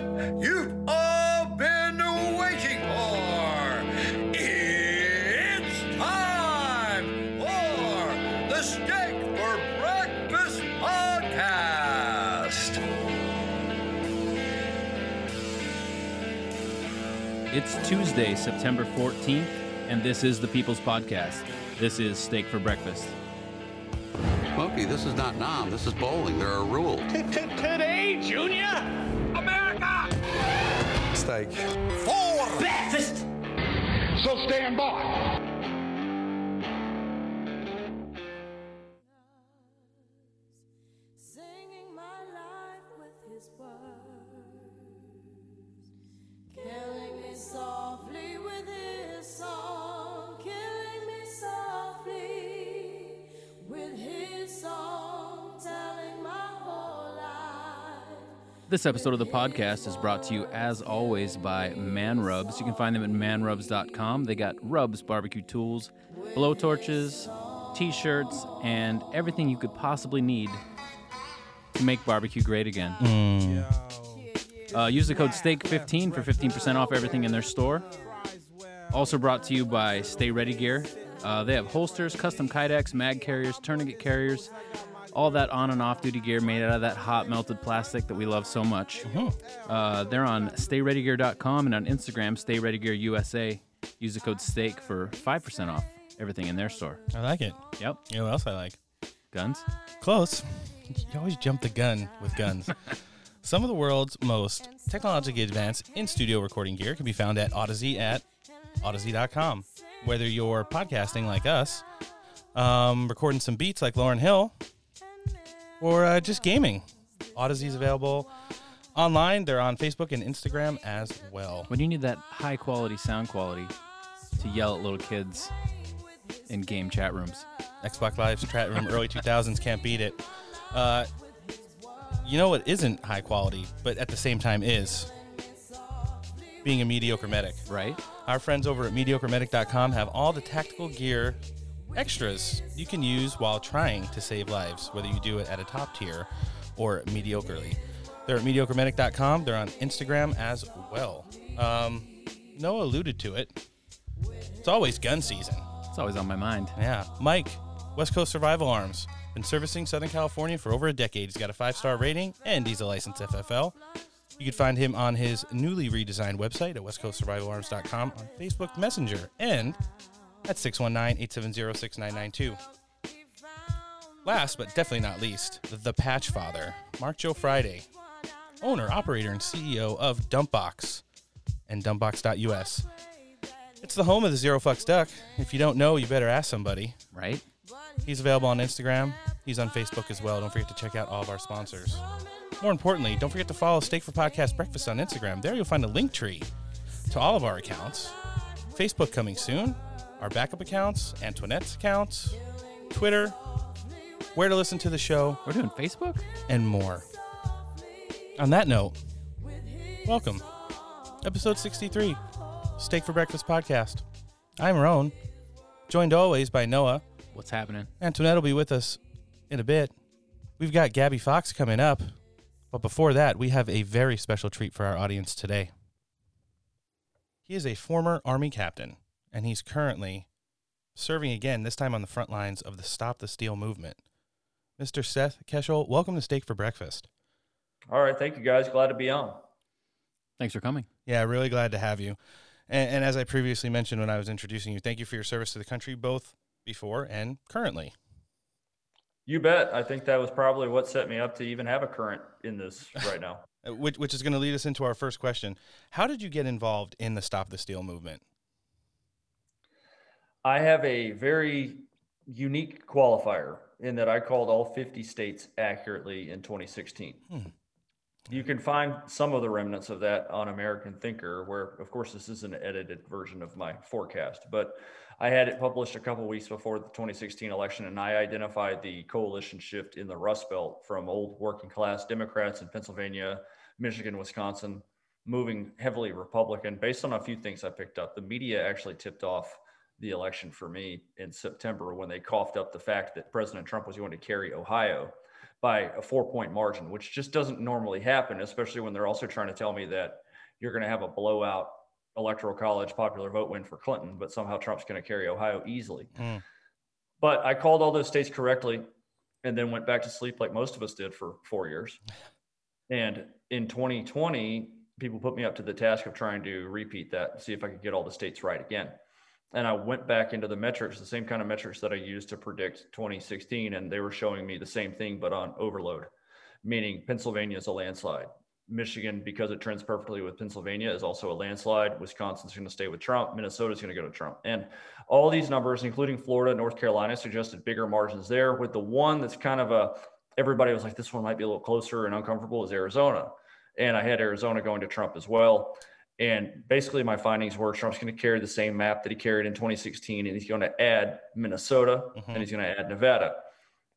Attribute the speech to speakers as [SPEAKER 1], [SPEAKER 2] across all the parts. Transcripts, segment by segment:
[SPEAKER 1] moment you've all been waiting for. It's time for the Steak for Breakfast podcast.
[SPEAKER 2] It's Tuesday, September 14th, and this is the People's Podcast. This is Steak for Breakfast.
[SPEAKER 3] Smokey, this is not Nam. This is bowling. There are rules.
[SPEAKER 4] Today, Junior! America!
[SPEAKER 5] Steak.
[SPEAKER 4] For breakfast! So stand by.
[SPEAKER 2] This episode of the podcast is brought to you, as always, by Man Rubs. You can find them at manrubs.com. They got rubs, barbecue tools, blow torches, t shirts, and everything you could possibly need to make barbecue great again. Uh, use the code STEAK15 for 15% off everything in their store. Also brought to you by Stay Ready Gear. Uh, they have holsters, custom kydex, mag carriers, tourniquet carriers, all that on and off duty gear made out of that hot melted plastic that we love so much. Uh, they're on StayReadyGear.com and on Instagram, Stay Ready Gear USA. Use the code STEAK for 5% off everything in their store.
[SPEAKER 6] I like it.
[SPEAKER 2] Yep.
[SPEAKER 6] You know what else I like?
[SPEAKER 2] Guns.
[SPEAKER 6] Close. You always jump the gun with guns. Some of the world's most technologically advanced in studio recording gear can be found at Odyssey at Odyssey.com. Whether you're podcasting like us, um, recording some beats like Lauryn Hill, or uh, just gaming, Odyssey's available online. They're on Facebook and Instagram as well.
[SPEAKER 2] When you need that high quality sound quality to yell at little kids in game chat rooms.
[SPEAKER 6] Xbox Live's chat room, early 2000s, can't beat it. Uh, you know what isn't high quality, but at the same time is being a mediocre medic.
[SPEAKER 2] Right?
[SPEAKER 6] Our friends over at mediocremedic.com have all the tactical gear extras you can use while trying to save lives, whether you do it at a top tier or mediocrely. They're at mediocremedic.com. They're on Instagram as well. Um, Noah alluded to it. It's always gun season.
[SPEAKER 2] It's always on my mind.
[SPEAKER 6] Yeah. Mike, West Coast Survival Arms. Been servicing Southern California for over a decade. He's got a five star rating and he's a licensed FFL. You can find him on his newly redesigned website at westcoastsurvivalarms.com, on Facebook Messenger, and at 619 870 6992. Last but definitely not least, the Patch Father, Mark Joe Friday, owner, operator, and CEO of Dumpbox and dumpbox.us. It's the home of the Zero Fucks Duck. If you don't know, you better ask somebody.
[SPEAKER 2] Right?
[SPEAKER 6] He's available on Instagram. He's on Facebook as well. Don't forget to check out all of our sponsors. More importantly, don't forget to follow Steak for Podcast Breakfast on Instagram. There you'll find a link tree to all of our accounts. Facebook coming soon, our backup accounts, Antoinette's accounts, Twitter, where to listen to the show,
[SPEAKER 2] We're doing Facebook?
[SPEAKER 6] and more. On that note, welcome. Episode 63, Steak for Breakfast Podcast. I'm Roan, joined always by Noah.
[SPEAKER 2] What's happening?
[SPEAKER 6] Antoinette will be with us in a bit. We've got Gabby Fox coming up. But before that, we have a very special treat for our audience today. He is a former Army captain, and he's currently serving again, this time on the front lines of the Stop the Steal movement. Mr. Seth Keshel, welcome to Steak for Breakfast.
[SPEAKER 7] All right, thank you guys. Glad to be on.
[SPEAKER 2] Thanks for coming.
[SPEAKER 6] Yeah, really glad to have you. And, and as I previously mentioned when I was introducing you, thank you for your service to the country, both before and currently.
[SPEAKER 7] You bet. I think that was probably what set me up to even have a current in this right now.
[SPEAKER 6] Uh, Which, which is going to lead us into our first question. How did you get involved in the Stop the Steal movement?
[SPEAKER 7] I have a very unique qualifier in that I called all 50 states accurately in 2016. Hmm. You can find some of the remnants of that on American Thinker, where, of course, this is an edited version of my forecast, but I had it published a couple weeks before the 2016 election, and I identified the coalition shift in the Rust Belt from old working class Democrats in Pennsylvania, Michigan, Wisconsin, moving heavily Republican based on a few things I picked up. The media actually tipped off the election for me in September when they coughed up the fact that President Trump was going to carry Ohio by a four point margin, which just doesn't normally happen, especially when they're also trying to tell me that you're going to have a blowout electoral college popular vote win for Clinton, but somehow Trump's going to carry Ohio easily.
[SPEAKER 6] Mm.
[SPEAKER 7] But I called all those states correctly and then went back to sleep like most of us did for four years. And in 2020, people put me up to the task of trying to repeat that, see if I could get all the states right again. And I went back into the metrics, the same kind of metrics that I used to predict 2016, and they were showing me the same thing, but on overload, meaning Pennsylvania is a landslide. Michigan, because it trends perfectly with Pennsylvania, is also a landslide. Wisconsin's going to stay with Trump. Minnesota's going to go to Trump. And all these numbers, including Florida, North Carolina, suggested bigger margins there. With the one that's kind of a, everybody was like, this one might be a little closer and uncomfortable is Arizona. And I had Arizona going to Trump as well. And basically, my findings were Trump's going to carry the same map that he carried in 2016, and he's going to add Minnesota mm-hmm. and he's going to add Nevada.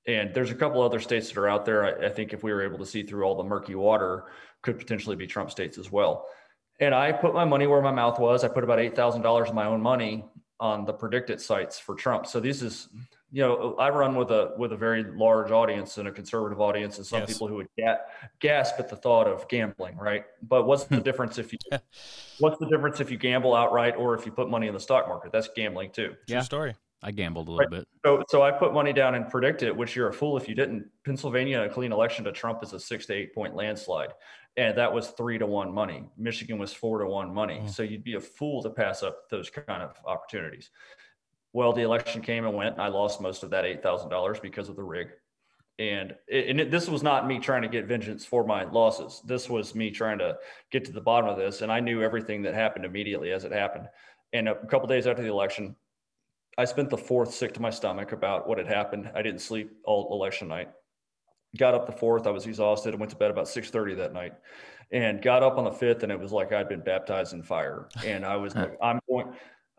[SPEAKER 7] And there's a couple other states that are out there. I, I, think if we were able to see through all the murky water, could potentially be Trump states as well. And I put my money where my mouth was. I put about eight thousand dollars of my own money on the predicted sites for Trump. So this is, you know, I run with a with a very large audience and a conservative audience, and some yes. people who would ga- gasp at the thought of gambling, right? But what's the difference if you what's the difference if you gamble outright or if you put money in the stock market? That's gambling too.
[SPEAKER 2] Yeah.
[SPEAKER 6] True story.
[SPEAKER 2] I gambled a little
[SPEAKER 7] Right.
[SPEAKER 2] bit.
[SPEAKER 7] So, so I put money down and predict it, which you're a fool if you didn't. Pennsylvania, a clean election to Trump is a six to eight point landslide. And that was three to one money. Michigan was four to one money.
[SPEAKER 6] Mm.
[SPEAKER 7] So you'd be a fool to pass up those kind of opportunities. Well, the election came and went. And I lost most of that $8,000 because of the rig. And, it, and it, this was not me trying to get vengeance for my losses. This was me trying to get to the bottom of this. And I knew everything that happened immediately as it happened. And a couple days after the election, I spent the fourth sick to my stomach about what had happened. I didn't sleep all election night. Got up the fourth, I was exhausted. and went to bed about 6:30 that night, and got up on the fifth, and it was like I'd been baptized in fire. And I was like, I'm going,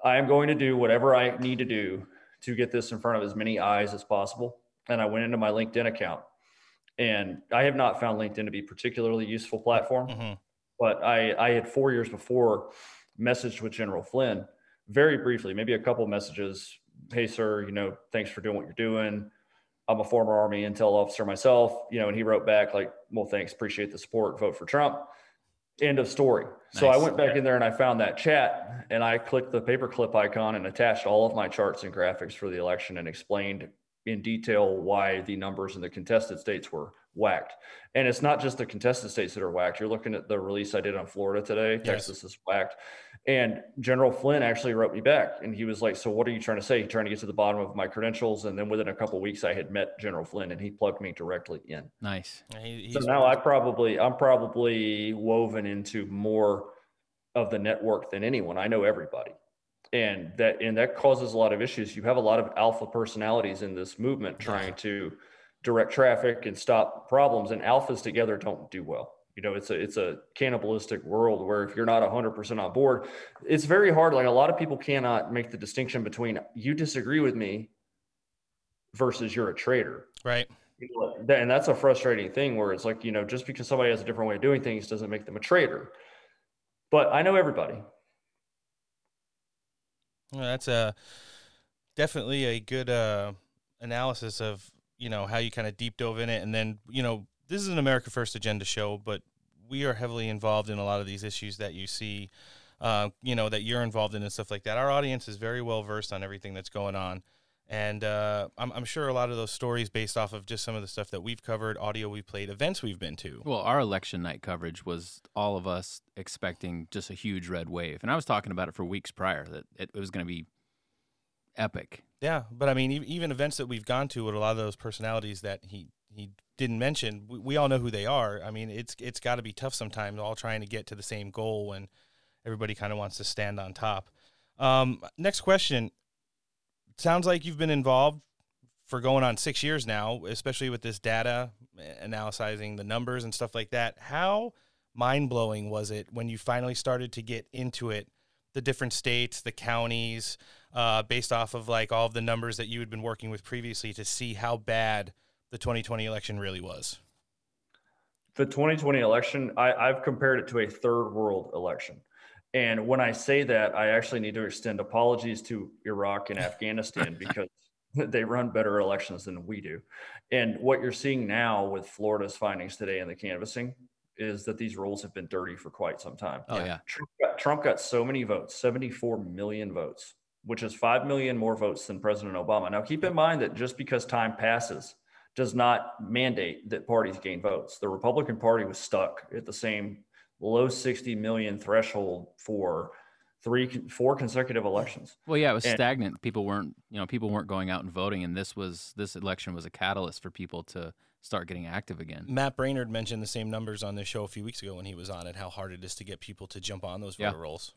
[SPEAKER 7] I am going to do whatever I need to do to get this in front of as many eyes as possible. And I went into my LinkedIn account, and I have not found LinkedIn to be a particularly useful platform.
[SPEAKER 6] Mhm.
[SPEAKER 7] But I, I had four years before messaged with General Flynn very briefly, maybe a couple messages. Hey, sir, you know, thanks for doing what you're doing. I'm a former Army intel officer myself, you know, and he wrote back like, well, thanks, appreciate the support, vote for Trump. End of story. So I went back in there and I found that chat and I clicked the paperclip icon and attached all of my charts and graphics for the election and explained in detail why the numbers in the contested states were whacked. And it's not just the contested states that are whacked. You're looking at the release I did on Florida today. Texas is whacked. And General Flynn actually wrote me back and he was like, So what are you trying to say? Trying to get to the bottom of my credentials. And then within a couple of weeks, I had met General Flynn and he plugged me directly in.
[SPEAKER 2] Nice.
[SPEAKER 6] He-
[SPEAKER 7] So now I probably, I'm probably woven into more of the network than anyone. I know everybody. And that, and that causes a lot of issues. You have a lot of alpha personalities in this movement trying to direct traffic and stop problems and alphas together don't do well. You know, it's a, it's a cannibalistic world where if you're not hundred percent on board, it's very hard. Like a lot of people cannot make the distinction between you disagree with me versus you're a traitor.
[SPEAKER 6] right.
[SPEAKER 7] And that's a frustrating thing where it's like you know just because somebody has a different way of doing things doesn't make them a traitor but i know everybody
[SPEAKER 6] Well, that's a definitely a good uh, analysis of you know how you kind of deep dove in it, and then you know this is an America First agenda show, but we are heavily involved in a lot of these issues that you see, uh, you know, that you're involved in and stuff like that. Our audience is very well versed on everything that's going on. And uh, I'm, I'm sure a lot of those stories based off of just some of the stuff that we've covered, audio we've played, events we've been to.
[SPEAKER 2] Well, our election night coverage was all of us expecting just a huge red wave, and I was talking about it for weeks prior that it, it was going to be epic.
[SPEAKER 6] Yeah, but I mean, even events that we've gone to with a lot of those personalities that he he didn't mention, we, we all know who they are. I mean, it's it's got to be tough sometimes, all trying to get to the same goal when everybody kind of wants to stand on top. Um, next question. Sounds like you've been involved for going on six years now, especially with this data, analyzing the numbers and stuff like that. How mind blowing was it when you finally started to get into it? The different states, the counties, uh, based off of like all of the numbers that you had been working with previously to see how bad the 2020 election really was.
[SPEAKER 7] the 2020 election I, i've compared it to a third world election and when i say that i actually need to extend apologies to iraq and afghanistan because they run better elections than we do. And what you're seeing now with Florida's findings today in the canvassing is that these rules have been dirty for quite some time.
[SPEAKER 2] Oh yeah.
[SPEAKER 7] Trump got, Trump got so many votes, 74 million votes, which is 5 million more votes than President Obama. Now, keep in mind that just because time passes does not mandate that parties gain votes. The Republican Party was stuck at the same low 60 million threshold for three, four consecutive elections.
[SPEAKER 2] Well, yeah, it was
[SPEAKER 7] And-
[SPEAKER 2] stagnant. People weren't, you know, people weren't going out and voting, and this was this election was a catalyst for people to start getting active again.
[SPEAKER 6] Matt Braynard mentioned the same numbers on this show a few weeks ago when he was on it, how hard it is to get people to jump on those
[SPEAKER 2] Yeah.
[SPEAKER 6] voter rolls.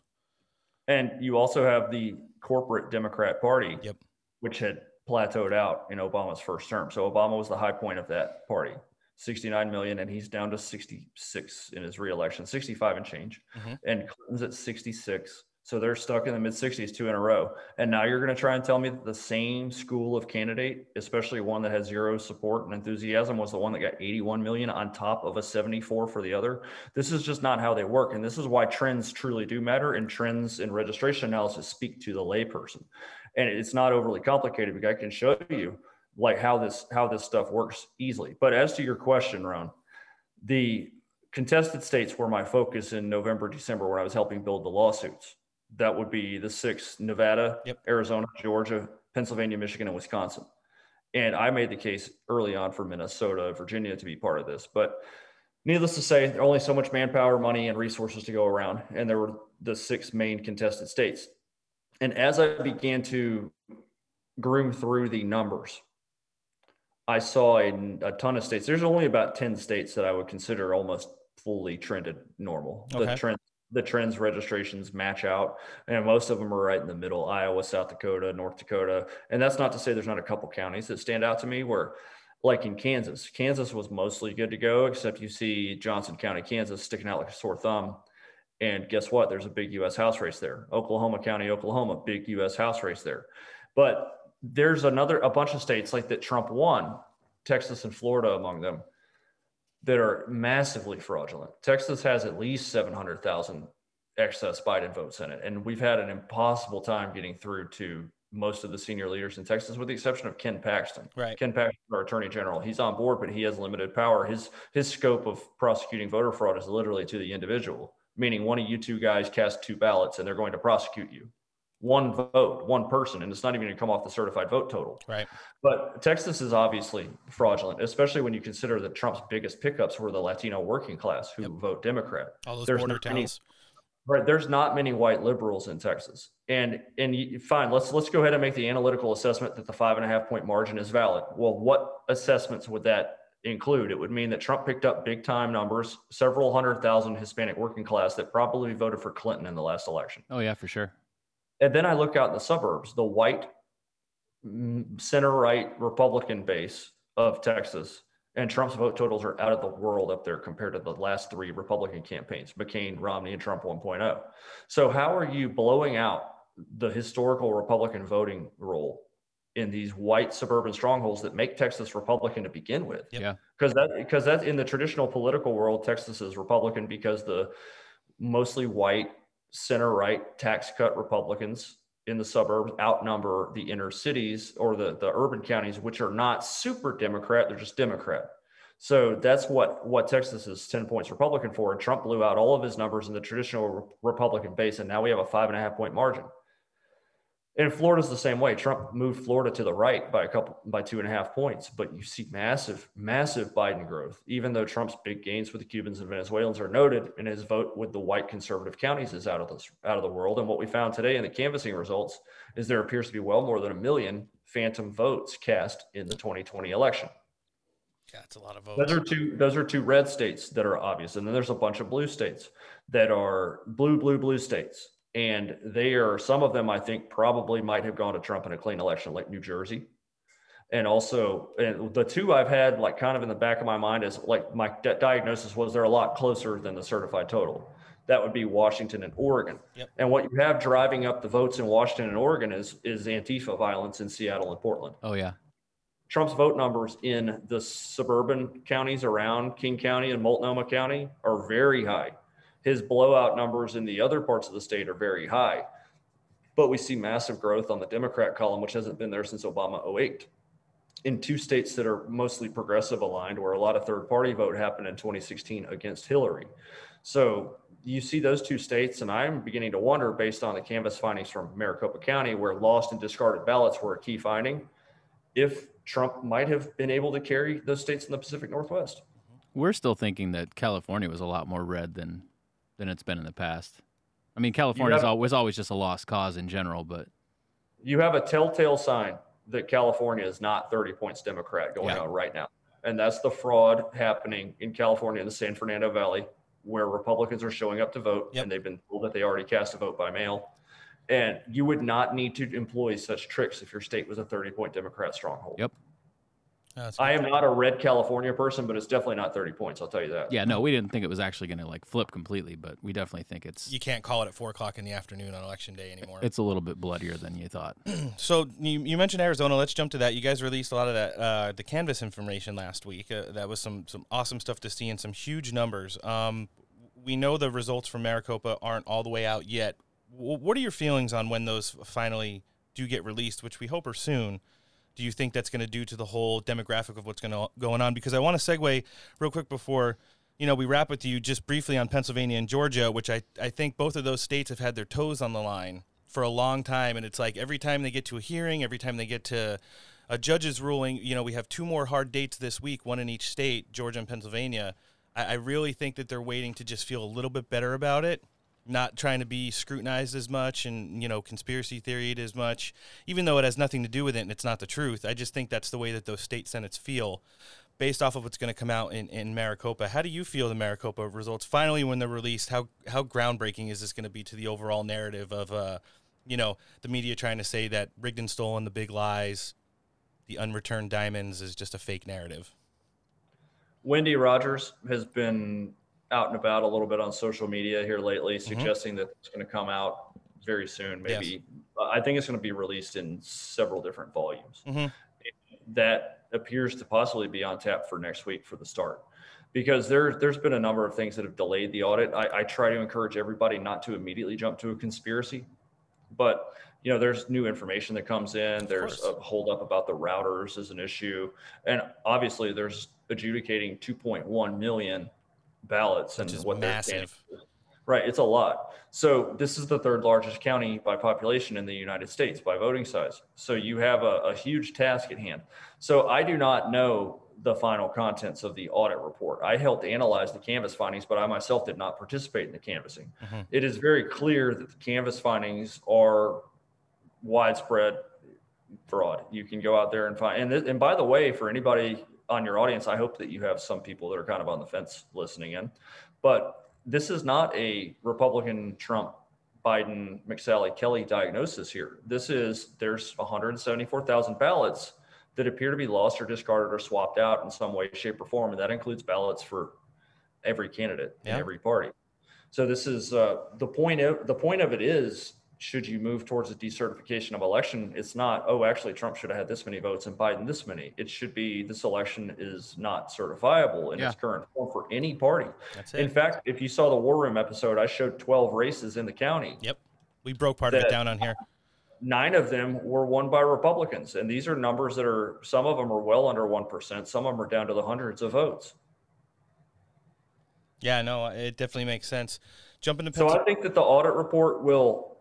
[SPEAKER 7] And you also have the corporate Democrat Party,
[SPEAKER 6] Yep.
[SPEAKER 7] which had plateaued out in Obama's first term. So Obama was the high point of that party, 69 million, and he's down to 66 in his reelection, 65 and change.
[SPEAKER 6] Mhm.
[SPEAKER 7] And Clinton's at 66. So they're stuck in the mid 60s, two in a row. And now you're going to try and tell me that the same school of candidate, especially one that has zero support and enthusiasm, was the one that got 81 million on top of a 74 for the other. This is just not how they work. And this is why trends truly do matter. And trends in registration analysis speak to the layperson. And it's not overly complicated because I can show you like how this how this stuff works easily. But as to your question, Ron, the contested states were my focus in November, December when I was helping build the lawsuits. That would be the six Nevada,
[SPEAKER 6] Yep.
[SPEAKER 7] Arizona, Georgia, Pennsylvania, Michigan, and Wisconsin. And I made the case early on for Minnesota, Virginia to be part of this. But needless to say, there are only so much manpower, money, and resources to go around. And there were the six main contested states. And as I began to groom through the numbers, I saw a, a ton of states. There's only about 10 states that I would consider almost fully trended normal.
[SPEAKER 6] Okay.
[SPEAKER 7] The trend the trends registrations match out and most of them are right in the middle iowa south dakota north dakota and that's not to say there's not a couple counties that stand out to me where like in kansas kansas was mostly good to go except you see johnson county kansas sticking out like a sore thumb and guess what there's a big us house race there oklahoma county oklahoma big us house race there but there's another a bunch of states like that trump won texas and florida among them that are massively fraudulent. Texas has at least 700,000 excess Biden votes in it. And we've had an impossible time getting through to most of the senior leaders in Texas, with the exception of Ken Paxton.
[SPEAKER 6] Right.
[SPEAKER 7] Ken Paxton, our attorney general, he's on board, but he has limited power. His his scope of prosecuting voter fraud is literally to the individual, meaning one of you two guys cast two ballots and they're going to prosecute you. One vote, one person, and it's not even going to come off the certified vote total.
[SPEAKER 6] Right.
[SPEAKER 7] But Texas is obviously fraudulent, especially when you consider that Trump's biggest pickups were the Latino working class who
[SPEAKER 6] Yep.
[SPEAKER 7] vote Democrat.
[SPEAKER 6] All those
[SPEAKER 7] There's
[SPEAKER 6] border
[SPEAKER 7] not many-
[SPEAKER 6] towns.
[SPEAKER 7] Right, there's not many white liberals in Texas, and and you, fine. Let's let's go ahead and make the analytical assessment that the five and a half point margin is valid. Well, what assessments would that include? It would mean that Trump picked up big time numbers, several hundred thousand Hispanic working class that probably voted for Clinton in the last election.
[SPEAKER 2] Oh yeah, for sure.
[SPEAKER 7] And then I look out in the suburbs, the white center right Republican base of Texas, and Trump's vote totals are out of the world up there compared to the last three Republican campaigns McCain, Romney, and Trump 1.0. So, how are you blowing out the historical Republican voting role in these white suburban strongholds that make Texas Republican to begin with?
[SPEAKER 2] Yeah.
[SPEAKER 7] Because that because that in the traditional political world, Texas is Republican because the mostly white center right tax cut Republicans in the suburbs outnumber the inner cities or the, the urban counties, which are not super Democrat, they're just Democrat. So that's what, what Texas is 10 points Republican for. And Trump blew out all of his numbers in the traditional Republican base. And now we have a five and a half point margin. And Florida's the same way. Trump moved Florida to the right by a couple, by two and a half points, but you see massive, massive Biden growth, even though Trump's big gains with the Cubans and Venezuelans are noted and his vote with the white conservative counties is out of this, out of the world. And what we found today in the canvassing results is there appears to be well more than a million phantom votes cast in the 2020 election.
[SPEAKER 6] Yeah, it's a lot of votes.
[SPEAKER 7] Those are two. Those are two red states that are obvious, and then there's a bunch of blue states that are blue, blue, blue states, and they are some of them. I think probably might have gone to Trump in a clean election, like New Jersey, and also and the two I've had like kind of in the back of my mind is like my di- diagnosis was they're a lot closer than the certified total. That would be Washington and Oregon.
[SPEAKER 6] Yep.
[SPEAKER 7] And what you have driving up the votes in Washington and Oregon is is Antifa violence in Seattle and Portland.
[SPEAKER 2] Oh yeah.
[SPEAKER 7] Trump's vote numbers in the suburban counties around King County and Multnomah County are very high. His blowout numbers in the other parts of the state are very high. but we see massive growth on the Democrat column, which hasn't been there since Obama 08 in two states that are mostly progressive aligned, where a lot of third party vote happened in 2016 against Hillary. So you see those two states, and I'm beginning to wonder, based on the canvass findings from Maricopa County, where lost and discarded ballots were a key finding, if Trump might have been able to carry those states in the Pacific Northwest.
[SPEAKER 2] We're still thinking that California was a lot more red than than it's been in the past. I mean, California
[SPEAKER 7] have-
[SPEAKER 2] was always just a lost cause in general, but
[SPEAKER 7] You have a telltale sign that California is not 30 points Democrat going
[SPEAKER 2] Yeah.
[SPEAKER 7] on right now. And that's the fraud happening in California in the San Fernando Valley, where Republicans are showing up to vote
[SPEAKER 6] Yep.
[SPEAKER 7] and they've been told that they already cast a vote by mail. And you would not need to employ such tricks if your state was a 30 point Democrat stronghold.
[SPEAKER 2] Yep.
[SPEAKER 6] Oh, that's
[SPEAKER 7] I am not a red California person, but it's definitely not 30 points. I'll tell you that.
[SPEAKER 2] yeah, no, we didn't think it was actually going to like flip completely, but we definitely think it's
[SPEAKER 6] You can't call it at four o'clock in the afternoon on election day anymore.
[SPEAKER 2] it's a little bit bloodier than you thought.
[SPEAKER 6] So you, you mentioned Arizona. Let's jump to that. You guys released a lot of that uh, the canvass information last week. Uh, that was some some awesome stuff to see and some huge numbers. Um, we know the results from Maricopa aren't all the way out yet. W- what are your feelings on when those finally do get released, which we hope are soon? Do you think that's going to do to the whole demographic of what's going going on? Because I want to segue real quick before you know we wrap with you just briefly on Pennsylvania and Georgia, which I I think both of those states have had their toes on the line for a long time, and it's like every time they get to a hearing, every time they get to a judge's ruling, you know, we have two more hard dates this week, one in each state, Georgia and Pennsylvania. I, I really think that they're waiting to just feel a little bit better about it, not trying to be scrutinized as much and, you know, conspiracy theoried as much, even though it has nothing to do with it and it's not the truth. I just think that's the way that those state senates feel based off of what's going to come out in, in Maricopa. How do you feel the Maricopa results finally when they're released? How, how groundbreaking is this going to be to the overall narrative of, uh, you know, the media trying to say that rigged and stolen, the big lies, the unreturned diamonds is just a fake narrative.
[SPEAKER 7] Wendy Rogers has been out and about a little bit on social media here lately, suggesting that it's going to come out very soon.
[SPEAKER 6] Yes.
[SPEAKER 7] Maybe I think it's going to be released in several different volumes.
[SPEAKER 6] Mhm.
[SPEAKER 7] That appears to possibly be on tap for next week for the start, because there there's been a number of things that have delayed the audit. I, I try to encourage everybody not to immediately jump to a conspiracy, but you know there's new information that comes in. There's a holdup about the routers as an issue, and obviously there's adjudicating 2.1 million ballots
[SPEAKER 6] Which
[SPEAKER 7] and what they're
[SPEAKER 6] massive.
[SPEAKER 7] Right, it's a lot. So this is the third largest county by population in the United States by voting size. So you have a, a huge task at hand. So I do not know the final contents of the audit report. I helped analyze the canvass findings, but I myself did not participate in the canvassing.
[SPEAKER 6] Mhm.
[SPEAKER 7] It is very clear that the canvass findings are widespread fraud. You can go out there and find, and, th- and by the way, for anybody on your audience, I hope that you have some people that are kind of on the fence listening in, but this is not a Republican Trump Biden McSally Kelly diagnosis here. This is there's 174,000 ballots that appear to be lost or discarded or swapped out in some way, shape, or form, and that includes ballots for every candidate
[SPEAKER 6] Yeah.
[SPEAKER 7] in every party. So this is uh, the point. Of, the point of it is, should you move towards a decertification of election, it's not. Oh, actually, Trump should have had this many votes and Biden this many. It should be this election is not certifiable in its current form for any party.
[SPEAKER 6] That's
[SPEAKER 7] In fact, if you saw the War Room episode, I showed 12 races in the county.
[SPEAKER 6] Yep. We broke part of it down on here.
[SPEAKER 7] Nine of them were won by Republicans. And these are numbers that are, some of them are well under 1%, some of them are down to the hundreds of votes.
[SPEAKER 6] Yeah, no, it definitely makes sense. Jump into
[SPEAKER 7] So I think that the audit report will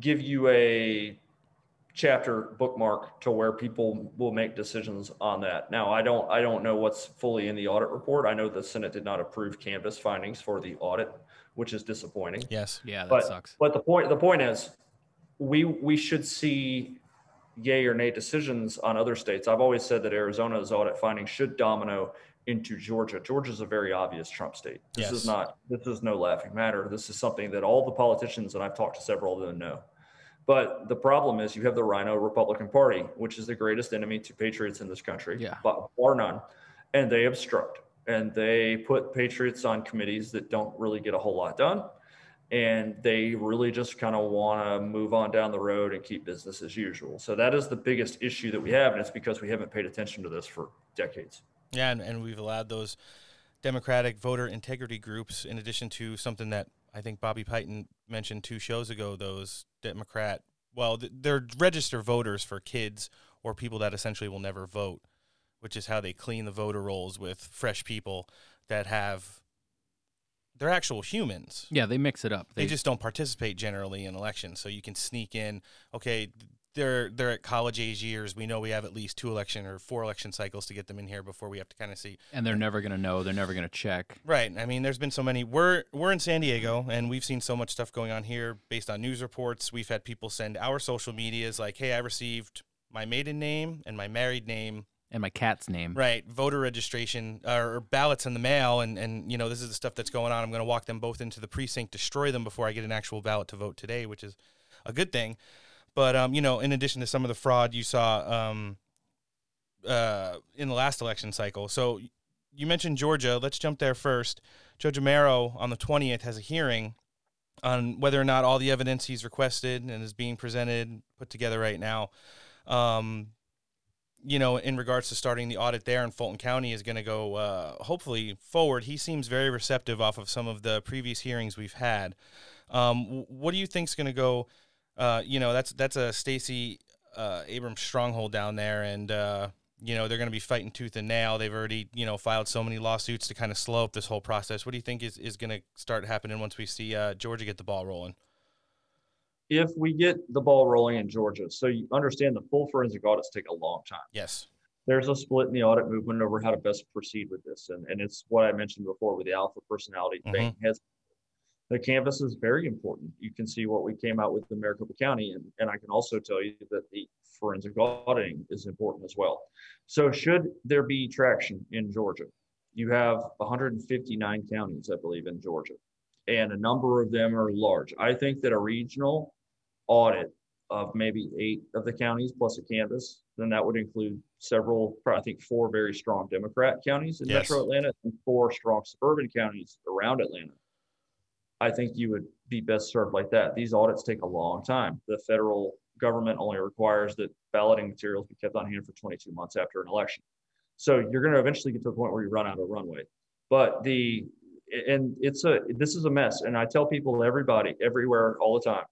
[SPEAKER 7] give you a chapter bookmark to where people will make decisions on that. Now, I don't I don't know what's fully in the audit report. I know the Senate did not approve canvass findings for the audit, which is disappointing.
[SPEAKER 6] yes.
[SPEAKER 2] Yeah, that
[SPEAKER 7] but,
[SPEAKER 2] sucks.
[SPEAKER 7] But the point the point is we we should see yay or nay decisions on other states. I've always said that Arizona's audit findings should domino into Georgia. Georgia's a very obvious Trump state. This
[SPEAKER 6] Yes.
[SPEAKER 7] is not this is no laughing matter. This is something that all the politicians and I've talked to several of them know. But the problem is you have the RINO Republican Party, which is the greatest enemy to patriots in this country,
[SPEAKER 2] Yeah.
[SPEAKER 7] but bar none. And they obstruct and they put patriots on committees that don't really get a whole lot done and they really just kind of want to move on down the road and keep business as usual. So that is the biggest issue that we have, and it's because we haven't paid attention to this for decades.
[SPEAKER 6] Yeah, and, and we've allowed those Democratic voter integrity groups, in addition to something that I think Bobby Piton mentioned two shows ago those Democrat, well, they're registered voters for kids or people that essentially will never vote, which is how they clean the voter rolls with fresh people that have they're actual humans.
[SPEAKER 2] Yeah, they mix it up.
[SPEAKER 6] They, just don't participate generally in elections, so you can sneak in. Okay, they're they're at college age years. We know we have at least two election or four election cycles to get them in here before we have to kind of see.
[SPEAKER 2] and they're never gonna know. They're never gonna check.
[SPEAKER 6] Right. I mean, there's been so many. We're we're in San Diego, and we've seen so much stuff going on here based on news reports. We've had people send our social medias like, "Hey, I received my maiden name and my married name
[SPEAKER 2] And my cat's name.
[SPEAKER 6] right voter registration uh, or ballots in the mail and and you know this is the stuff that's going on i'm going to walk them both into the precinct destroy them before i get an actual ballot to vote today which is a good thing but um you know in addition to some of the fraud you saw um uh in the last election cycle so you mentioned georgia let's jump there first judge amero on the 20th has a hearing on whether or not all the evidence he's requested and is being presented put together right now um you know, in regards to starting the audit there in Fulton County is going to go uh, hopefully forward. He seems very receptive off of some of the previous hearings we've had. Um, what do you think is going to go? Uh, you know, that's that's a Stacey uh, Abrams stronghold down there, and uh, you know they're going to be fighting tooth and nail. They've already you know filed so many lawsuits to kind of slow up this whole process. What do you think is, is going to start happening once we see uh, Georgia get the ball rolling?
[SPEAKER 7] If we get the ball rolling in Georgia, so you understand the full forensic audits take a long time.
[SPEAKER 6] Yes.
[SPEAKER 7] There's a split in the audit movement over how to best proceed with this. And, and it's what I mentioned before with the alpha personality thing. Has the canvass is very important. You can see what we came out with in Maricopa County. And, and I can also tell you that the forensic auditing is important as well. So should there be traction in Georgia, you have 159 counties, I believe, in Georgia, and a number of them are large. I think that a regional audit of maybe eight of the counties plus a canvass, then that would include several, I think four very strong Democrat counties in
[SPEAKER 6] Yes.
[SPEAKER 7] metro Atlanta and four strong suburban counties around Atlanta. I think you would be best served like that. These audits take a long time. The federal government only requires that balloting materials be kept on hand for 22 months after an election. So you're going to eventually get to a point where you run out of runway. But the and it's a this is a mess. And I tell people, everybody, everywhere, all the time,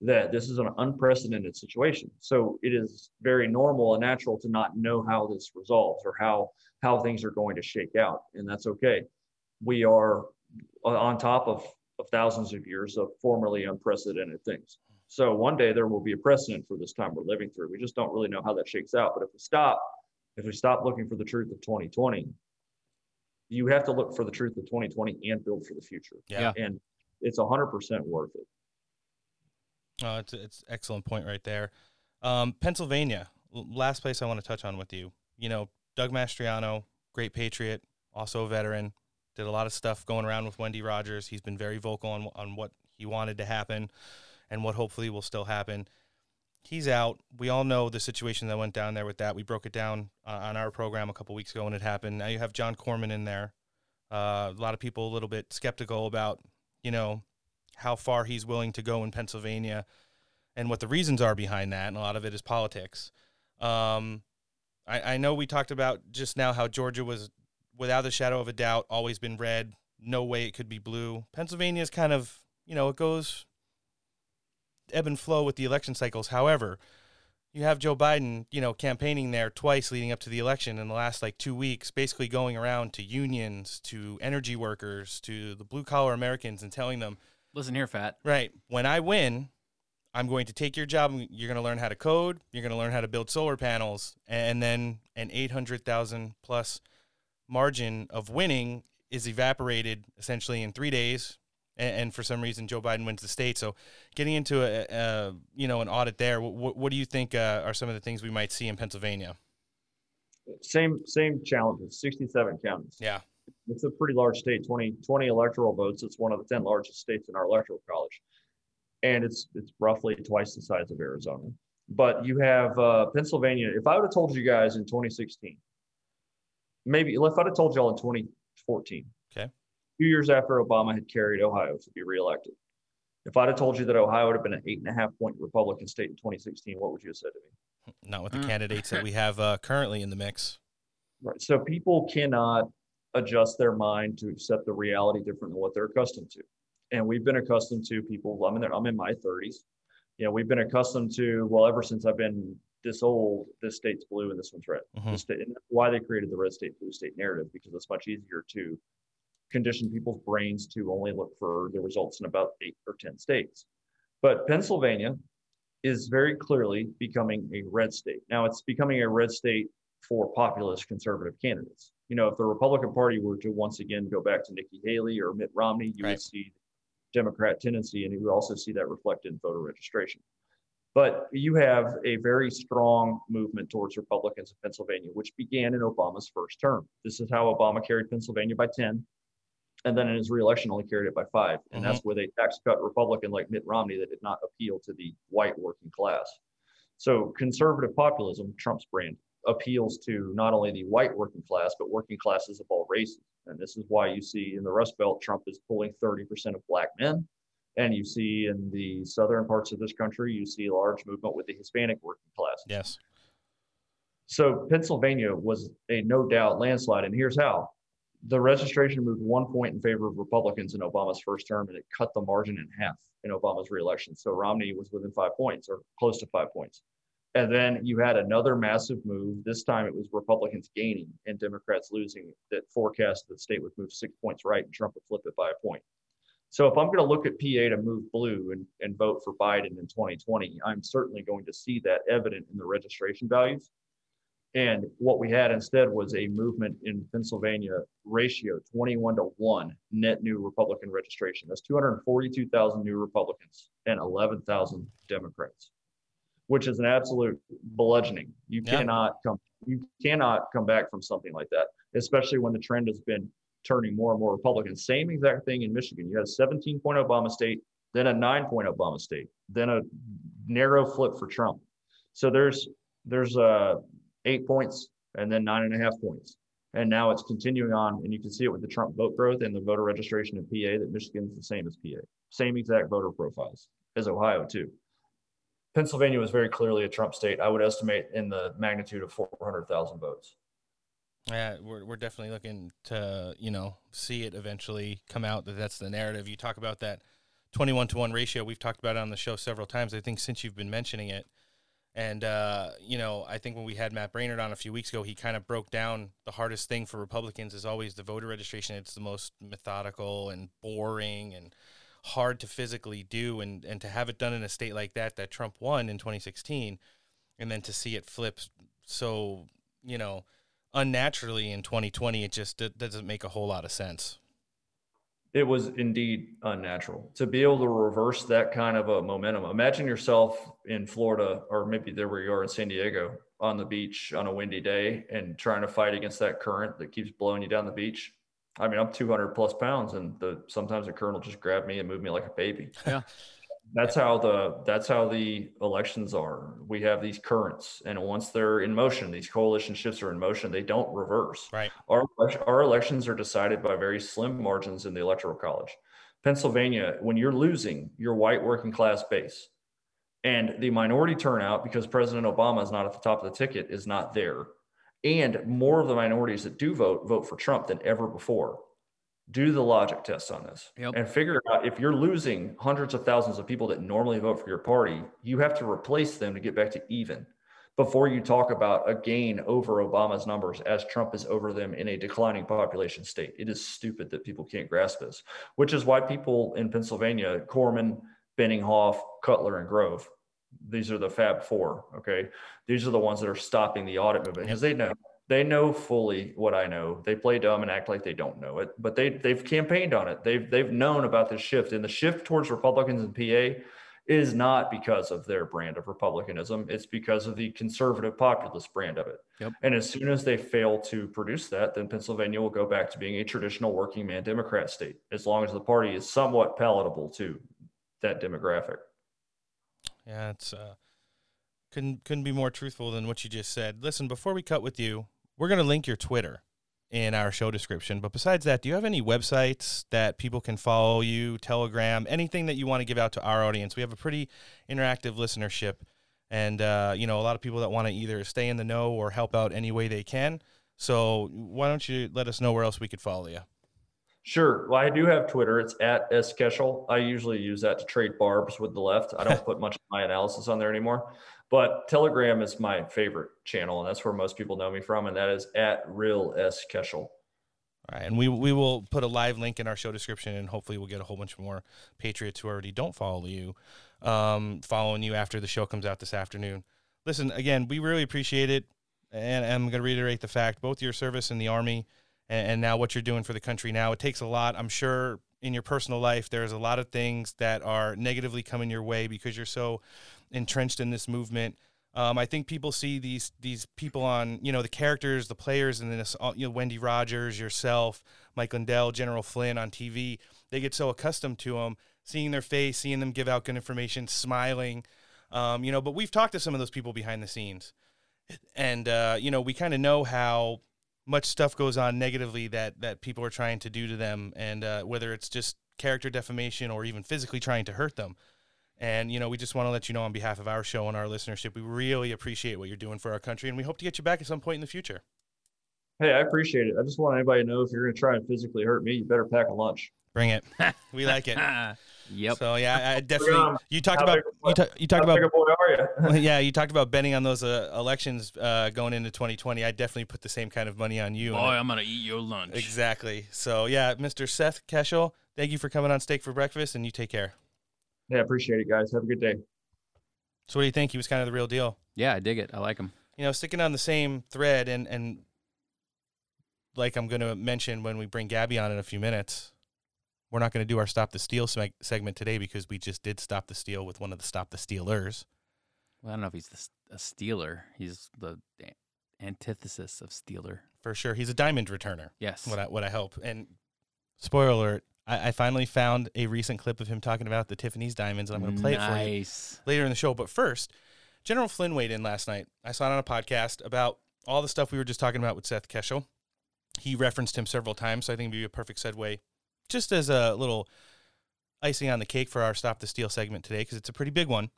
[SPEAKER 7] that this is an unprecedented situation. So it is very normal and natural to not know how this resolves or how how things are going to shake out, and that's okay. We are on top of, of thousands of years of formerly unprecedented things. So one day there will be a precedent for this time we're living through. We just don't really know how that shakes out. But if we stop, if we stop looking for the truth of 2020, you have to look for the truth of 2020 and build for the future.
[SPEAKER 6] Yeah.
[SPEAKER 7] And it's 100% worth it.
[SPEAKER 6] Uh, it's it's excellent point right there. Um, Pennsylvania, last place I want to touch on with you. You know, Doug Mastriano, great patriot, also a veteran, did a lot of stuff going around with Wendy Rogers. He's been very vocal on on what he wanted to happen, and what hopefully will still happen. He's out. We all know the situation that went down there with that. We broke it down uh, on our program a couple weeks ago when it happened. Now you have John Corman in there. Uh, a lot of people a little bit skeptical about, you know, how far he's willing to go in Pennsylvania and what the reasons are behind that. And a lot of it is politics. Um, I, I know we talked about just now how Georgia was, without a shadow of a doubt, always been red. No way it could be blue. Pennsylvania is kind of, you know, it goes ebb and flow with the election cycles. However, you have Joe Biden, you know, campaigning there twice leading up to the election in the last like two weeks, basically going around to unions, to energy workers, to the blue collar Americans and telling them,
[SPEAKER 2] Listen here, Fat.
[SPEAKER 6] Right. When I win, I'm going to take your job. You're going to learn how to code. You're going to learn how to build solar panels, and then an 800,000 plus margin of winning is evaporated essentially in three days. And, and for some reason, Joe Biden wins the state. So, getting into a, a you know an audit there, what, what do you think uh, are some of the things we might see in Pennsylvania?
[SPEAKER 7] Same same challenges. 67 counties.
[SPEAKER 6] Yeah.
[SPEAKER 7] It's a pretty large state. 20 20 electoral votes. It's one of the 10 largest states in our electoral college, and it's it's roughly twice the size of Arizona. But you have uh, Pennsylvania. If I would have told you guys in 2016, maybe if I'd have told y'all in 2014,
[SPEAKER 6] Okay.
[SPEAKER 7] two years after Obama had carried Ohio to be reelected, if I'd have told you that Ohio would have been an eight and a half point Republican state in 2016, what would you have said to me?
[SPEAKER 6] Not with the
[SPEAKER 2] Mm.
[SPEAKER 6] candidates that we have uh, currently in the mix.
[SPEAKER 7] Right. So people cannot adjust their mind to accept the reality different than what they're accustomed to. and we've been accustomed to people. I'm in there. I'm in my 30s. You know, we've been accustomed to well ever since I've been this old. This state's blue and this one's red.
[SPEAKER 6] Mhm.
[SPEAKER 7] The state, and that's why they created the red state blue state narrative because it's much easier to condition people's brains to only look for the results in about eight or ten states. But Pennsylvania is very clearly becoming a red state. Now it's becoming a red state for populist conservative candidates. You know, if the Republican Party were to once again go back to Nikki Haley or Mitt Romney, you
[SPEAKER 6] Right.
[SPEAKER 7] would see Democrat tendency, and you would also see that reflected in voter registration. But you have a very strong movement towards Republicans in Pennsylvania, which began in Obama's first term. This is how Obama carried Pennsylvania by 10, and then in his reelection only carried it by five. And that's mm-hmm. with a tax cut Republican like Mitt Romney that did not appeal to the white working class. So conservative populism, Trump's brand, appeals to not only the white working class, but working classes of all races. And this is why you see in the Rust Belt, Trump is pulling 30% of black men. And you see in the southern parts of this country, you see a large movement with the Hispanic working class.
[SPEAKER 6] Yes.
[SPEAKER 7] So Pennsylvania was a no doubt landslide. And here's how the registration moved one point in favor of Republicans in Obama's first term, and it cut the margin in half in Obama's reelection. So Romney was within five points or close to five points. And then you had another massive move. This time it was Republicans gaining and Democrats losing that forecast that the state would move six points right and Trump would flip it by a point. So if I'm going to look at PA to move blue and, and vote for Biden in 2020, I'm certainly going to see that evident in the registration values. And what we had instead was a movement in Pennsylvania ratio 21 to 1 net new Republican registration. That's 242,000 new Republicans and 11,000 Democrats, which is an absolute bludgeoning. You
[SPEAKER 6] Yeah.
[SPEAKER 7] cannot come you cannot come back from something like that, especially when the trend has been turning more and more Republican. Same exact thing in Michigan. You had a 17 point Obama state, then a nine point Obama state, then a narrow flip for Trump. So there's there's uh, eight points and then nine and a half points. And now it's continuing on, and you can see it with the Trump vote growth and the voter registration in PA that Michigan's the same as PA. Same exact voter profiles as Ohio, too. Pennsylvania was very clearly a Trump state. I would estimate in the magnitude of 400,000 votes.
[SPEAKER 6] Yeah, we're we're definitely looking to you know see it eventually come out that that's the narrative. You talk about that twenty one to one ratio. We've talked about it on the show several times. I think since you've been mentioning it, and uh, you know I think when we had Matt Braynard on a few weeks ago, he kind of broke down the hardest thing for Republicans is always the voter registration. It's the most methodical and boring and hard to physically do, and and to have it done in a state like that that Trump won in twenty sixteen, and then to see it flip so you know unnaturally in 2020 it just it doesn't make a whole lot of sense
[SPEAKER 7] It was indeed unnatural to be able to reverse that kind of a momentum. Imagine yourself in Florida, or maybe there where you are in San Diego, on the beach on a windy day and trying to fight against that current that keeps blowing you down the beach. I mean, I'm 200 plus pounds, and the sometimes the current will just grab me and move me like a baby.
[SPEAKER 2] Yeah.
[SPEAKER 7] That's how the that's how the elections are. We have these currents, and once they're in motion, these coalition shifts are in motion. They don't reverse.
[SPEAKER 6] right
[SPEAKER 7] Our, our elections are decided by very slim margins in the electoral college. Pennsylvania, when you're losing your white working class base and the minority turnout, because President Obama is not at the top of the ticket, is not there, and more of the minorities that do vote vote for Trump than ever before. Do the logic test on this
[SPEAKER 2] Yep.
[SPEAKER 7] and figure out if you're losing hundreds of thousands of people that normally vote for your party, you have to replace them to get back to even before you talk about a gain over Obama's numbers as Trump is over them in a declining population state. It is stupid that people can't grasp this, which is why people in Pennsylvania, Corman, Benninghoff, Cutler, and Grove, these are the Fab Four. Okay. These are the ones that are stopping the audit movement because they know. They know fully what I know. They play dumb and act like they don't know it, but they they've campaigned on it. They've they've known about this shift, and the shift towards Republicans in PA is not because of their brand of republicanism it's because of the conservative populist brand of it
[SPEAKER 2] Yep.
[SPEAKER 7] and as soon as they fail to produce that then pennsylvania will go back to being a traditional working man democrat state as long as the party is somewhat palatable to that demographic
[SPEAKER 6] yeah it's uh couldn't couldn't be more truthful than what you just said listen before we cut with you we're going to link your twitter in our show description but besides that do you have any websites that people can follow you telegram anything that you want to give out to our audience we have a pretty interactive listenership and uh, you know a lot of people that want to either stay in the know or help out any way they can so why don't you let us know where else we could follow you
[SPEAKER 7] Sure. Well, I do have Twitter. It's at skeshel. I usually use that to trade barbs with the left. I don't put much of my analysis on there anymore. But Telegram is my favorite channel, and that's where most people know me from, and that is at real s keshel.
[SPEAKER 6] All right, and we we will put a live link in our show description, and hopefully we'll get a whole bunch more patriots who already don't follow you, um, following you after the show comes out this afternoon. Listen, again, we really appreciate it, and I'm going to reiterate the fact: both your service in the army, and, and now what you're doing for the country now, it takes a lot. I'm sure in your personal life, there's a lot of things that are negatively coming your way because you're so entrenched in this movement. Um, I think people see these these people on you know the characters, the players, and then this, you know Wendy Rogers, yourself, Mike Lindell, General Flynn on TV. They get so accustomed to them, seeing their face, seeing them give out good information, smiling, um, you know. But we've talked to some of those people behind the scenes, and uh, you know we kind of know how much stuff goes on negatively that that people are trying to do to them, and uh, whether it's just character defamation or even physically trying to hurt them. And you know, we just want to let you know on behalf of our show and our listenership, we really appreciate what you're doing for our country, and we hope to get you back at some point in the future.
[SPEAKER 7] Hey, I appreciate it. I just want anybody to know if you're going to try and physically hurt me, you better pack a lunch.
[SPEAKER 6] Bring it. We like it.
[SPEAKER 2] yep.
[SPEAKER 6] So yeah, I definitely.
[SPEAKER 7] Um,
[SPEAKER 6] You talked about you, ta- you talked about
[SPEAKER 7] big a boy are you?
[SPEAKER 6] yeah, you talked about betting on those uh, elections uh, going into 2020. I definitely put the same kind of money on you.
[SPEAKER 2] Boy,
[SPEAKER 6] I-
[SPEAKER 2] I'm gonna eat your lunch.
[SPEAKER 6] exactly. So yeah, Mr. Seth Keshel, thank you for coming on Steak for Breakfast, and you take care.
[SPEAKER 7] yeah, appreciate it, guys. Have a good day.
[SPEAKER 6] So what do you think? He was kind of the real deal.
[SPEAKER 2] Yeah, I dig it. I like him.
[SPEAKER 6] you know, sticking on the same thread and and like I'm going to mention when we bring Gabby on in a few minutes, we're not going to do our stop the steal seg- segment today because we just did stop the steal with one of the stop the stealers.
[SPEAKER 2] Well, I don't know if he's the, a stealer. He's the antithesis of stealer.
[SPEAKER 6] For sure, he's a diamond returner.
[SPEAKER 2] Yes.
[SPEAKER 6] What I what I hope. And spoiler alert, I, I finally found a recent clip of him talking about the Tiffany's diamonds, and I'm going to play it for you later in the show. But first, General Flynn weighed in last night. I saw it on a podcast about all the stuff we were just talking about with Seth Keshel. He referenced him several times, so I think it'd be a perfect segue, just as a little icing on the cake for our Stop the Steal segment today, because it's a pretty big one.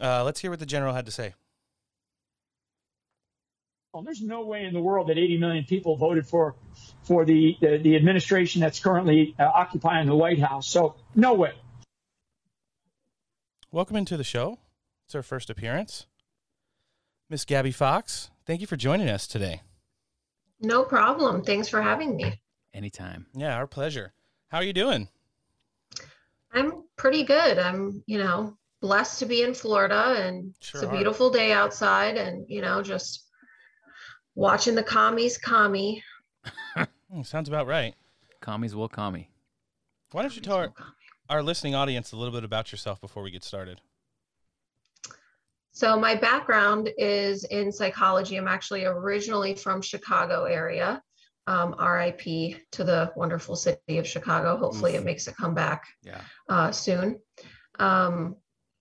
[SPEAKER 6] Uh, let's hear what the general had to say.
[SPEAKER 5] Well, there's no way in the world that 80 million people voted for for the the, the administration that's currently uh, occupying the White House. So no way.
[SPEAKER 6] Welcome into the show. It's our first appearance. Miss Gabby Fox, thank you for joining us today.
[SPEAKER 8] No problem. Thanks for having me.
[SPEAKER 2] Anytime.
[SPEAKER 6] Yeah, our pleasure. How are you doing?
[SPEAKER 8] I'm pretty good. I'm, you know, blessed to be in Florida and
[SPEAKER 6] Sure
[SPEAKER 8] it's a
[SPEAKER 6] are.
[SPEAKER 8] beautiful day outside and, you know, just watching the commies commie.
[SPEAKER 6] Hmm, sounds about right.
[SPEAKER 2] Commies will commie.
[SPEAKER 6] Why don't you tell our, our listening audience a little bit about yourself before we get started?
[SPEAKER 8] So my background is in psychology. I'm actually originally from Chicago area. Um, RIP to the wonderful city of Chicago. Hopefully
[SPEAKER 2] Oof.
[SPEAKER 8] it makes a comeback.
[SPEAKER 2] Yeah.
[SPEAKER 8] uh, soon. Um,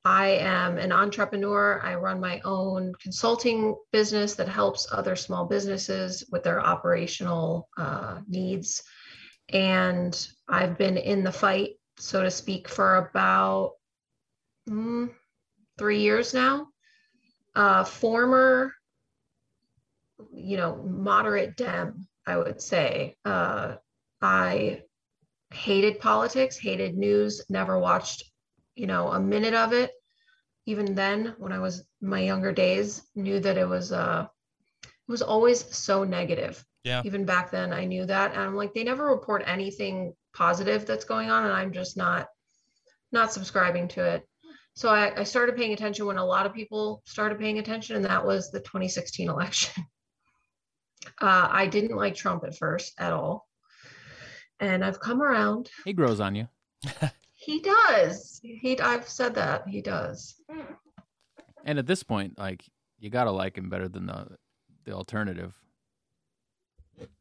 [SPEAKER 8] I am an entrepreneur. I run my own consulting business that helps other small businesses with their operational uh, needs. And I've been in the fight, so to speak, for about mm, three years now. Uh, former, you know, moderate Dem, I would say. Uh, I hated politics, hated news, never watched, you know, a minute of it. Even then, when I was my younger days, knew that it was uh it was always so negative.
[SPEAKER 6] Yeah.
[SPEAKER 8] Even back then I knew that. And I'm like, they never report anything positive that's going on, and I'm just not not subscribing to it. So I, I started paying attention when a lot of people started paying attention, and that was the 2016 election. Uh, I didn't like Trump at first at all. And I've come around.
[SPEAKER 2] He grows on you.
[SPEAKER 8] He does. He I've said that. He does.
[SPEAKER 2] And at this point, like you gotta like him better than the the alternative.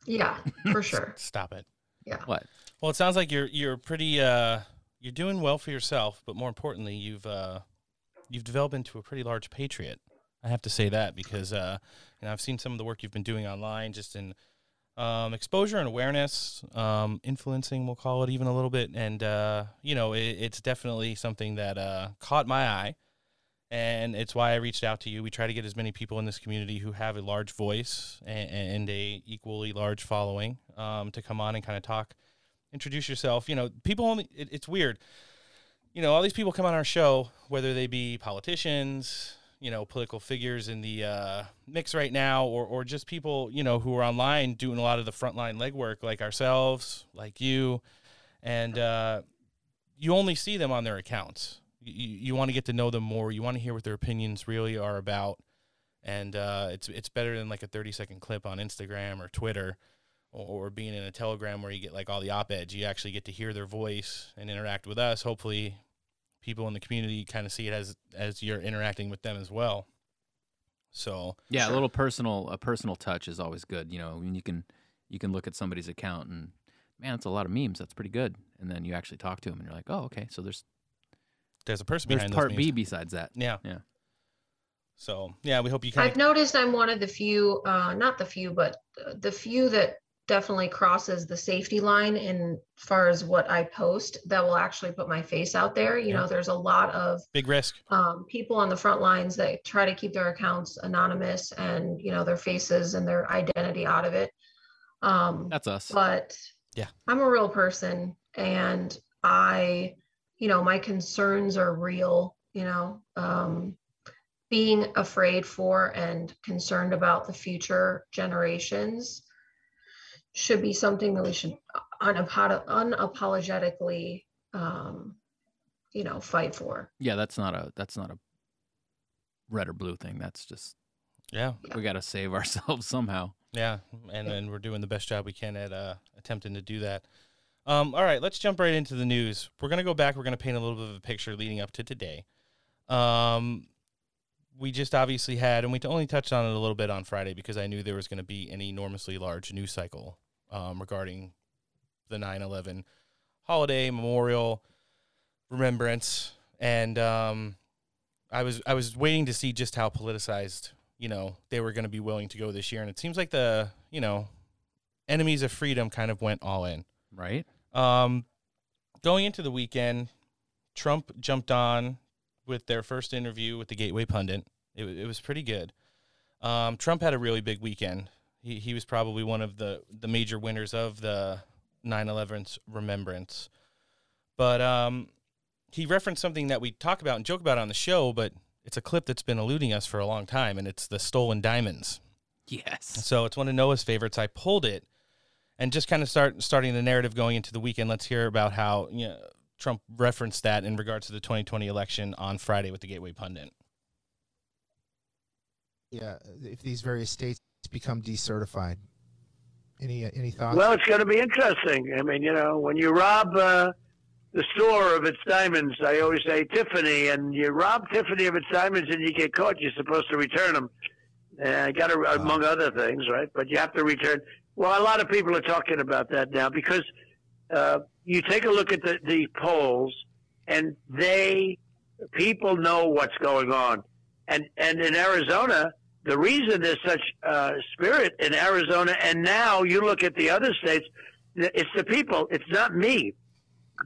[SPEAKER 8] Yeah, for sure.
[SPEAKER 6] Stop it.
[SPEAKER 8] Yeah.
[SPEAKER 2] What?
[SPEAKER 6] Well, it sounds like you're you're pretty uh you're doing well for yourself, but more importantly, you've uh you've developed into a pretty large patriot. I have to say that because uh know, I've seen some of the work you've been doing online just in um, exposure and awareness, um, influencing, we'll call it even a little bit. And, uh, you know, it, it's definitely something that uh, caught my eye. And it's why I reached out to you. We try to get as many people in this community who have a large voice and, and a equally large following um, to come on and kind of talk introduce yourself. You know, people only. It, it's weird. You know, all these people come on our show, whether they be politicians, you know, political figures in the uh, mix right now, or or just people you know who are online doing a lot of the frontline legwork, like ourselves, like you, and uh, you only see them on their accounts. You, you want to get to know them more. You want to hear what their opinions really are about, and uh, it's it's better than like a thirty second clip on Instagram or Twitter, or, or being in a Telegram where you get like all the op eds. You actually get to hear their voice and interact with us. Hopefully, people in the community kind of see it as as you're interacting with them as well. So
[SPEAKER 2] Yeah, a little personal a personal touch is always good. You know, when you can you can look at somebody's account and man, it's a lot of memes. That's pretty good. And then you actually talk to them and you're like, oh, okay, so there's
[SPEAKER 6] there's a person
[SPEAKER 2] there's
[SPEAKER 6] behind
[SPEAKER 2] part
[SPEAKER 6] those
[SPEAKER 2] B besides that.
[SPEAKER 6] Yeah.
[SPEAKER 2] Yeah.
[SPEAKER 6] So yeah, we hope you kind
[SPEAKER 8] I've noticed I'm one of the few, uh, not the few, but uh, the few that definitely crosses the safety line in far as what I post that will actually put my face out there. You
[SPEAKER 6] Yeah.
[SPEAKER 8] know, there's a lot of
[SPEAKER 6] big risk.
[SPEAKER 8] um, people on the front lines that try to keep their accounts anonymous and you know their faces and their identity out of it. Um,
[SPEAKER 2] That's us.
[SPEAKER 8] but
[SPEAKER 6] Yeah.
[SPEAKER 8] I'm a real person and I, you know, my concerns are real, you know, um, being afraid for and concerned about the future generations should be something that we should unapo- unapologetically, um, you know, fight for.
[SPEAKER 2] Yeah, that's not a that's not a red or blue thing. That's just
[SPEAKER 6] Yeah.
[SPEAKER 2] we got to save ourselves somehow.
[SPEAKER 6] Yeah, and and we're doing the best job we can at uh, attempting to do that. Um, all right, let's jump right into the news. We're gonna go back. We're gonna paint a little bit of a picture leading up to today. Um, we just obviously had, and we only touched on it a little bit on Friday because I knew there was going to be an enormously large news cycle um, regarding the 9/11 holiday memorial remembrance, and um, I was I was waiting to see just how politicized you know they were going to be willing to go this year, and it seems like the you know enemies of freedom kind of went all in.
[SPEAKER 2] Right?
[SPEAKER 6] Um, going into the weekend, Trump jumped on with their first interview with the Gateway Pundit. It, it was pretty good. Um, Trump had a really big weekend. He, he was probably one of the, the major winners of the 9 11's remembrance. But um, he referenced something that we talk about and joke about on the show, but it's a clip that's been eluding us for a long time, and it's the stolen diamonds.
[SPEAKER 2] Yes.
[SPEAKER 6] So it's one of Noah's favorites. I pulled it, and just kind of start starting the narrative going into the weekend. Let's hear about how you know, Trump referenced that in regards to the 2020 election on Friday with the Gateway Pundit.
[SPEAKER 9] yeah, if these various states become decertified. Any any thoughts?
[SPEAKER 10] Well, it's going to be interesting. I mean, you know, when you rob uh, the store of its diamonds, I always say Tiffany, and you rob Tiffany of its diamonds and you get caught, you're supposed to return them. Uh, got to, among other things, right? But you have to return. Well, a lot of people are talking about that now because uh, you take a look at the, the polls, and they people know what's going on, and and in Arizona, the reason there's such uh, spirit in Arizona, and now you look at the other states, it's the people. It's not me.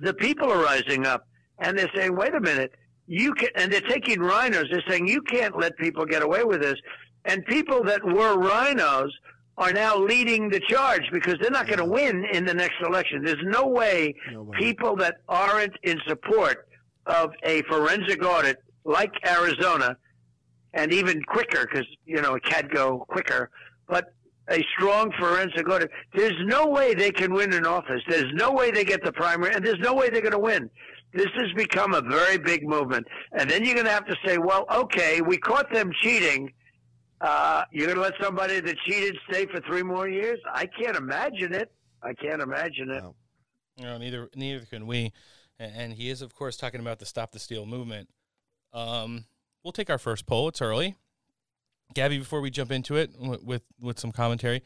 [SPEAKER 10] The people are rising up, and they're saying, "Wait a minute, you can." And they're taking RINOs. They're saying, "You can't let people get away with this." And people that were RINOs are now leading the charge because they're not going to win in the next election. There's no way people that aren't in support of a forensic audit like Arizona and even quicker because you know it can go quicker. But a strong forensic audit. There's no way they can win in office. There's no way they get the primary, and there's no way they're going to win. This has become a very big movement, and then you're going to have to say, well, okay, we caught them cheating. Uh, you're going to let somebody that cheated stay for three more years? I can't imagine it. I can't imagine it.
[SPEAKER 6] You know, neither neither can we. And he is, of course, talking about the Stop the Steal movement. Um, we'll take our first poll. It's early. Gabby, before we jump into it with, with some commentary,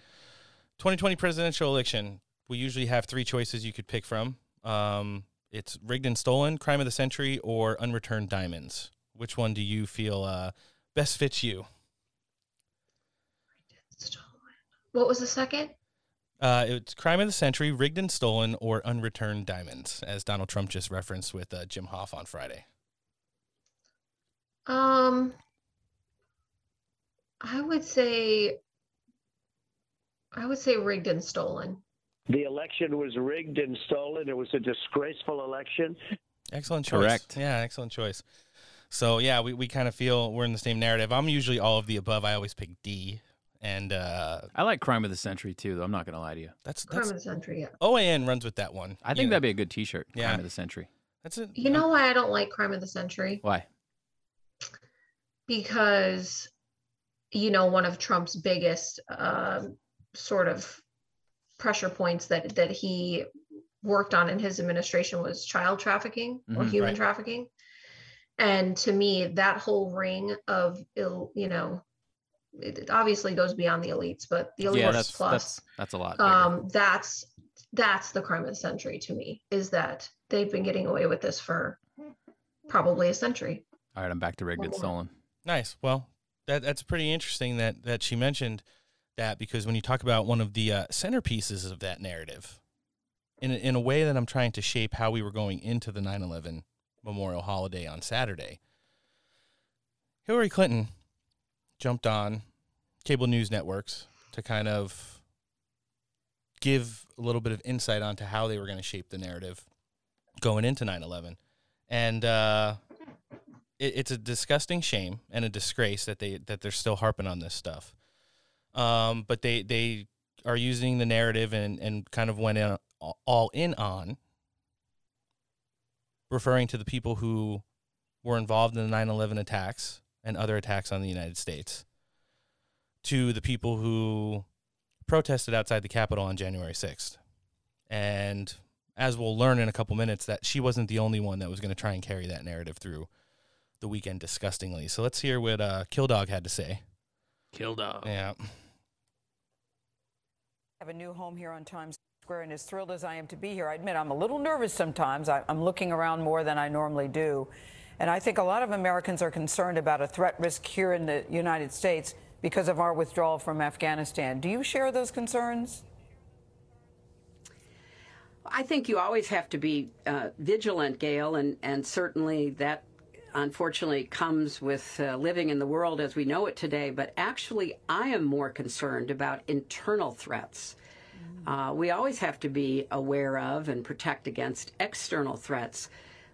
[SPEAKER 6] 2020 presidential election. We usually have three choices you could pick from. Um, it's rigged and stolen, crime of the century, or unreturned diamonds. Which one do you feel uh, best fits you?
[SPEAKER 8] What was the second?
[SPEAKER 6] Uh, it's crime of the century, rigged and stolen, or unreturned diamonds, as Donald Trump just referenced with uh, Jim Hoft on Friday.
[SPEAKER 8] Um, I would say, I would say rigged and stolen.
[SPEAKER 10] the election was rigged and stolen. It was a disgraceful election.
[SPEAKER 6] Excellent choice.
[SPEAKER 2] Correct.
[SPEAKER 6] Yeah, excellent choice. So yeah, we, we kind of feel we're in the same narrative. I'm usually all of the above. I always pick D. And uh
[SPEAKER 2] I like Crime of the Century too, though. I'm not gonna lie to you.
[SPEAKER 6] that's
[SPEAKER 8] Crime of the century. Yeah.
[SPEAKER 6] OAN runs with that one.
[SPEAKER 2] I think
[SPEAKER 6] know,
[SPEAKER 2] that'd be a good T-shirt.
[SPEAKER 6] Yeah.
[SPEAKER 2] Crime of the Century.
[SPEAKER 6] that's it.
[SPEAKER 8] You know why I don't like crime of the century?
[SPEAKER 2] Why?
[SPEAKER 8] Because, you know, one of Trump's biggest um sort of pressure points that that he worked on in his administration was child trafficking or
[SPEAKER 2] Mhm,
[SPEAKER 8] human
[SPEAKER 6] right.
[SPEAKER 8] trafficking. And to me, that whole ring of ill, you know, it it obviously goes beyond the elites, but the elites
[SPEAKER 2] yeah, that's
[SPEAKER 8] plus
[SPEAKER 2] that's that's a lot. bigger.
[SPEAKER 8] um that's that's the crime of the century to me is that they've been getting away with this for probably a century
[SPEAKER 2] All right, I'm back to rigged and stolen.
[SPEAKER 6] Nice. Well, that that's pretty interesting that that she mentioned that because when you talk about one of the uh, centerpieces of that narrative, in a, in a way that I'm trying to shape how we were going into the 9/11 Memorial Holiday on Saturday, Hillary Clinton jumped on cable news networks to kind of give a little bit of insight onto how they were going to shape the narrative going into 9/11, and uh, it, it's a disgusting shame and a disgrace that they that they're still harping on this stuff. Um, but they they are using the narrative and and kind of went in all in on referring to the people who were involved in the 9/11 attacks and other attacks on the United States to the people who protested outside the Capitol on January 6th. And as we'll learn in a couple minutes, that she wasn't the only one that was going to try and carry that narrative through the weekend disgustingly. So let's hear what uh, Kill Dog had to say.
[SPEAKER 2] Kill dog.
[SPEAKER 6] Yeah.
[SPEAKER 11] have a new home here on Times Square, and as thrilled as I am to be here, I admit I'm a little nervous sometimes. I, I'm looking around more than I normally do. And I think a lot of Americans are concerned about a threat risk here in the United States because of our withdrawal from Afghanistan. Do you share those concerns?
[SPEAKER 12] I think you always have to be uh, vigilant, Gail, and, and certainly that unfortunately comes with uh, living in the world as we know it today. But actually, I am more concerned about internal threats. Uh, we always have to be aware of and protect against external threats.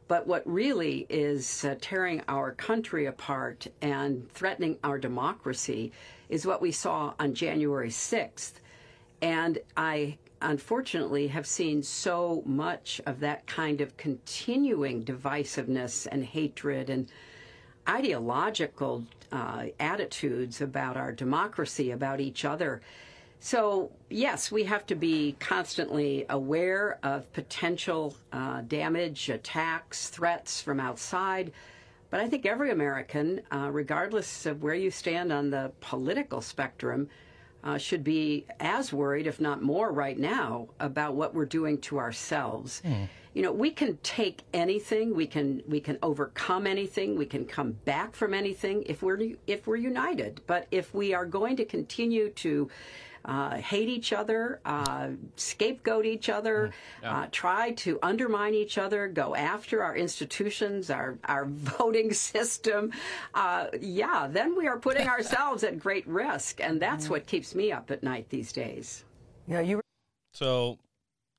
[SPEAKER 12] But what really is uh, tearing our country apart and threatening our democracy is what we saw on January 6th. And I unfortunately have seen so much of that kind of continuing divisiveness and hatred and ideological uh, attitudes about our democracy, about each other. So, yes, we have to be constantly aware of potential uh, damage, attacks, threats from outside. But I think every American, uh, regardless of where you stand on the political spectrum, uh, should be as worried, if not more, right now about what we're doing to ourselves. You know, we can take anything, we can we can overcome anything, we can come back from anything if we're if we're united. But if we are going to continue to uh, hate each other, uh, scapegoat each other, uh, try to undermine each other, go after our institutions, our, our voting system, uh, yeah, then we are putting ourselves at great risk. And that's what keeps me up at night these days.
[SPEAKER 11] Yeah, you.
[SPEAKER 6] So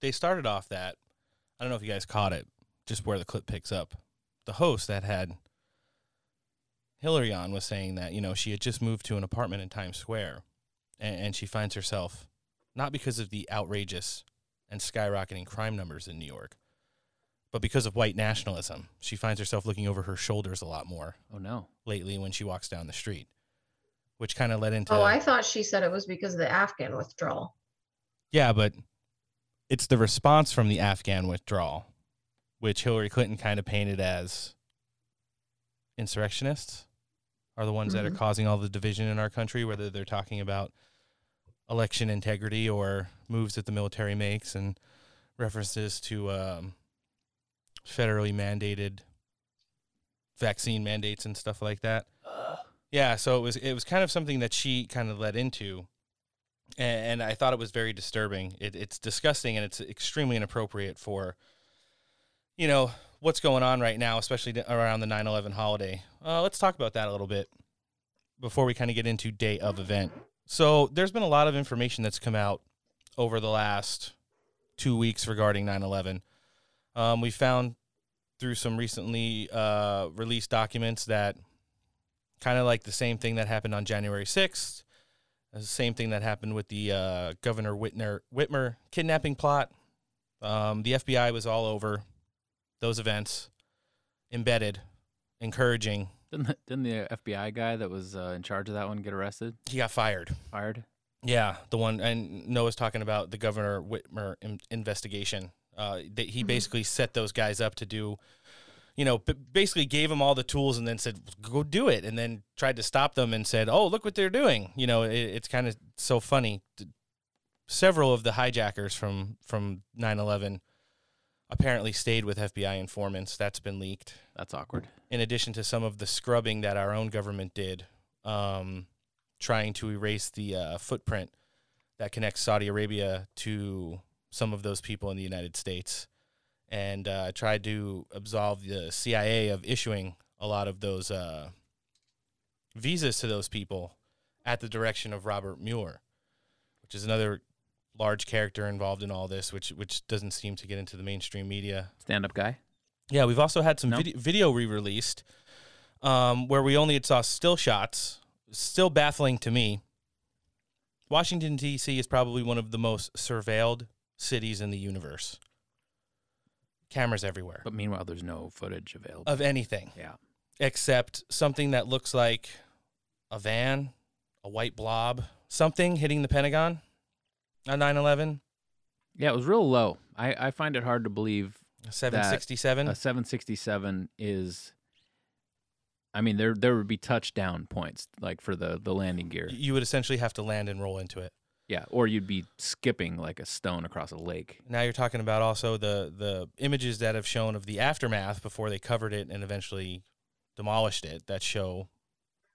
[SPEAKER 6] they started off that. I don't know if you guys caught it, just where the clip picks up. The host that had Hillary on was saying that, you know, she had just moved to an apartment in Times Square and, and she finds herself, not because of the outrageous and skyrocketing crime numbers in New York, but because of white nationalism. She finds herself looking over her shoulders a lot more
[SPEAKER 2] Oh no.
[SPEAKER 6] lately when she walks down the street, which kind of led into.
[SPEAKER 8] oh i thought she said it was because of the afghan withdrawal
[SPEAKER 6] Yeah, but it's the response from the Afghan withdrawal, which Hillary Clinton kind of painted as insurrectionists are the ones that are
[SPEAKER 8] Mhm.
[SPEAKER 6] causing all the division in our country, whether they're talking about election integrity or moves that the military makes and references to um, federally mandated vaccine mandates and stuff like that. Yeah, so it was it was kind of something that she kind of led into, and, and I thought it was very disturbing. It, it's disgusting and it's extremely inappropriate for, you know, what's going on right now, especially around the 9/11 holiday. Uh, let's talk about that a little bit before we kind of get into day of event. So there's been a lot of information that's come out over the last two weeks regarding 9/11. Um, we found through some recently uh, released documents that kind of like the same thing that happened on January 6th, the same thing that happened with the uh, Governor Whitner Whitmer kidnapping plot. Um, the FBI was all over those events, embedded, encouraging.
[SPEAKER 2] Didn't the, didn't the FBI guy that was uh, in charge of that one get arrested?
[SPEAKER 6] He got fired.
[SPEAKER 2] Fired.
[SPEAKER 6] Yeah, the one and Noah's talking about the Governor Whitmer in, investigation. Uh, that he
[SPEAKER 2] Mhm.
[SPEAKER 6] basically set those guys up to do, you know, b- basically gave them all the tools and then said, "Go do it," and then tried to stop them and said, "Oh, look what they're doing." You know, it, it's kind of so funny. Several of the hijackers from from 9/11 apparently stayed with FBI informants. That's been leaked.
[SPEAKER 2] That's awkward.
[SPEAKER 6] In addition to some of the scrubbing that our own government did, um, trying to erase the uh, footprint that connects Saudi Arabia to some of those people in the United States, and uh, tried to absolve the CIA of issuing a lot of those uh, visas to those people at the direction of Robert Mueller, which is another large character involved in all this, which which doesn't seem to get into the mainstream media.
[SPEAKER 2] Stand up guy.
[SPEAKER 6] Yeah, we've also had some
[SPEAKER 2] No?
[SPEAKER 6] video, video re-released um, where we only had saw still shots. Still baffling to me. Washington D.C. is probably one of the most surveilled cities in the universe. Cameras everywhere
[SPEAKER 2] But meanwhile, there's no footage available.
[SPEAKER 6] of anything
[SPEAKER 2] yeah.
[SPEAKER 6] except something that looks like a van, a white blob, something hitting the Pentagon on 9/11.
[SPEAKER 2] Yeah, it was real low. I, I find it hard to believe.
[SPEAKER 6] 767?
[SPEAKER 2] that A 767 is. I mean, there there would be touchdown points like for the the landing gear.
[SPEAKER 6] You would essentially have to land and roll into it.
[SPEAKER 2] Yeah, or you'd be skipping like a stone across a lake.
[SPEAKER 6] Now you're talking about also the the images that have shown of the aftermath before they covered it and eventually demolished it that show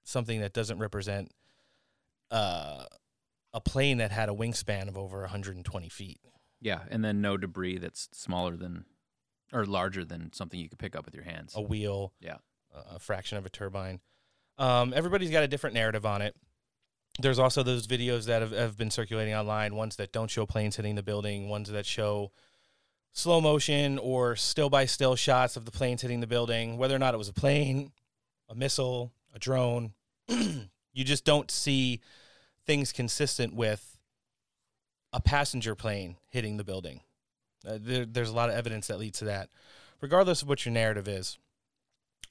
[SPEAKER 6] something that doesn't represent uh, a plane that had a wingspan of over 120 feet.
[SPEAKER 2] Yeah, and then no debris that's smaller than or larger than something you could pick up with your hands.
[SPEAKER 6] A wheel,
[SPEAKER 2] Yeah.
[SPEAKER 6] a fraction of a turbine. Um, everybody's got a different narrative on it. There's also those videos that have, have been circulating online, ones that don't show planes hitting the building, ones that show slow motion or still by still shots of the planes hitting the building, whether or not it was a plane, a missile, a drone. you just don't see things consistent with a passenger plane hitting the building. Uh, there, there's a lot of evidence that leads to that. Regardless of what your narrative is,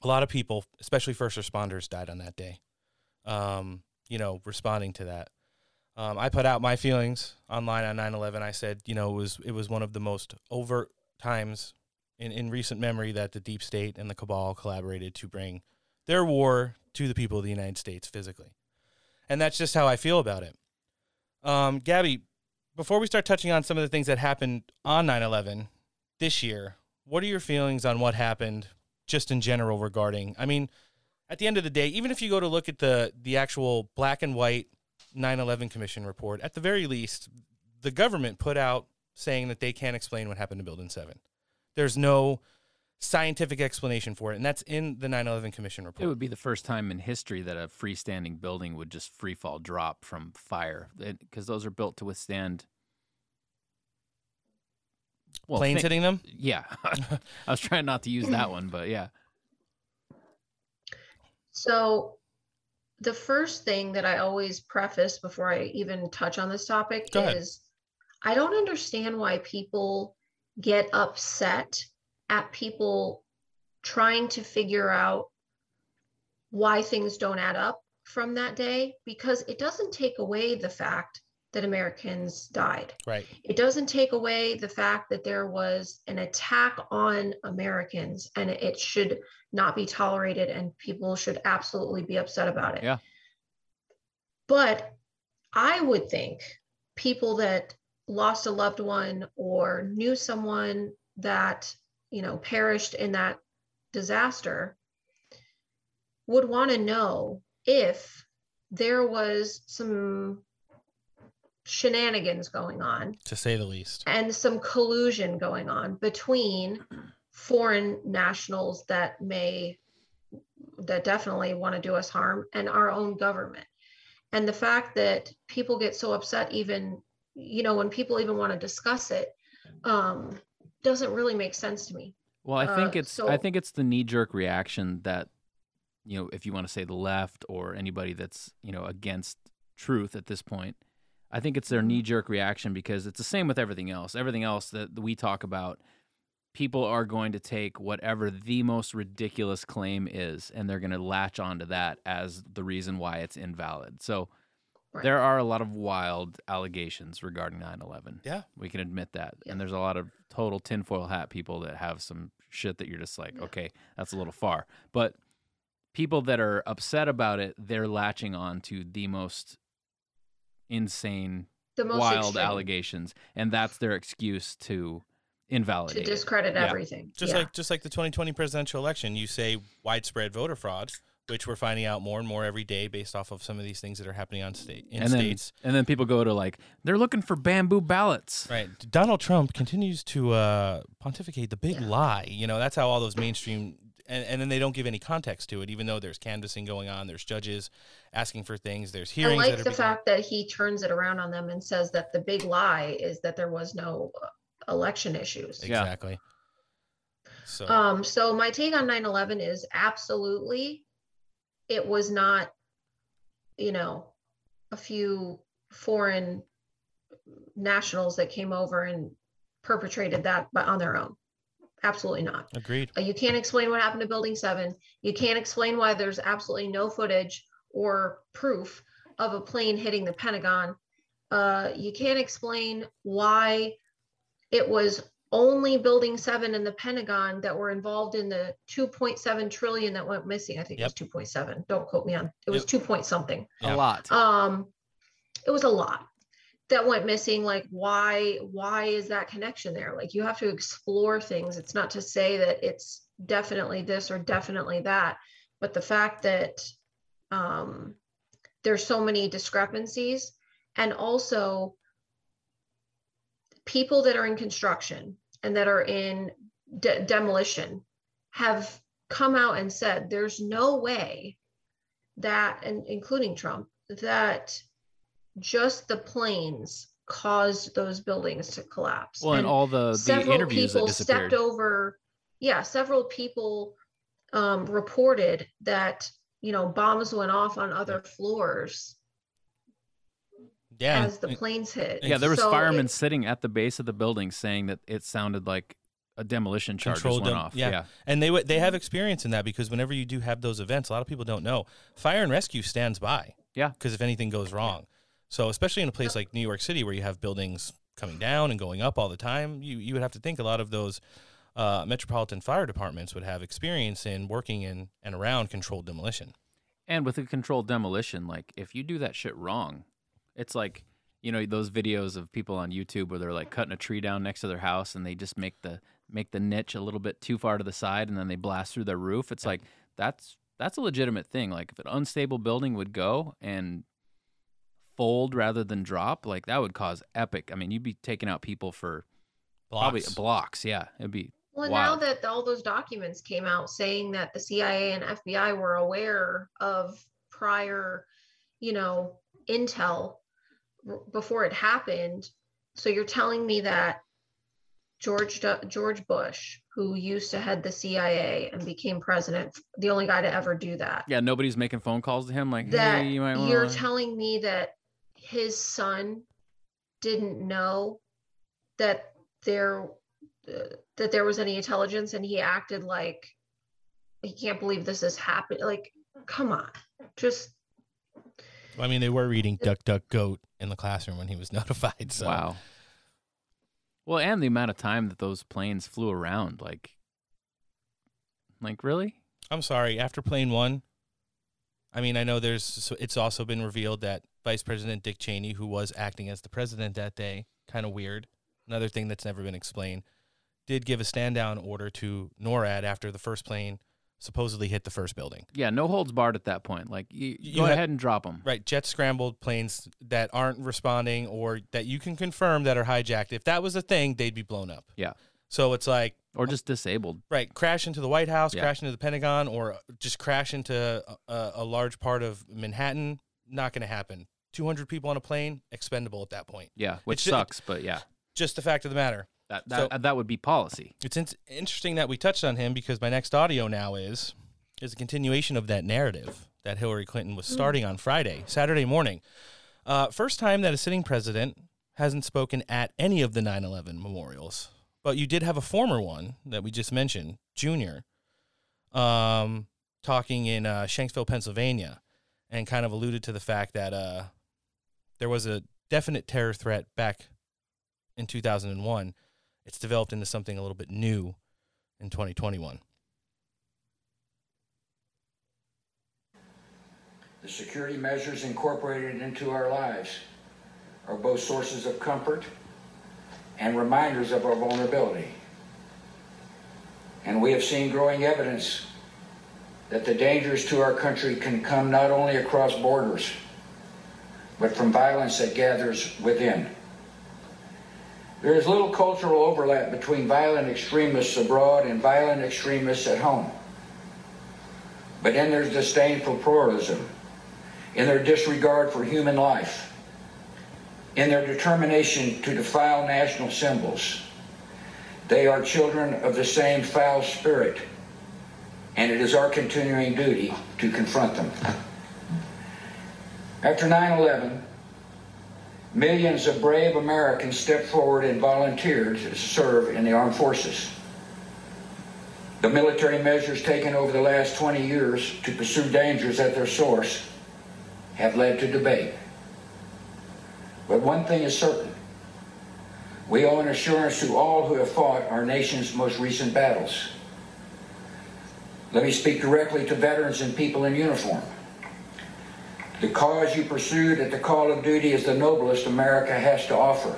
[SPEAKER 6] a lot of people, especially first responders, died on that day. Um, you know, responding to that. Um, I put out my feelings online on 9/11. I said, you know, it was it was one of the most overt times in, in recent memory that the deep state and the cabal collaborated to bring their war to the people of the United States physically, and that's just how I feel about it. Um, Gabby, before we start touching on some of the things that happened on 9/11 this year, what are your feelings on what happened just in general regarding? I mean, at the end of the day, even if you go to look at the the actual black and white 9/11 Commission report, at the very least, the government put out saying that they can't explain what happened to Building Seven. There's no scientific explanation for it, and that's in the 9/11 Commission report.
[SPEAKER 2] It would be the first time in history that a freestanding building would just free fall drop from fire, because those are built to withstand.
[SPEAKER 6] Planes
[SPEAKER 2] thi-
[SPEAKER 6] hitting them?
[SPEAKER 2] Yeah, I was trying not to use that one, but yeah.
[SPEAKER 8] So, the first thing that I always preface before I even touch on this topic
[SPEAKER 6] Go ahead.
[SPEAKER 8] is I don't understand why people get upset at people trying to figure out why things don't add up from that day because it doesn't take away the fact that Americans died.
[SPEAKER 6] Right.
[SPEAKER 8] It doesn't take away the fact that there was an attack on Americans and it should not be tolerated and people should absolutely be upset about it.
[SPEAKER 2] Yeah.
[SPEAKER 8] But I would think people that lost a loved one or knew someone that, you know, perished in that disaster would want to know if there was some shenanigans going on
[SPEAKER 6] to say the least.
[SPEAKER 8] and some collusion going on between foreign nationals that may that definitely want to do us harm and our own government and the fact that people get so upset even you know when people even want to discuss it um, doesn't really make sense to me.
[SPEAKER 2] Well, I think
[SPEAKER 8] Uh,
[SPEAKER 2] it's
[SPEAKER 8] so-
[SPEAKER 2] I think it's the knee jerk reaction that you know, if you want to say the left or anybody that's, you know, against truth at this point, I think it's their
[SPEAKER 8] Mm-hmm.
[SPEAKER 2] knee jerk reaction because it's the same with everything else. Everything else that we talk about, people are going to take whatever the most ridiculous claim is and they're going to latch onto that as the reason why it's invalid. So
[SPEAKER 8] Right.
[SPEAKER 2] there are a lot of wild allegations regarding 9/11.
[SPEAKER 6] Yeah.
[SPEAKER 2] We can admit that. And there's a lot of total tinfoil hat people that have some shit that you're just like, okay, that's a little far. But people that are upset about it, they're latching on to the most insane,
[SPEAKER 8] The most
[SPEAKER 2] wild
[SPEAKER 8] extreme.
[SPEAKER 2] allegations, and that's their excuse to invalidate.
[SPEAKER 8] to
[SPEAKER 2] it.
[SPEAKER 8] discredit
[SPEAKER 2] Yeah.
[SPEAKER 8] everything.
[SPEAKER 6] Just
[SPEAKER 8] yeah.
[SPEAKER 6] like just like the 2020 presidential election, you say widespread voter fraud, which we're finding out more and more every day based off of some of these things that are happening on state in
[SPEAKER 2] and then,
[SPEAKER 6] states.
[SPEAKER 2] and then people go to like, they're looking for bamboo ballots.
[SPEAKER 6] Right. Donald Trump continues to uh, pontificate the big lie. You know, that's how all those mainstream and, and then they don't give any context to it, even though there's canvassing going on, there's judges asking for things, there's
[SPEAKER 8] I
[SPEAKER 6] hearings.
[SPEAKER 8] like
[SPEAKER 6] that
[SPEAKER 8] the
[SPEAKER 6] being-
[SPEAKER 8] fact that he turns it around on them and says that the big lie is that there was no uh, election issues.
[SPEAKER 6] Exactly. So
[SPEAKER 8] Um, so my take on 9/11 is absolutely, it was not, you know, a few foreign nationals that came over and perpetrated that, but on their own. Absolutely not.
[SPEAKER 6] agreed.
[SPEAKER 8] Uh, You can't explain what happened to Building 7. You can't explain why there's absolutely no footage or proof of a plane hitting the Pentagon. Uh, you can't explain why it was only Building 7 and the Pentagon that were involved in the 2.7 trillion that went missing. I think it was 2.7. Don't quote me on. It was 2 point something.
[SPEAKER 2] A lot.
[SPEAKER 8] Um, it was a lot that went missing. Like, why? Why is that connection there? Like, you have to explore things. It's not to say that it's definitely this or definitely that, but the fact that um, there's so many discrepancies, and also people that are in construction and that are in de- demolition have come out and said there's no way that and including Trump that just the planes caused those buildings to collapse.
[SPEAKER 2] Well, and all the- the
[SPEAKER 8] several
[SPEAKER 2] interviews
[SPEAKER 8] people stepped over. Yeah, several people um, reported that you know bombs went off on other floors
[SPEAKER 6] Yeah.
[SPEAKER 8] as the planes hit.
[SPEAKER 2] Yeah, there was
[SPEAKER 8] So
[SPEAKER 2] firemen
[SPEAKER 8] it-
[SPEAKER 2] sitting at the base of the building saying that it sounded like a demolition charge just
[SPEAKER 6] controlled
[SPEAKER 2] went
[SPEAKER 6] them.
[SPEAKER 2] off.
[SPEAKER 6] Yeah.
[SPEAKER 2] yeah.
[SPEAKER 6] and they they have experience in that because whenever you do have those events, a lot of people don't know. Fire and rescue stands by.
[SPEAKER 2] Yeah,
[SPEAKER 6] because if anything goes wrong, so especially in a place like New York City where you have buildings coming down and going up all the time, you you would have to think a lot of those. Uh, metropolitan fire departments would have experience in working in and around controlled demolition.
[SPEAKER 2] And with a controlled demolition, like if you do that shit wrong, it's like you know those videos of people on YouTube where they're like cutting a tree down next to their house and they just make the make the niche a little bit too far to the side and then they blast through their roof. It's like that's that's a legitimate thing. Like if an unstable building would go and fold rather than drop, like that would cause epic. I mean, you'd be taking out people for probably
[SPEAKER 6] Blocks.
[SPEAKER 2] blocks. Yeah, it'd be
[SPEAKER 8] Well,
[SPEAKER 2] wild.
[SPEAKER 8] now that all those documents came out saying that the CIA and FBI were aware of prior, you know, intel r- before it happened, so you're telling me that George George Bush, who used to head the CIA and became president, the only guy to ever do that,
[SPEAKER 2] yeah, nobody's making phone calls to him like,
[SPEAKER 8] that
[SPEAKER 2] hey, you might
[SPEAKER 8] you're telling me that his son didn't know that there uh, that there was any intelligence and he acted like he can't believe this has happened. Like come on. Just
[SPEAKER 6] I mean, they were reading Duck Duck Goat in the classroom when he was notified. So
[SPEAKER 2] Wow. Well, and the amount of time that those planes flew around, like, like really?
[SPEAKER 6] I'm sorry. After plane one, I mean, I know there's. So it's also been revealed that Vice President Dick Cheney, who was acting as the president that day, kind of weird. Another thing that's never been explained, did give a stand down order to NORAD after the first plane supposedly hit the first building.
[SPEAKER 2] Yeah, no holds barred at that point. Like, you,
[SPEAKER 6] You
[SPEAKER 2] go
[SPEAKER 6] have-
[SPEAKER 2] ahead and drop them.
[SPEAKER 6] Right, jet scrambled planes that aren't responding or that you can confirm that are hijacked. If that was a thing, they'd be blown up.
[SPEAKER 2] Yeah,
[SPEAKER 6] So it's like
[SPEAKER 2] or just disabled.
[SPEAKER 6] Right, crash into the White House,
[SPEAKER 2] Yeah.
[SPEAKER 6] crash into the Pentagon, or just crash into a, a large part of Manhattan. Not going to happen. Two hundred people on a plane, expendable at that point.
[SPEAKER 2] Yeah, which
[SPEAKER 6] It's
[SPEAKER 2] sucks, but yeah.
[SPEAKER 6] Just the fact of the matter.
[SPEAKER 2] That that, that would be policy.
[SPEAKER 6] It's in- interesting that we touched on him because my next audio now is is a continuation of that narrative that Hillary Clinton was starting on Friday, Saturday morning. Uh, first time that a sitting president hasn't spoken at any of the 9/11 memorials, but you did have a former one that we just mentioned, Junior, um, talking in uh, Shanksville, Pennsylvania, and kind of alluded to the fact that uh, there was a definite terror threat back in 2001 it's developed into something a little bit new in 2021.
[SPEAKER 13] The security measures incorporated into our lives are both sources of comfort and reminders of our vulnerability. And we have seen growing evidence that the dangers to our country can come not only across borders, but from violence that gathers within. There is little cultural overlap between violent extremists abroad and violent extremists at home. But in their disdain for pluralism, in their disregard for human life, in their determination to defile national symbols, they are children of the same foul spirit, and it is our continuing duty to confront them. After 9 11, Millions of brave Americans stepped forward and volunteered to serve in the armed forces. The military measures taken over the last 20 years to pursue dangers at their source have led to debate. But one thing is certain. We owe an assurance to all who have fought our nation's most recent battles. Let me speak directly to veterans and people in uniform. The cause you pursued at the call of duty is the noblest America has to offer.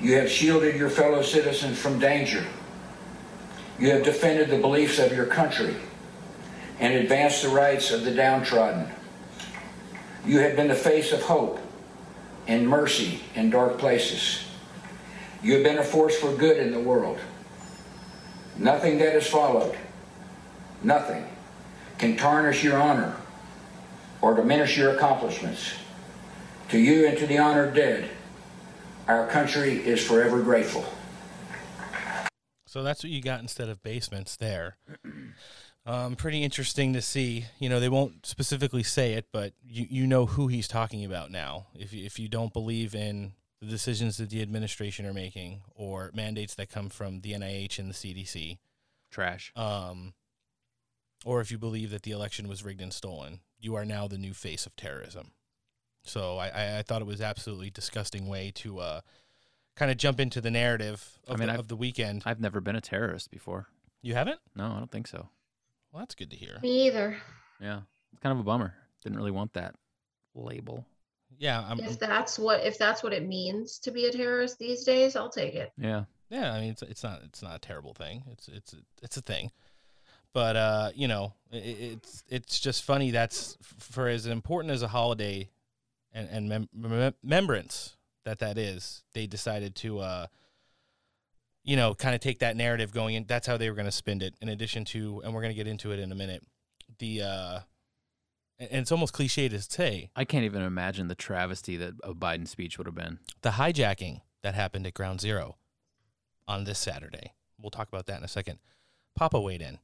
[SPEAKER 13] You have shielded your fellow citizens from danger. You have defended the beliefs of your country and advanced the rights of the downtrodden. You have been the face of hope and mercy in dark places. You have been a force for good in the world. Nothing that has followed, nothing, can tarnish your honor or diminish your accomplishments. To you and to the honored dead, our country is forever grateful.
[SPEAKER 6] So that's what you got instead of basements there. Um, pretty interesting to see. You know, they won't specifically say it, but you, you know who he's talking about now. If you, if you don't believe in the decisions that the administration are making or mandates that come from the NIH and the CDC,
[SPEAKER 2] trash.
[SPEAKER 6] Um, or if you believe that the election was rigged and stolen, you are now the new face of terrorism. So I, I, I thought it was absolutely disgusting way to uh, kind of jump into the narrative of,
[SPEAKER 2] I mean,
[SPEAKER 6] the, of the weekend.
[SPEAKER 2] I've never been a terrorist before.
[SPEAKER 6] You haven't?
[SPEAKER 2] No, I don't think so.
[SPEAKER 6] Well, that's good to hear.
[SPEAKER 8] Me either.
[SPEAKER 2] Yeah, it's kind of a bummer. Didn't really want that label.
[SPEAKER 6] Yeah, I'm,
[SPEAKER 8] If that's what if that's what it means to be a terrorist these days, I'll take it.
[SPEAKER 2] Yeah.
[SPEAKER 6] Yeah, I mean it's it's not it's not a terrible thing. It's it's it's a thing. But uh, you know, i it's it's just funny that's for as important as a holiday and and mem- mem- remembrance that that is. They decided to uh you know, kind of take that narrative going in. That's how they were going to spend it in addition to and we're going to get into it in a minute. The uh and and it's almost cliche to say
[SPEAKER 2] I can't even imagine the travesty that a Biden speech would have been.
[SPEAKER 6] the hijacking that happened at Ground Zero on this Saturday. We'll talk about that in a second. Papa weighed in.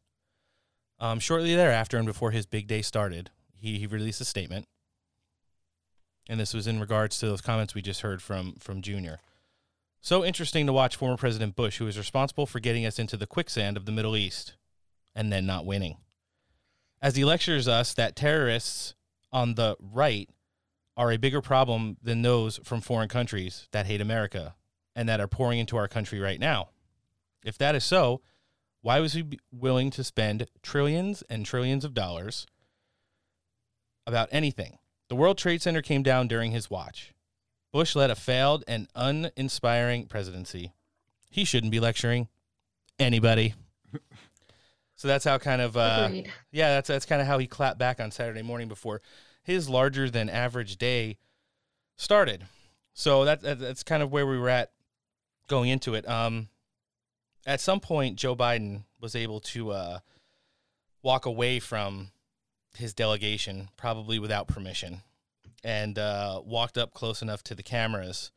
[SPEAKER 6] Um, shortly thereafter, and before his big day started, he, he released a statement. And this was in regards to those comments we just heard from, from Junior. So interesting to watch former President Bush, who was responsible for getting us into the quicksand of the Middle East and then not winning. As he lectures us that terrorists on the right are a bigger problem than those from foreign countries that hate America and that are pouring into our country right now. If that is so, why was he willing to spend trillions and trillions of dollars about anything? The World Trade Center came down during his watch. Bush led a failed and uninspiring presidency. He shouldn't be lecturing anybody. so that's how kind of uh, yeah, that's that's kind of how he clapped back on Saturday morning before his larger than average day started. So that, that that's kind of where we were at going into it. Um, at some point, Joe Biden was able to uh, walk away from his delegation, probably without permission, and uh, walked up close enough to the cameras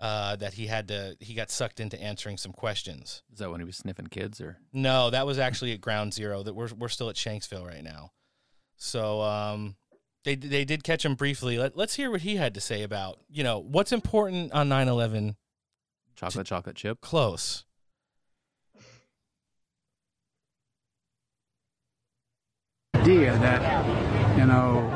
[SPEAKER 6] uh, that he had to he got sucked into answering some questions.
[SPEAKER 2] Is that when he was sniffing kids or?
[SPEAKER 6] No, that was actually at Ground Zero. That we're we're still at Shanksville right now. So um, they they did catch him briefly. Let, let's hear what he had to say about you know what's important on 9-11.
[SPEAKER 2] Chocolate chocolate chip.
[SPEAKER 6] Close.
[SPEAKER 14] Idea that, you know,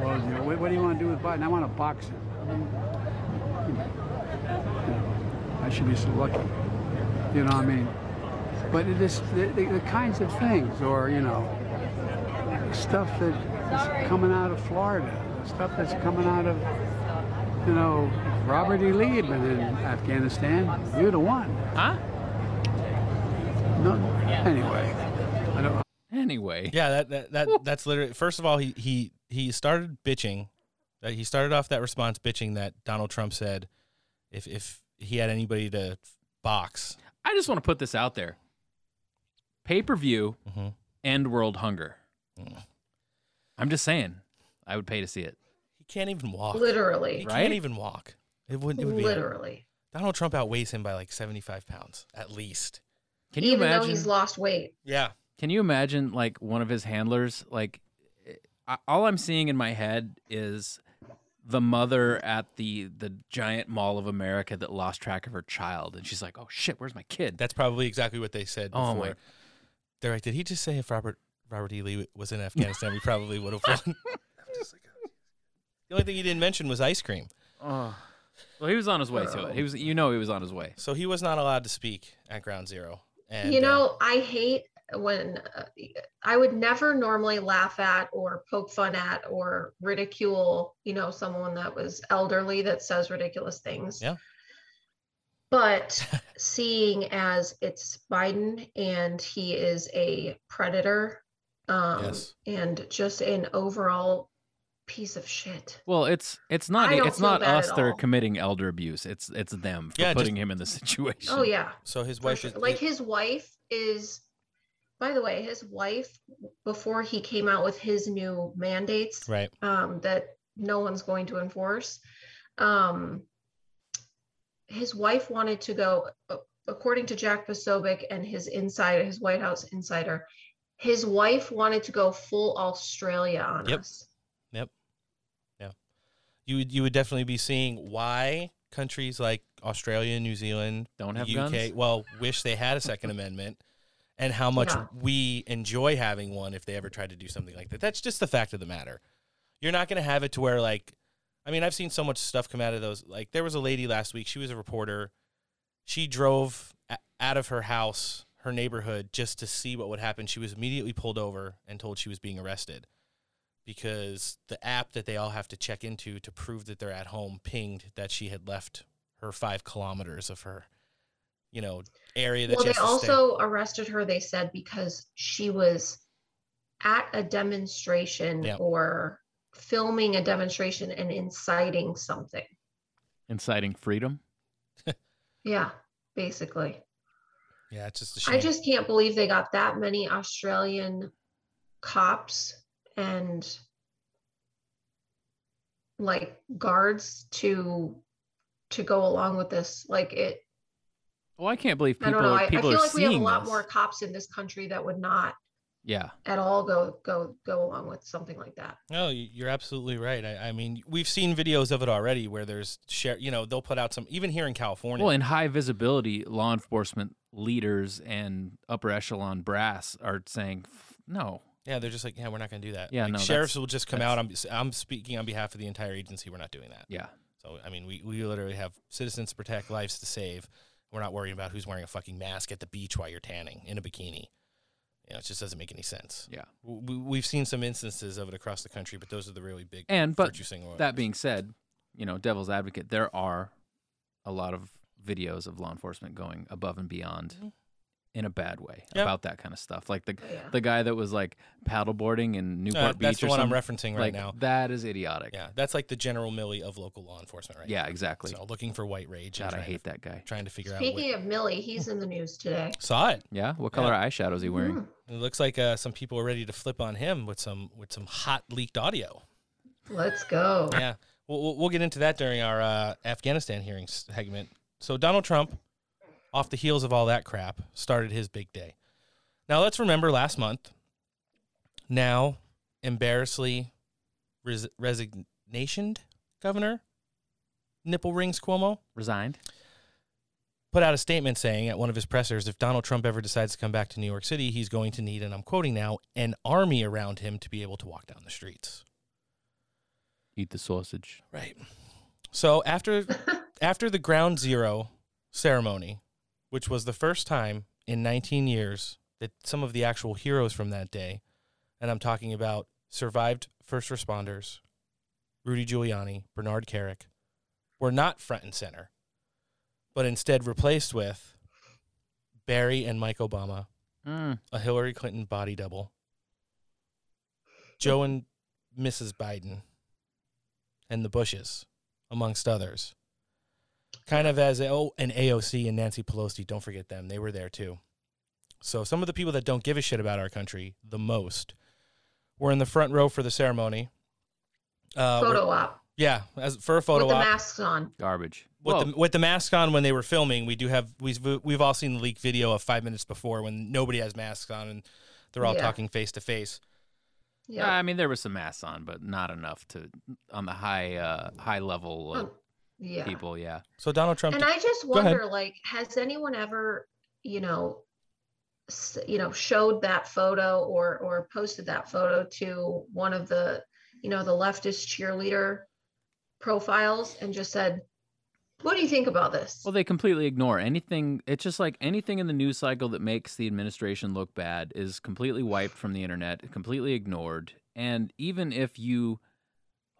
[SPEAKER 14] well, you know, what, what do you want to do with Biden? I want to box him. I you know, I should be so lucky. You know what I mean? But it is the, the, the kinds of things, or, you know, stuff that is coming out of Florida, stuff that's coming out of, you know, Robert E. Lee had been in Afghanistan. You're the one.
[SPEAKER 2] Huh?
[SPEAKER 14] No, anyway. I don't,
[SPEAKER 2] Anyway.
[SPEAKER 6] Yeah, that that, that that's literally. First of all, he he he started bitching. That he started off that response bitching that Donald Trump said, if if he had anybody to box.
[SPEAKER 2] I just want to put this out there. Pay per view,
[SPEAKER 6] Mhm.
[SPEAKER 2] end world hunger.
[SPEAKER 6] Mm.
[SPEAKER 2] I'm just saying, I would pay to see it.
[SPEAKER 6] He can't even walk.
[SPEAKER 8] Literally.
[SPEAKER 6] he
[SPEAKER 2] Right?
[SPEAKER 6] can't even walk. It wouldn't. It would be
[SPEAKER 8] Literally.
[SPEAKER 6] Donald Trump outweighs him by like seventy five pounds at least.
[SPEAKER 2] Can you
[SPEAKER 8] Even
[SPEAKER 2] imagine?
[SPEAKER 8] though he's lost weight.
[SPEAKER 6] Yeah.
[SPEAKER 2] Can you imagine like one of his handlers? Like, I, all I'm seeing in my head is the mother at the the giant mall of America that lost track of her child, and she's like, "Oh shit, where's my kid?"
[SPEAKER 6] That's probably exactly what they said
[SPEAKER 2] Oh,
[SPEAKER 6] before.
[SPEAKER 2] my-
[SPEAKER 6] They're like, did he just say if Robert Robert E. Lee was in Afghanistan, we probably would have won? the only thing he didn't mention was ice cream.
[SPEAKER 2] Oh. Well, he was on his way to it. He was, you know, he was on his way.
[SPEAKER 6] So he was not allowed to speak at Ground Zero. And
[SPEAKER 8] you
[SPEAKER 6] uh,
[SPEAKER 8] know, I hate when uh, I would never normally laugh at or poke fun at or ridicule, you know, someone that was elderly that says ridiculous things.
[SPEAKER 6] Yeah.
[SPEAKER 8] But seeing as it's Biden and he is a predator um,
[SPEAKER 6] Yes.
[SPEAKER 8] and just an overall piece of shit.
[SPEAKER 2] Well, it's it's not it's not us that are committing elder abuse. It's it's them for
[SPEAKER 6] Yeah, just-
[SPEAKER 2] putting him in the situation.
[SPEAKER 8] Oh yeah.
[SPEAKER 6] So his wife
[SPEAKER 8] sure.
[SPEAKER 6] is
[SPEAKER 8] like his wife is by the way his wife before he came out with his new mandates
[SPEAKER 6] right.
[SPEAKER 8] um, that no one's going to enforce um, his wife wanted to go uh, according to jack Posobiec and his insider his white house insider his wife wanted to go full australia on
[SPEAKER 6] Yep.
[SPEAKER 8] us
[SPEAKER 6] Yep. Yeah. You would you would definitely be seeing why countries like Australia, and New Zealand,
[SPEAKER 2] Don't have
[SPEAKER 6] UK,
[SPEAKER 2] guns?
[SPEAKER 6] well, wish they had a second amendment and how much
[SPEAKER 8] Yeah.
[SPEAKER 6] we enjoy having one if they ever tried to do something like that. That's just the fact of the matter. You're not going to have it to where like I mean, I've seen so much stuff come out of those. Like there was a lady last week, she was a reporter. She drove a- out of her house, her neighborhood just to see what would happen. She was immediately pulled over and told she was being arrested because the app that they all have to check into to prove that they're at home pinged that she had left her five kilometers of her, you know, area that
[SPEAKER 8] well they
[SPEAKER 6] has to stay.
[SPEAKER 8] also arrested her they said because she was at a demonstration
[SPEAKER 6] Yeah.
[SPEAKER 8] or filming a demonstration and inciting something
[SPEAKER 2] Inciting freedom.
[SPEAKER 8] yeah basically
[SPEAKER 6] Yeah, it's just a shame.
[SPEAKER 8] I just can't believe they got that many Australian cops and like guards to to go along with this. Like it,
[SPEAKER 2] Well, I can't believe people.
[SPEAKER 8] I
[SPEAKER 2] people
[SPEAKER 8] don't know.
[SPEAKER 2] are
[SPEAKER 8] I, I feel like we have a lot
[SPEAKER 2] this.
[SPEAKER 8] more cops in this country that would not
[SPEAKER 2] Yeah.
[SPEAKER 8] at all go go go along with something like that.
[SPEAKER 6] No, you're absolutely right. I, I mean, we've seen videos of it already where there's share. You know, they'll put out some even here in California.
[SPEAKER 2] Well, in high visibility, law enforcement leaders and upper echelon brass are saying, no.
[SPEAKER 6] yeah, they're just like, yeah, we're not going to do that.
[SPEAKER 2] Yeah,
[SPEAKER 6] Like,
[SPEAKER 2] no,
[SPEAKER 6] sheriffs will just come out. I'm I'm speaking on behalf of the entire agency. We're not doing that.
[SPEAKER 2] Yeah.
[SPEAKER 6] So I mean, we we literally have citizens to protect, lives to save. We're not worrying about who's wearing a fucking mask at the beach while you're tanning in a bikini. You know, it just doesn't make any sense.
[SPEAKER 2] Yeah.
[SPEAKER 6] We, we've seen some instances of it across the country, but those are the really big
[SPEAKER 2] And but
[SPEAKER 6] virtue signal.
[SPEAKER 2] that being said, you know, devil's advocate, there are a lot of videos of law enforcement going above and beyond mm-hmm. In a bad way
[SPEAKER 6] Yep.
[SPEAKER 2] about that kind of stuff. Like the the guy that was like paddleboarding in Newport
[SPEAKER 6] Uh,
[SPEAKER 2] Beach.
[SPEAKER 6] that's the
[SPEAKER 2] or
[SPEAKER 6] one I'm referencing right
[SPEAKER 2] Like,
[SPEAKER 6] now.
[SPEAKER 2] That is idiotic.
[SPEAKER 6] Yeah, that's like the general Milley of local law enforcement, right?
[SPEAKER 2] Yeah,
[SPEAKER 6] now.
[SPEAKER 2] exactly.
[SPEAKER 6] So looking for white rage. and
[SPEAKER 2] God, I
[SPEAKER 6] trying to-
[SPEAKER 2] hate that guy.
[SPEAKER 6] Trying to figure out.
[SPEAKER 8] Speaking of Milley, he's in the news today.
[SPEAKER 6] Saw it.
[SPEAKER 2] Yeah. What color eyeshadow is he wearing?
[SPEAKER 8] Mhm.
[SPEAKER 6] It looks like uh, some people are ready to flip on him with some with some hot leaked audio.
[SPEAKER 8] Let's go.
[SPEAKER 6] Yeah. We'll, we'll- we'll get into that during our uh, Afghanistan hearing segment. So Donald Trump, off the heels of all that crap, started his big day. Now let's remember last month. Now, embarrassingly res- resignationed governor Nipple Rings Cuomo
[SPEAKER 2] resigned.
[SPEAKER 6] Put out a statement saying at one of his pressers, if Donald Trump ever decides to come back to New York City, he's going to need, and I'm quoting now, an army around him to be able to walk down the streets.
[SPEAKER 2] Eat the sausage.
[SPEAKER 6] Right. So after after the ground zero ceremony, which was the first time in 19 years that some of the actual heroes from that day, and I'm talking about survived first responders, Rudy Giuliani, Bernard Kerik, were not front and center, but instead replaced with Barry and Mike Obama,
[SPEAKER 2] Mm.
[SPEAKER 6] a Hillary Clinton body double, Joe and Mrs. Biden, and the Bushes, amongst others. Kind of as a, oh, and AOC and Nancy Pelosi. Don't forget them; they were there too. So some of the people that don't give a shit about our country the most were in the front row for the ceremony. Uh,
[SPEAKER 8] Photo op
[SPEAKER 6] Yeah, as for a photo
[SPEAKER 8] with the
[SPEAKER 6] op
[SPEAKER 8] masks on.
[SPEAKER 2] Garbage.
[SPEAKER 6] with the with the mask on when they were filming. We do have we've we've all seen the leaked video of five minutes before when nobody has masks on and they're all
[SPEAKER 2] Yeah.
[SPEAKER 6] talking face to face.
[SPEAKER 2] Yeah. I mean, there was some masks on, but not enough to on the high uh, high level uh,
[SPEAKER 8] Oh, yeah.
[SPEAKER 2] people. Yeah.
[SPEAKER 6] So Donald Trump.
[SPEAKER 8] And I just wonder, like, has anyone ever, you know, you know, showed that photo or or posted that photo to one of the, you know, the leftist cheerleader profiles and just said, "What do you think about this?"
[SPEAKER 2] Well, they completely ignore anything. It's just like anything in the news cycle that makes the administration look bad is completely wiped from the internet, completely ignored. And even if you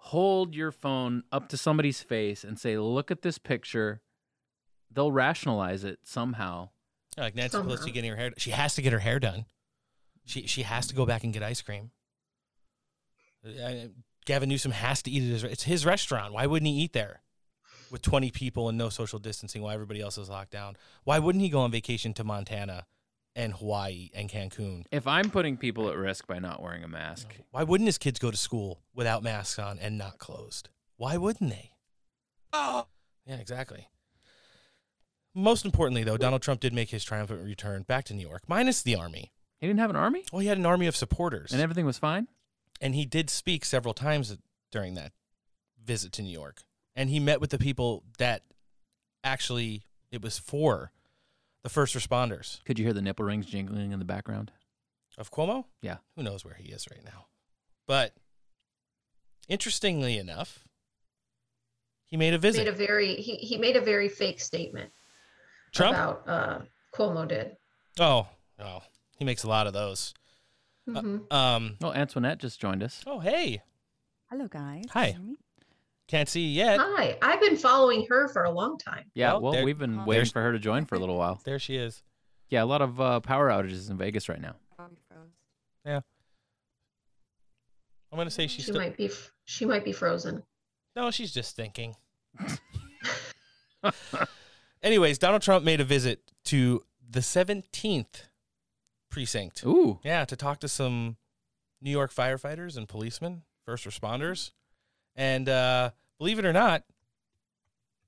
[SPEAKER 2] hold your phone up to somebody's face and say, "Look at this picture," they'll rationalize it somehow.
[SPEAKER 6] Like Nancy
[SPEAKER 2] Somehow.
[SPEAKER 6] Pelosi getting her hair. She has to get her hair done. She she has to go back and get ice cream. Uh, Gavin Newsom has to eat at his. It's his restaurant. Why wouldn't he eat there? With twenty people and no social distancing, while everybody else is locked down. Why wouldn't he go on vacation to Montana, and Hawaii and Cancun?
[SPEAKER 2] If I'm putting people at risk by not wearing a mask,
[SPEAKER 6] Why wouldn't his kids go to school without masks on and not closed? Why wouldn't they? Oh, yeah, exactly. Most importantly, though, Donald Trump did make his triumphant return back to New York, minus the army.
[SPEAKER 2] He didn't have an army?
[SPEAKER 6] Well, he had an army of supporters.
[SPEAKER 2] and everything was fine.
[SPEAKER 6] And he did speak several times during that visit to New York. And he met with the people that actually it was for the first responders.
[SPEAKER 2] Could you hear the nipple rings jingling in the background?
[SPEAKER 6] Of Cuomo?
[SPEAKER 2] Yeah.
[SPEAKER 6] Who knows where he is right now? But interestingly enough, he made a visit.
[SPEAKER 8] Made a very he he made a very fake statement
[SPEAKER 6] Trump?
[SPEAKER 8] about uh, Cuomo did.
[SPEAKER 6] Oh, oh, he makes a lot of those.
[SPEAKER 8] Mhm.
[SPEAKER 6] Um.
[SPEAKER 2] Oh, Antoinette just joined us.
[SPEAKER 6] Oh, hey.
[SPEAKER 15] Hello, guys.
[SPEAKER 6] Hi. Can't see you yet.
[SPEAKER 8] Hi, I've been following her for a long time.
[SPEAKER 2] Yeah,
[SPEAKER 6] Well,
[SPEAKER 2] well,
[SPEAKER 6] there-
[SPEAKER 2] we've been
[SPEAKER 6] there
[SPEAKER 2] waiting for her to join for a little while.
[SPEAKER 6] There she is.
[SPEAKER 2] Yeah, a lot of uh, power outages in Vegas right now.
[SPEAKER 6] Yeah. I'm gonna say she's
[SPEAKER 8] She
[SPEAKER 6] still.
[SPEAKER 8] might be she might be frozen.
[SPEAKER 6] No, she's just thinking. Anyways, Donald Trump made a visit to the 17th precinct.
[SPEAKER 2] Ooh.
[SPEAKER 6] Yeah, to talk to some New York firefighters and policemen, first responders. And uh, believe it or not,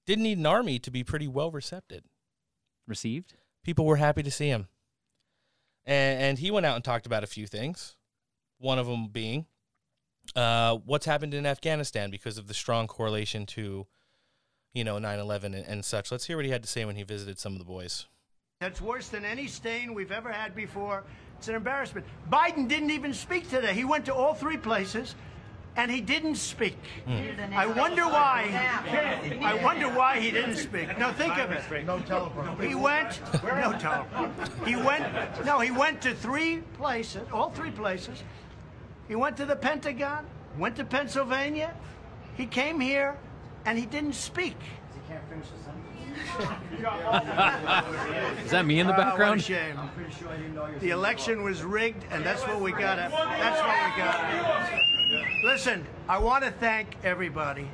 [SPEAKER 6] didn't need an army to be pretty well received.
[SPEAKER 2] Received?
[SPEAKER 6] People were happy to see him. And, and he went out and talked about a few things. One of them being uh, what's happened in Afghanistan because of the strong correlation to, you know, 9 11 and, and such. Let's hear what he had to say when he visited some of the boys.
[SPEAKER 16] That's worse than any stain we've ever had before. It's an embarrassment. Biden didn't even speak today. He went to all three places and he didn't speak. Hmm. I wonder why. I wonder why he didn't speak. Now think of it. No teleprompter. He went. No teleprompter. He went. No, he went to three places. All three places. He went to the Pentagon. Went to Pennsylvania. He came here, and he didn't speak. He can't finish
[SPEAKER 2] Is that me in the
[SPEAKER 16] what a
[SPEAKER 2] background?
[SPEAKER 16] shame. The election was rigged, and that's what we got. That's what we got. Listen, I want to thank everybody.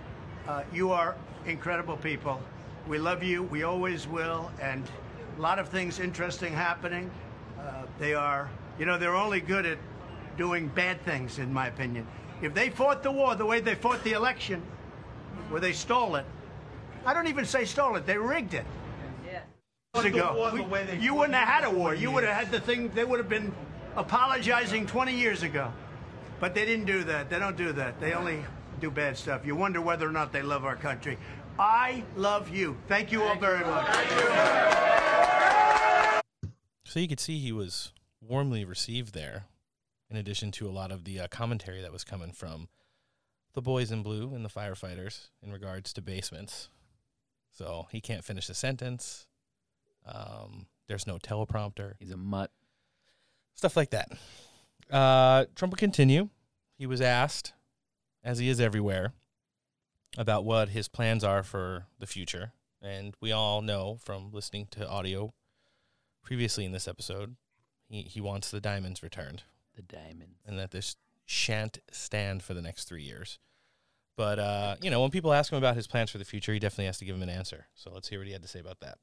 [SPEAKER 16] Uh, you are incredible people. We love you. We always will. And a lot of things interesting happening. Uh, they are, you know, they're only good at doing bad things, in my opinion. If they fought the war the way they fought the election, where they stole it. I don't even say stole it, they rigged it.
[SPEAKER 15] But the
[SPEAKER 16] ago.
[SPEAKER 15] war the way
[SPEAKER 16] you wouldn't have had a war. You would have had the thing, they would have been apologizing 20 years ago. But they didn't do that. They don't do that. They only do bad stuff. You wonder whether or not they love our country. I love you. Thank you all very much.
[SPEAKER 6] So you could see he was warmly received there, in addition to a lot of the uh, commentary that was coming from the boys in blue and the firefighters in regards to basements. So he can't finish a sentence. Um, there's no teleprompter.
[SPEAKER 2] He's a mutt.
[SPEAKER 6] Stuff like that. Uh, Trump will continue. He was asked, as he is everywhere, about what his plans are for the future. And we all know from listening to audio previously in this episode, he, he wants the diamonds returned.
[SPEAKER 2] The diamonds.
[SPEAKER 6] And that this shan't stand for the next three years. But, uh, you know, when people ask him about his plans for the future, he definitely has to give them an answer. So let's hear what he had to say about that.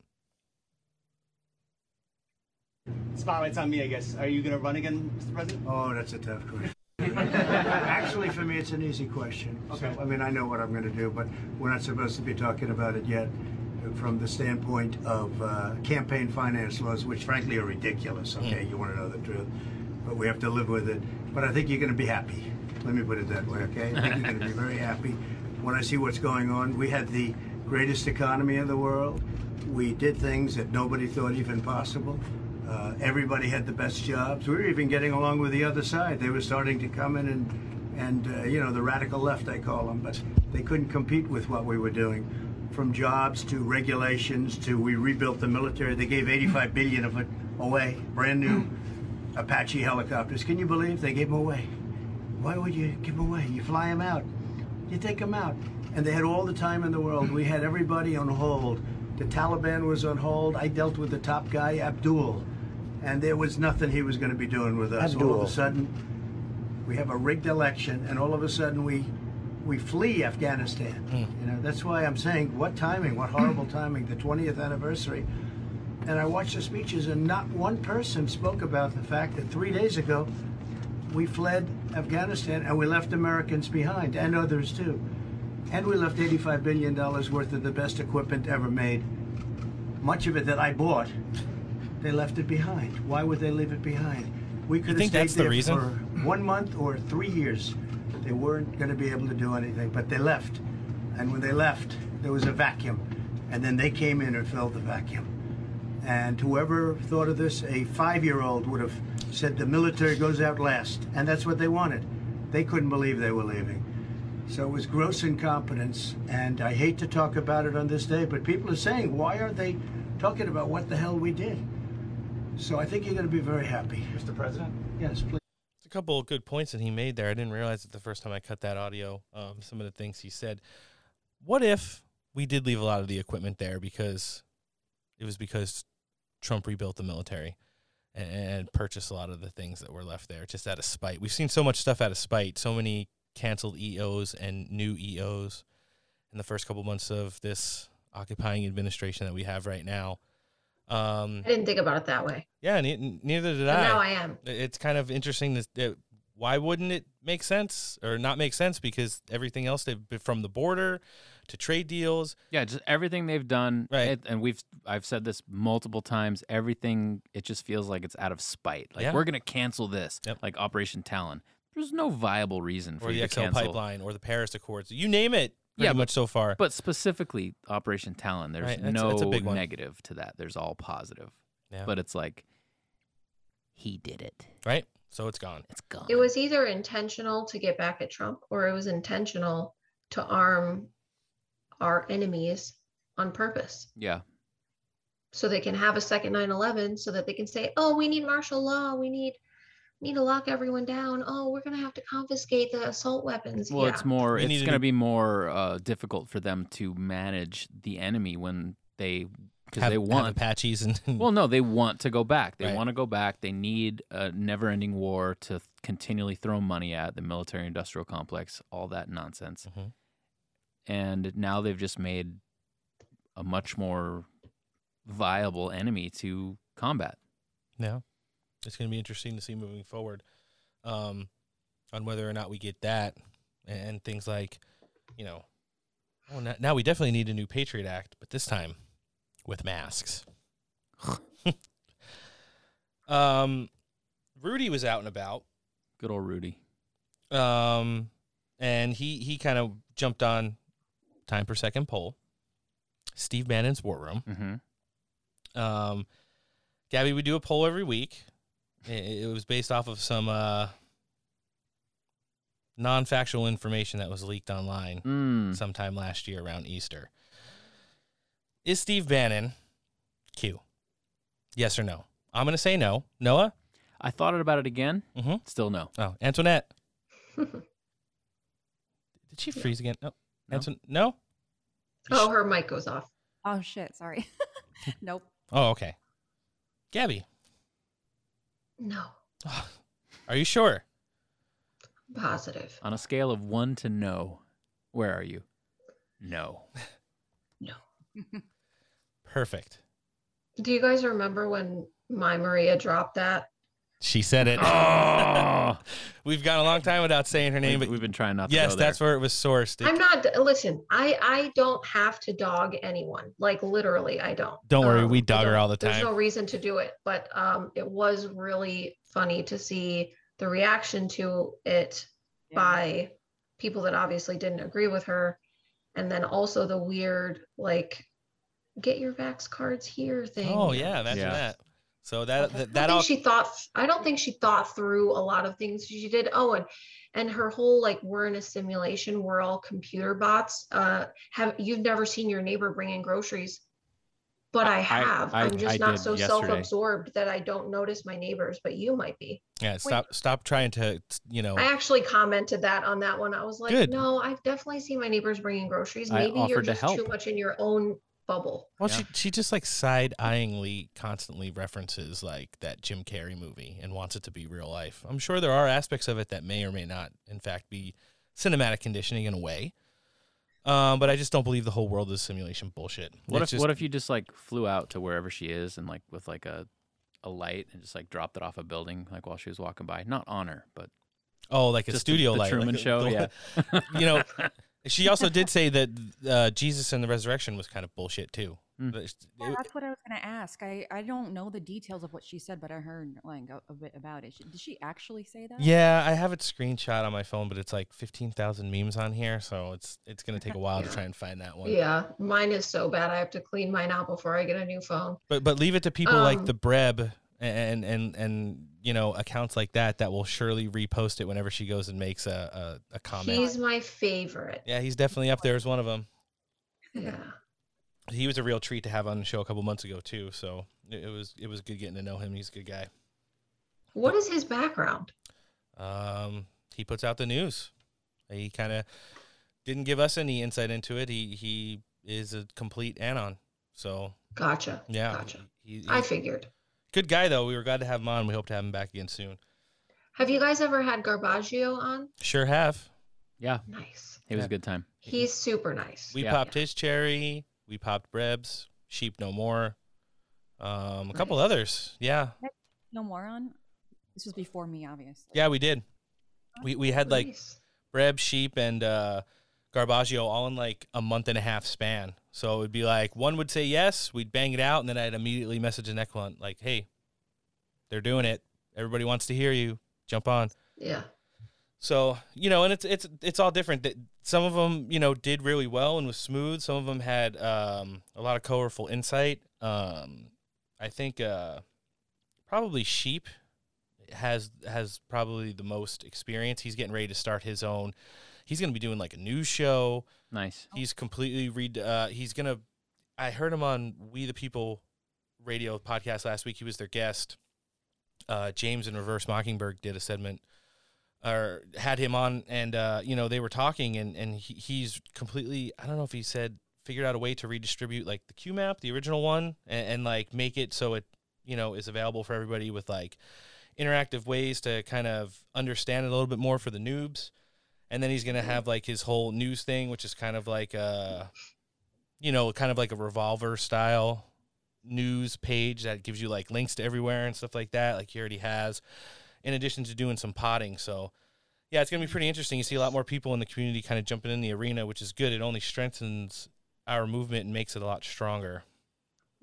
[SPEAKER 15] Spotlight's on me, I guess. Are you going to run again, Mr. President?
[SPEAKER 16] Oh, that's a tough question. Actually, for me, it's an easy question. So,
[SPEAKER 15] Okay.
[SPEAKER 16] I mean, I know what I'm going to do, but we're not supposed to be talking about it yet from the standpoint of uh, campaign finance laws, which frankly are ridiculous. Okay, you want to know the truth, but we have to live with it. But I think you're going to be happy. Let me put it that way, okay? I think you're going to be very happy when I see what's going on. We had the greatest economy in the world. We did things that nobody thought even possible. Uh, everybody had the best jobs. We were even getting along with the other side. They were starting to come in and, and uh, you know, the radical left, I call them, but they couldn't compete with what we were doing. From jobs to regulations to we rebuilt the military. They gave 85 billion of it away, brand new Apache helicopters. Can you believe they gave them away? Why would you give them away? You fly them out. You take them out. And they had all the time in the world. We had everybody on hold. The Taliban was on hold. I dealt with the top guy, Abdul. And there was nothing he was going to be doing with us. Abdul. All of a sudden, we have a rigged election, and all of a sudden we we flee Afghanistan. Hmm. You know, that's why I'm saying, what timing? What horrible timing? The 20th anniversary. And I watched the speeches, and not one person spoke about the fact that three days ago we fled Afghanistan and we left Americans behind, and others too. And we left $85 billion worth of the best equipment ever made. Much of it that I bought, they left it behind. Why would they leave it behind? We could have stayed
[SPEAKER 6] that's the
[SPEAKER 16] there
[SPEAKER 6] reason?
[SPEAKER 16] for one month or three years. They weren't going to be able to do anything, but they left. And when they left, there was a vacuum. And then they came in and filled the vacuum. And whoever thought of this, a five year old would have said the military goes out last. And that's what they wanted. They couldn't believe they were leaving. So it was gross incompetence. And I hate to talk about it on this day, but people are saying, why aren't they talking about what the hell we did? So I think you're going to be very happy.
[SPEAKER 15] Mr. President?
[SPEAKER 16] Yes, please.
[SPEAKER 6] a couple of good points that he made there. I didn't realize it the first time I cut that audio. Um, some of the things he said. What if we did leave a lot of the equipment there because it was because Trump rebuilt the military and, and purchased a lot of the things that were left there just out of spite? We've seen so much stuff out of spite. So many canceled EOs and new EOs in the first couple months of this occupying administration that we have right now. Um,
[SPEAKER 8] I didn't think about it that way.
[SPEAKER 6] yeah, ne- neither did
[SPEAKER 8] But
[SPEAKER 6] I.
[SPEAKER 8] now I am.
[SPEAKER 6] It's kind of interesting. That, that why wouldn't it make sense or not make sense? Because everything else they've been from the border to trade deals.
[SPEAKER 2] Yeah, just everything they've done, right? and we've I've said this multiple times. Everything it just feels like it's out of spite. Like
[SPEAKER 6] Yeah.
[SPEAKER 2] we're gonna cancel this, like Operation Talon. There's no viable reason for
[SPEAKER 6] or
[SPEAKER 2] you
[SPEAKER 6] the XL pipeline or the Paris Accords. You name it. Pretty
[SPEAKER 2] Yeah,
[SPEAKER 6] much so far.
[SPEAKER 2] But specifically Operation Talon, there's
[SPEAKER 6] Right, that's-
[SPEAKER 2] no
[SPEAKER 6] that's a big one.
[SPEAKER 2] negative to that. There's all positive.
[SPEAKER 6] Yeah.
[SPEAKER 2] But it's like he did it.
[SPEAKER 6] Right? So it's gone.
[SPEAKER 2] It's gone.
[SPEAKER 8] It was either intentional to get back at Trump or it was intentional to arm our enemies on purpose
[SPEAKER 2] Yeah.
[SPEAKER 8] so they can have a second 9-11 so that they can say oh we need martial law we need need to lock everyone down oh we're going to have to confiscate the assault weapons
[SPEAKER 2] Well,
[SPEAKER 8] yeah.
[SPEAKER 2] it's more.
[SPEAKER 6] We
[SPEAKER 2] It's going to
[SPEAKER 6] to-
[SPEAKER 2] be more uh, difficult for them to manage the enemy when they because
[SPEAKER 6] Have-
[SPEAKER 2] they
[SPEAKER 6] have
[SPEAKER 2] want
[SPEAKER 6] Apaches and
[SPEAKER 2] well, no, they want to go back. They
[SPEAKER 6] Right.
[SPEAKER 2] want to go back. They need a never-ending war to th- continually throw money at the military-industrial complex. All that nonsense.
[SPEAKER 6] Mhm.
[SPEAKER 2] And now they've just made a much more viable enemy to combat.
[SPEAKER 6] Yeah. It's going to be interesting to see moving forward um, on whether or not we get that and things like, you know, Oh, now, now we definitely need a new Patriot Act, but this time with masks. um, Rudy was out and about.
[SPEAKER 2] Good old Rudy.
[SPEAKER 6] Um, and he he kind of jumped on time per second poll. Steve Bannon's war room.
[SPEAKER 2] Mm-hmm.
[SPEAKER 6] Um, Gabby, we do a poll every week. It, it was based off of some uh, non-factual information that was leaked online
[SPEAKER 2] Mm.
[SPEAKER 6] sometime last year around Easter. Is Steve Bannon Q? Yes or no? I'm going to say no. Noah?
[SPEAKER 2] I thought about it again.
[SPEAKER 6] Mm-hmm.
[SPEAKER 2] Still no.
[SPEAKER 6] Oh, Antoinette. Did she freeze again? No.
[SPEAKER 2] No.
[SPEAKER 6] Anton- no?
[SPEAKER 8] Oh, her mic goes off.
[SPEAKER 17] Oh shit! Sorry. nope.
[SPEAKER 6] Oh, okay. Gabby,
[SPEAKER 8] No,
[SPEAKER 6] are you sure?
[SPEAKER 8] positive.
[SPEAKER 2] On a scale of one to no, where are you? No. No.
[SPEAKER 6] Perfect.
[SPEAKER 8] Do you guys remember when my Maria dropped that?
[SPEAKER 6] She said it.
[SPEAKER 2] Oh.
[SPEAKER 6] We've gone a long time without saying her name, but
[SPEAKER 2] we've been trying not to
[SPEAKER 6] yes,
[SPEAKER 2] go there.
[SPEAKER 6] that's where it was sourced. It-
[SPEAKER 8] I'm not. Listen, I I don't have to dog anyone. Like literally, I don't.
[SPEAKER 6] Don't worry,
[SPEAKER 8] Um,
[SPEAKER 6] we dog her all the time.
[SPEAKER 8] There's no reason to do it, but um, it was really funny to see the reaction to it by people that obviously didn't agree with her, and then also the weird like, get your vax cards here thing.
[SPEAKER 6] oh yeah, imagine
[SPEAKER 2] Yeah.
[SPEAKER 6] that. So that that,
[SPEAKER 8] I
[SPEAKER 6] that
[SPEAKER 8] don't
[SPEAKER 6] all
[SPEAKER 8] think she thought. I don't think she thought through a lot of things she did. Oh, and and her whole like we're in a simulation. We're all computer bots. Uh, have you've never seen your neighbor bring in groceries? But I have.
[SPEAKER 2] I-
[SPEAKER 8] I, am just
[SPEAKER 2] I
[SPEAKER 8] not so
[SPEAKER 2] yesterday.
[SPEAKER 8] self-absorbed that I don't notice my neighbors. But you might be.
[SPEAKER 6] yeah. Stop stop trying to you know.
[SPEAKER 8] I actually commented that on that one. I was like,
[SPEAKER 6] Good.
[SPEAKER 8] no, I've definitely seen my neighbors bringing groceries. Maybe you're
[SPEAKER 2] offered to
[SPEAKER 8] just
[SPEAKER 2] help.
[SPEAKER 8] too much in your own bubble.
[SPEAKER 6] Well,
[SPEAKER 2] Yeah.
[SPEAKER 6] she she just like side eyeingly constantly references like that Jim Carrey movie and wants it to be real life. I'm sure there are aspects of it that may or may not, in fact, be cinematic conditioning in a way. Um, but I just don't believe the whole world is simulation bullshit.
[SPEAKER 2] What
[SPEAKER 6] It's
[SPEAKER 2] if
[SPEAKER 6] just-
[SPEAKER 2] what if you just like flew out to wherever she is and like with like a a light and just like dropped it off a building like while she was walking by, not on her, but
[SPEAKER 6] Oh, like a
[SPEAKER 2] Just the-
[SPEAKER 6] studio
[SPEAKER 2] the
[SPEAKER 6] light,
[SPEAKER 2] Truman
[SPEAKER 6] like a-
[SPEAKER 2] Show,
[SPEAKER 6] the-
[SPEAKER 2] yeah.
[SPEAKER 6] you know, she also did say that uh, Jesus and the resurrection was kind of bullshit too. But it's-
[SPEAKER 17] Yeah, that's what I was going to ask. I, I don't know the details of what she said, but I heard like a, a bit about it. She, did she actually say that?
[SPEAKER 6] yeah, I have it screenshot on my phone, but it's like fifteen thousand memes on here, so it's it's gonna take a while to try and find that one.
[SPEAKER 8] Yeah, mine is so bad. I have to clean mine out before I get a new phone.
[SPEAKER 6] But but leave it to people like
[SPEAKER 8] Um,
[SPEAKER 6] the Breb and and and you know accounts like that that will surely repost it whenever she goes and makes a a, a comment.
[SPEAKER 8] He's my favorite.
[SPEAKER 6] yeah, he's definitely up there as one of them.
[SPEAKER 8] Yeah.
[SPEAKER 6] He was a real treat to have on the show a couple months ago too. So it, was it was good getting to know him. He's a good guy.
[SPEAKER 8] What is his background?
[SPEAKER 6] Um, he puts out the news. He kind of didn't give us any insight into it. He he is a complete anon. So
[SPEAKER 8] Gotcha.
[SPEAKER 6] yeah,
[SPEAKER 8] Gotcha.
[SPEAKER 6] he-
[SPEAKER 8] I figured.
[SPEAKER 6] Good guy though. We were glad to have him on. We hope to have him back again soon.
[SPEAKER 8] Have you guys ever had Garbaggio on?
[SPEAKER 6] Sure have.
[SPEAKER 2] yeah,
[SPEAKER 8] Nice.
[SPEAKER 2] it was a good time.
[SPEAKER 8] He's super nice.
[SPEAKER 6] We
[SPEAKER 2] Yeah.
[SPEAKER 6] popped his cherry. We popped Brebs. Sheep no more. Um, a couple
[SPEAKER 8] Nice.
[SPEAKER 6] others. Yeah,
[SPEAKER 17] No more on. This was before me, obviously.
[SPEAKER 6] yeah, we did. We we had like
[SPEAKER 8] Nice.
[SPEAKER 6] Breb, Sheep, and uh, Garbaggio all in like a month and a half span. So it would be like one would say yes, we'd bang it out, and then I'd immediately message the next one like, "Hey, they're doing it. Everybody wants to hear you. Jump on."
[SPEAKER 8] Yeah.
[SPEAKER 6] So you know, and it's it's it's all different. Some of them, you know, did really well and was smooth. Some of them had um, a lot of colorful insight. Um, I think uh, probably Sheep has has probably the most experience. He's getting ready to start his own. He's going to be doing like a news show.
[SPEAKER 2] Nice.
[SPEAKER 6] He's completely read. Uh, he's gonna. I heard him on We the People radio podcast last week. He was their guest. Uh, James and Reverse Mockingbird did a segment, or had him on, and uh, you know they were talking, and and he, he's completely. I don't know if he said figured out a way to redistribute like the Q map, the original one, and, and like make it so it you know is available for everybody with like interactive ways to kind of understand it a little bit more for the noobs. And then he's gonna mm-hmm. have like his whole news thing, which is kind of like a, you know, kind of like a revolver style news page that gives you like links to everywhere and stuff like that, like he already has. In addition to doing some potting, so Yeah, it's gonna be pretty interesting. You see a lot more people in the community kind of jumping in the arena, which is good. It only strengthens our movement and makes it a lot stronger.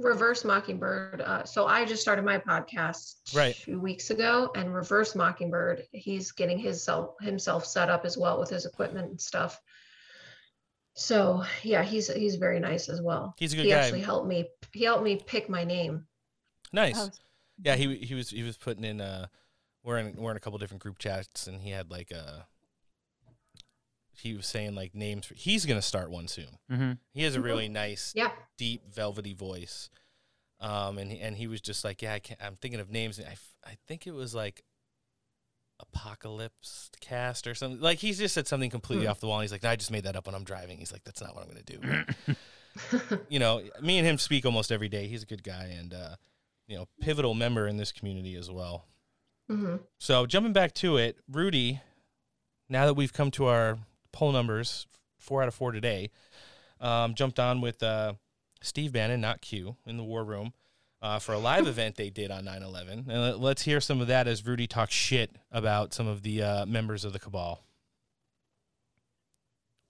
[SPEAKER 8] Reverse Mockingbird. Uh, so I just started my podcast
[SPEAKER 6] Right.
[SPEAKER 8] two weeks ago, and Reverse Mockingbird, he's getting his self himself set up as well with his equipment and stuff. So yeah, he's he's very nice as well.
[SPEAKER 6] He's a good
[SPEAKER 8] he
[SPEAKER 6] guy.
[SPEAKER 8] actually helped me. He helped me pick my name.
[SPEAKER 6] Nice.
[SPEAKER 8] Oh.
[SPEAKER 6] Yeah, he he was he was putting in uh we're in we're in a couple different group chats and he had like a he was saying like names for he's gonna start one soon.
[SPEAKER 2] Mhm.
[SPEAKER 6] He has a really nice
[SPEAKER 8] Yeah.
[SPEAKER 6] deep velvety voice. Um and he, and he was just like, Yeah, I can't, I'm thinking of names and I, f- I think it was like Apocalypse Cast or something. Like he just said something completely
[SPEAKER 8] Hmm.
[SPEAKER 6] off the wall. And he's like, no, I just made that up when I'm driving. He's like, that's not what I'm gonna do. you know, me and him speak almost every day. He's a good guy and uh, you know, pivotal member in this community as well.
[SPEAKER 8] hmm
[SPEAKER 6] So jumping back to it, Rudy, now that we've come to our poll numbers, four out of four today, um, jumped on with uh, Steve Bannon, not Q, in the war room uh, for a live event they did on 9 11. And let- let's hear some of that as Rudy talks shit about some of the uh, members of the cabal.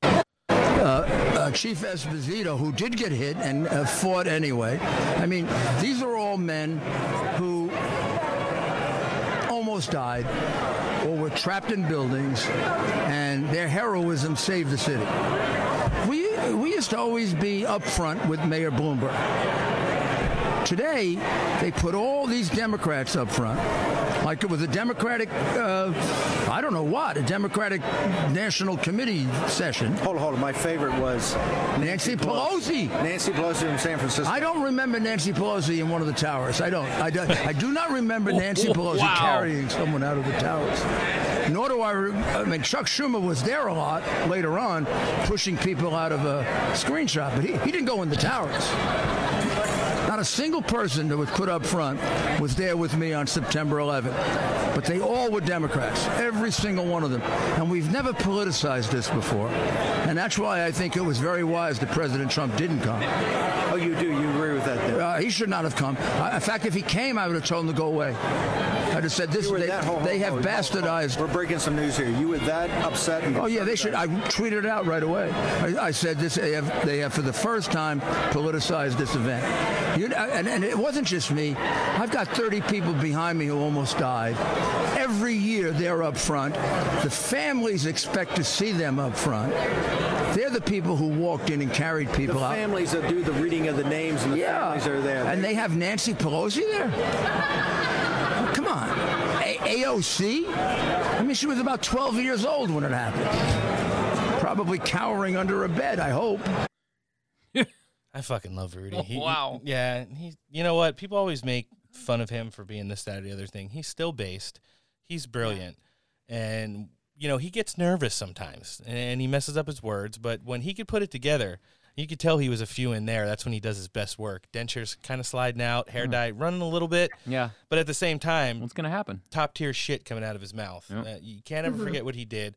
[SPEAKER 18] uh, uh, Chief Esposito, who did get hit and uh, fought anyway. I mean, these are all men who died or were trapped in buildings, and their heroism saved the city. We, we used to always be up front with Mayor Bloomberg. Today, they put all these Democrats up front, like it was a Democratic, uh, I don't know what, a Democratic National Committee session.
[SPEAKER 19] Hold on, hold on. My favorite was
[SPEAKER 18] Nancy Pelosi.
[SPEAKER 19] Nancy Pelosi from San Francisco.
[SPEAKER 18] I don't remember Nancy Pelosi in one of the towers. I don't. I, do, I do not remember Nancy Pelosi
[SPEAKER 19] Wow.
[SPEAKER 18] carrying someone out of the towers. Nor do I. Re- I mean, Chuck Schumer was there a lot later on, pushing people out of a screenshot, but he, he didn't go in the towers. Not a single person that was put up front was there with me on September 11th. But they all were Democrats, every single one of them. And we've never politicized this before. And that's why I think it was very wise that President Trump didn't come.
[SPEAKER 19] Oh, you do? You agree with that? Then?
[SPEAKER 18] He should not have come. In fact, if he came, I would have told him to go away. I'd have said this. They,
[SPEAKER 19] whole-
[SPEAKER 18] they have
[SPEAKER 19] hold on, hold on.
[SPEAKER 18] bastardized.
[SPEAKER 19] We're breaking some news here. You were that upset? And
[SPEAKER 18] Oh yeah, they should. I tweeted it out right away. I, I said this. They have, they have for the first time politicized this event. You, and, and it wasn't just me. I've got 30 people behind me who almost died. Every year they're up front. The families expect to see them up front. They're the people who walked in and carried
[SPEAKER 19] The
[SPEAKER 18] people out.
[SPEAKER 19] families that do the reading of the names and the families are there.
[SPEAKER 18] And they have Nancy Pelosi there? Come on. A- AOC? I mean, she was about 12 years old when it happened. Probably cowering under a bed, I hope.
[SPEAKER 6] I fucking love Rudy. He-
[SPEAKER 2] Wow.
[SPEAKER 6] yeah, he. You know what? People always make fun of him for being this, that, or the other thing. He's still based. He's brilliant, and you know he gets nervous sometimes, and he messes up his words. But when he could put it together, you could tell he was a few in there. That's when he does his best work. Dentures kind of sliding out, hair
[SPEAKER 2] Mhm.
[SPEAKER 6] dye running a little bit.
[SPEAKER 2] Yeah.
[SPEAKER 6] But at the same time,
[SPEAKER 2] what's gonna happen?
[SPEAKER 6] Top tier shit coming out of his mouth.
[SPEAKER 2] Yep.
[SPEAKER 6] Uh, you can't ever
[SPEAKER 2] Mhm.
[SPEAKER 6] forget what he did.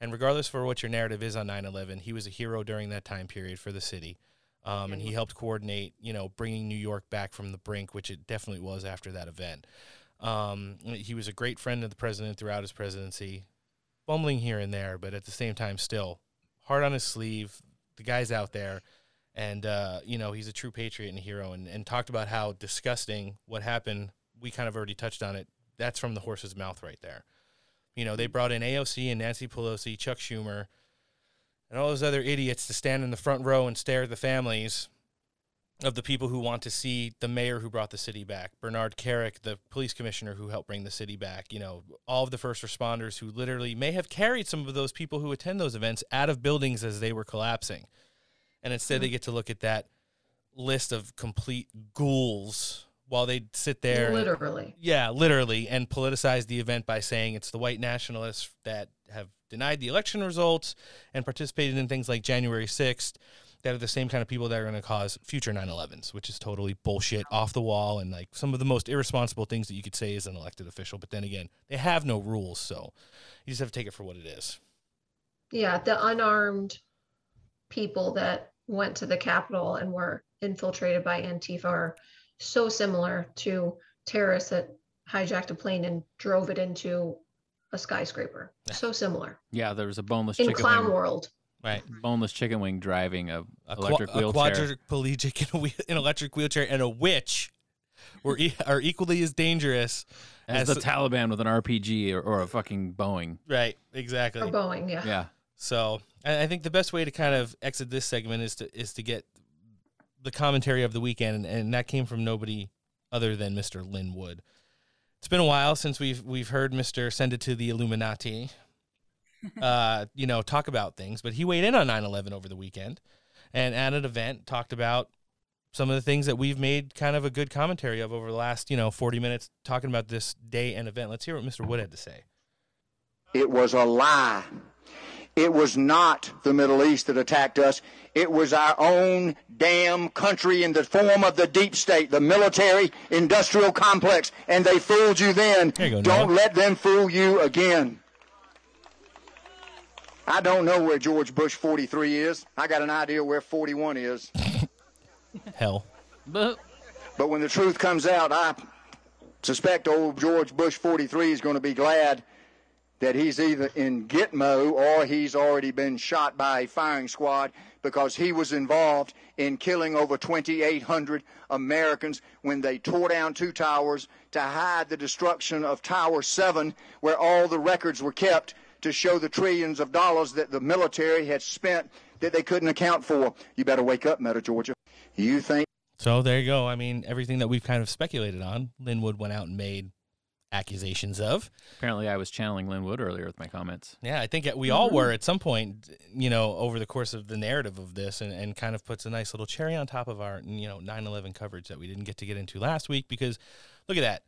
[SPEAKER 6] And regardless for what your narrative is on 9/11, he was a hero during that time period for the city. Um, and he helped coordinate, you know, bringing New York back from the brink, which it definitely was after that event. Um, he was a great friend of the president throughout his presidency, bumbling here and there, but at the same time, still hard on his sleeve. The guy's out there, and uh, you know he's a true patriot and a hero. And, and talked about how disgusting what happened. We kind of already touched on it. That's from the horse's mouth right there. You know, they brought in AOC and Nancy Pelosi, Chuck Schumer, and all those other idiots to stand in the front row and stare at the families of the people who want to see the mayor who brought the city back, Bernard Kerik, the police commissioner who helped bring the city back, you know, all of the first responders who literally may have carried some of those people who attend those events out of buildings as they were collapsing. And instead they mm-hmm. get to look at that list of complete ghouls while they sit there and-
[SPEAKER 8] Literally.
[SPEAKER 6] yeah, literally, and politicize the event by saying it's the white nationalists that have denied the election results and participated in things like January 6th that are the same kind of people that are going to cause future 9/11s, which is totally bullshit, off the wall, and like some of the most irresponsible things that you could say as an elected official. But then again, they have no rules, so you just have to take it for what it is.
[SPEAKER 8] Yeah, the unarmed people that went to the Capitol and were infiltrated by Antifa are so similar to terrorists that hijacked a plane and drove it into a skyscraper. So similar.
[SPEAKER 2] Yeah, there was a boneless
[SPEAKER 8] In
[SPEAKER 2] chicken
[SPEAKER 8] clown
[SPEAKER 2] wing.
[SPEAKER 8] world.
[SPEAKER 6] Right.
[SPEAKER 2] Boneless chicken wing driving a,
[SPEAKER 6] A, qua-
[SPEAKER 2] electric
[SPEAKER 6] a
[SPEAKER 2] wheelchair.
[SPEAKER 6] quadriplegic in a wheel, an electric wheelchair and a witch were e- are equally as dangerous
[SPEAKER 2] as, the Taliban with an RPG or, or a fucking Boeing.
[SPEAKER 6] Right, exactly.
[SPEAKER 8] Or Boeing, yeah.
[SPEAKER 2] Yeah.
[SPEAKER 6] So I I think the best way to kind of exit this segment is to is to get the commentary of the weekend, and, and that came from nobody other than Mr. Lin Linwood. It's been a while since we've we've heard Mr. Send it to the Illuminati, uh, you know, talk about things, but he weighed in on 9/11 over the weekend, and at an event talked about some of the things that we've made kind of a good commentary of over the last you know 40 minutes talking about this day and event. Let's hear what Mr. Wood had to say.
[SPEAKER 20] It was a lie. It was not the Middle East that attacked us. It was our own damn country in the form of the deep state, the military industrial complex. And they fooled you then.
[SPEAKER 6] you go,
[SPEAKER 20] don't
[SPEAKER 6] Noah.
[SPEAKER 20] let them fool you again. I don't know where George Bush 43 is. I got an idea where 41 is.
[SPEAKER 6] Hell.
[SPEAKER 20] But but when the truth comes out, I suspect old George Bush 43 is going to be glad that he's either in Gitmo or he's already been shot by a firing squad because he was involved in killing over 2,800 Americans when they tore down two towers to hide the destruction of Tower 7, where all the records were kept to show the trillions of dollars that the military had spent that they couldn't account for. You better wake up, Meta Georgia. You think
[SPEAKER 6] So there you go. I mean, everything that we've kind of speculated on, Lin Wood went out and made accusations of.
[SPEAKER 2] Apparently, I was channeling Lin Wood earlier with my comments.
[SPEAKER 6] Yeah, I think we all mm-hmm. were at some point, you know, over the course of the narrative of this, and, and kind of puts a nice little cherry on top of our, you know, 9 11 coverage that we didn't get to get into last week because look at that.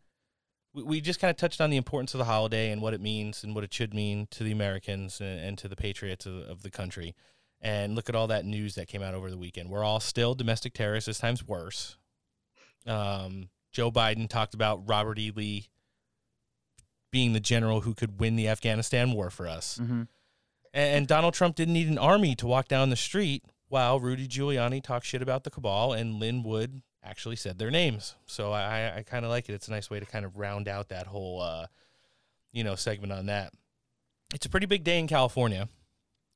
[SPEAKER 6] We, we just kind of touched on the importance of the holiday and what it means and what it should mean to the Americans and, and to the patriots of, of the country. And look at all that news that came out over the weekend. We're all still domestic terrorists, this time's worse. Um, Joe Biden talked about Robert E. Lee being the general who could win the Afghanistan war for us.
[SPEAKER 2] Mm-hmm.
[SPEAKER 6] And, and Donald Trump didn't need an army to walk down the street while Rudy Giuliani talked shit about the cabal and Lin Wood actually said their names. So I, I kind of like it. It's a nice way to kind of round out that whole, uh, you know, segment on that. It's a pretty big day in California.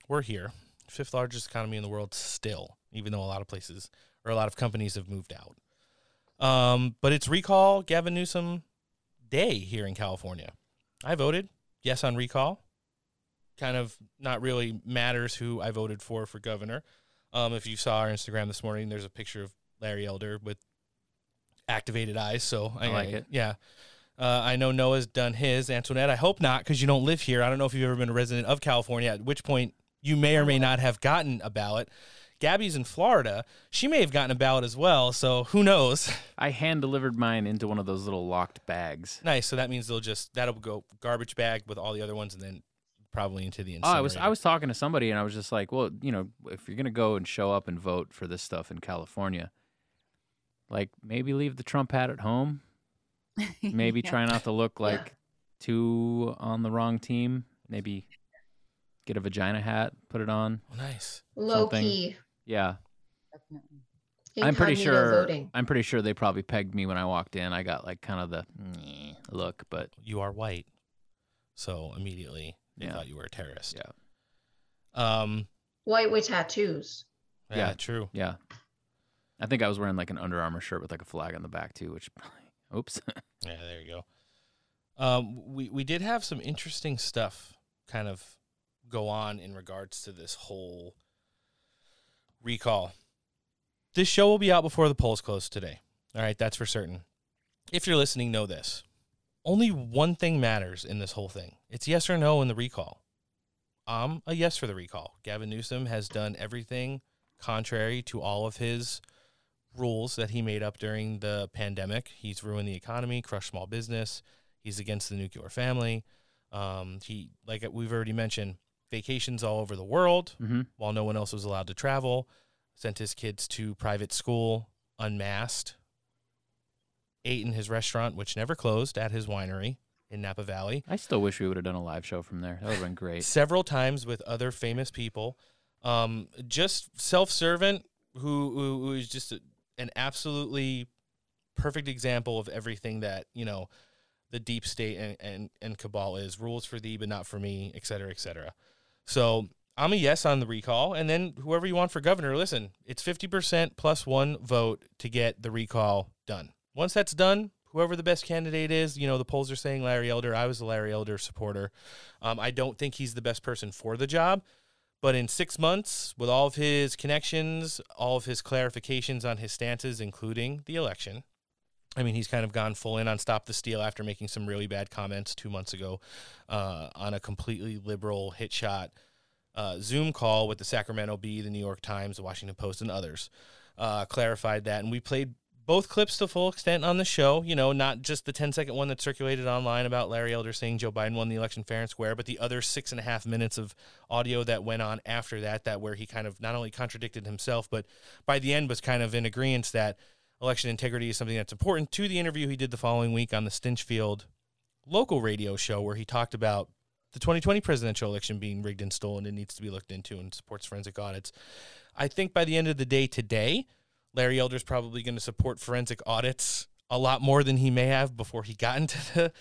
[SPEAKER 6] We're here, fifth largest economy in the world still, even though a lot of places or a lot of companies have moved out. Um, but it's recall Gavin Newsom day here in California. I voted yes on recall. Kind of not really matters who I voted for for governor. Um, if you saw our Instagram this morning, there's a picture of Larry Elder with activated eyes. So
[SPEAKER 2] I like it.
[SPEAKER 6] Yeah. Uh, I know Noah's done his. Antoinette, I hope not, because you don't live here. I don't know if you've ever been a resident of California, at which point you may or may not have gotten a ballot. Gabby's in Florida. She may have gotten a ballot as well, so who knows?
[SPEAKER 2] I hand delivered mine into one of those little locked bags.
[SPEAKER 6] Nice. So that means they'll just that'll go garbage bag with all the other ones, and then probably into the
[SPEAKER 2] Oh. I was I was talking to somebody and I was just like, well, you know, if you're gonna go and show up and vote for this stuff in California, like maybe leave the Trump hat at home. Maybe
[SPEAKER 17] Yeah.
[SPEAKER 2] try not to look like two on the wrong team. Maybe get a vagina hat, put it on.
[SPEAKER 6] nice.
[SPEAKER 8] Low
[SPEAKER 2] Something.
[SPEAKER 8] key.
[SPEAKER 2] Yeah. I'm pretty sure.
[SPEAKER 8] voting.
[SPEAKER 2] I'm pretty sure they probably pegged me when I walked in. I got like kind of the "Nyeh" look, but
[SPEAKER 6] you are white, so immediately they
[SPEAKER 2] Yeah.
[SPEAKER 6] thought you were a terrorist.
[SPEAKER 2] Yeah.
[SPEAKER 6] Um.
[SPEAKER 8] White with tattoos.
[SPEAKER 6] Yeah. True.
[SPEAKER 2] Yeah. I think I was wearing like an Under Armour shirt with like a flag on the back too, which, oops.
[SPEAKER 6] Yeah. There you go. Um. We we did have some interesting stuff kind of go on in regards to this whole recall. This show will be out before the polls close today. All right, that's for certain. If you're listening, know this. Only one thing matters in this whole thing. It's yes or no in the recall. I'm a yes for the recall. Gavin Newsom has done everything contrary to all of his rules that he made up during the pandemic. He's ruined the economy, crushed small business. He's against the nuclear family. Um, he, like we've already mentioned, vacations all over the world
[SPEAKER 2] Mhm.
[SPEAKER 6] while no one else was allowed to travel. Sent his kids to private school unmasked. Ate in his restaurant, which never closed, at his winery in Napa Valley.
[SPEAKER 2] I still wish we would have done a live show from there. That would have been great.
[SPEAKER 6] Several times with other famous people. Um, just self-servant who, who, who is just a, an absolutely perfect example of everything that, you know, the deep state and, and, and cabal is rules for thee, but not for me, et cetera, et cetera. So I'm a yes on the recall. And then whoever you want for governor, listen, it's 50% plus one vote to get the recall done. Once that's done, whoever the best candidate is, you know, the polls are saying Larry Elder. I was a Larry Elder supporter. Um, I don't think he's the best person for the job. But in six months, with all of his connections, all of his clarifications on his stances, including the election, I mean, he's kind of gone full in on Stop the Steal after making some really bad comments two months ago uh, on a completely liberal hit shot uh, Zoom call with the Sacramento Bee, the New York Times, the Washington Post, and others. Uh, clarified that. And we played both clips to full extent on the show, you know, not just the 10 second one that circulated online about Larry Elder saying Joe Biden won the election fair and square, but the other six and a half minutes of audio that went on after that, that where he kind of not only contradicted himself, but by the end was kind of in agreement that election integrity is something that's important to the interview he did the following week on the Stinchfield local radio show, where he talked about the 2020 presidential election being rigged and stolen and needs to be looked into and supports forensic audits. I think by the end of the day today, Larry Elder's probably going to support forensic audits a lot more than he may have before he got into the,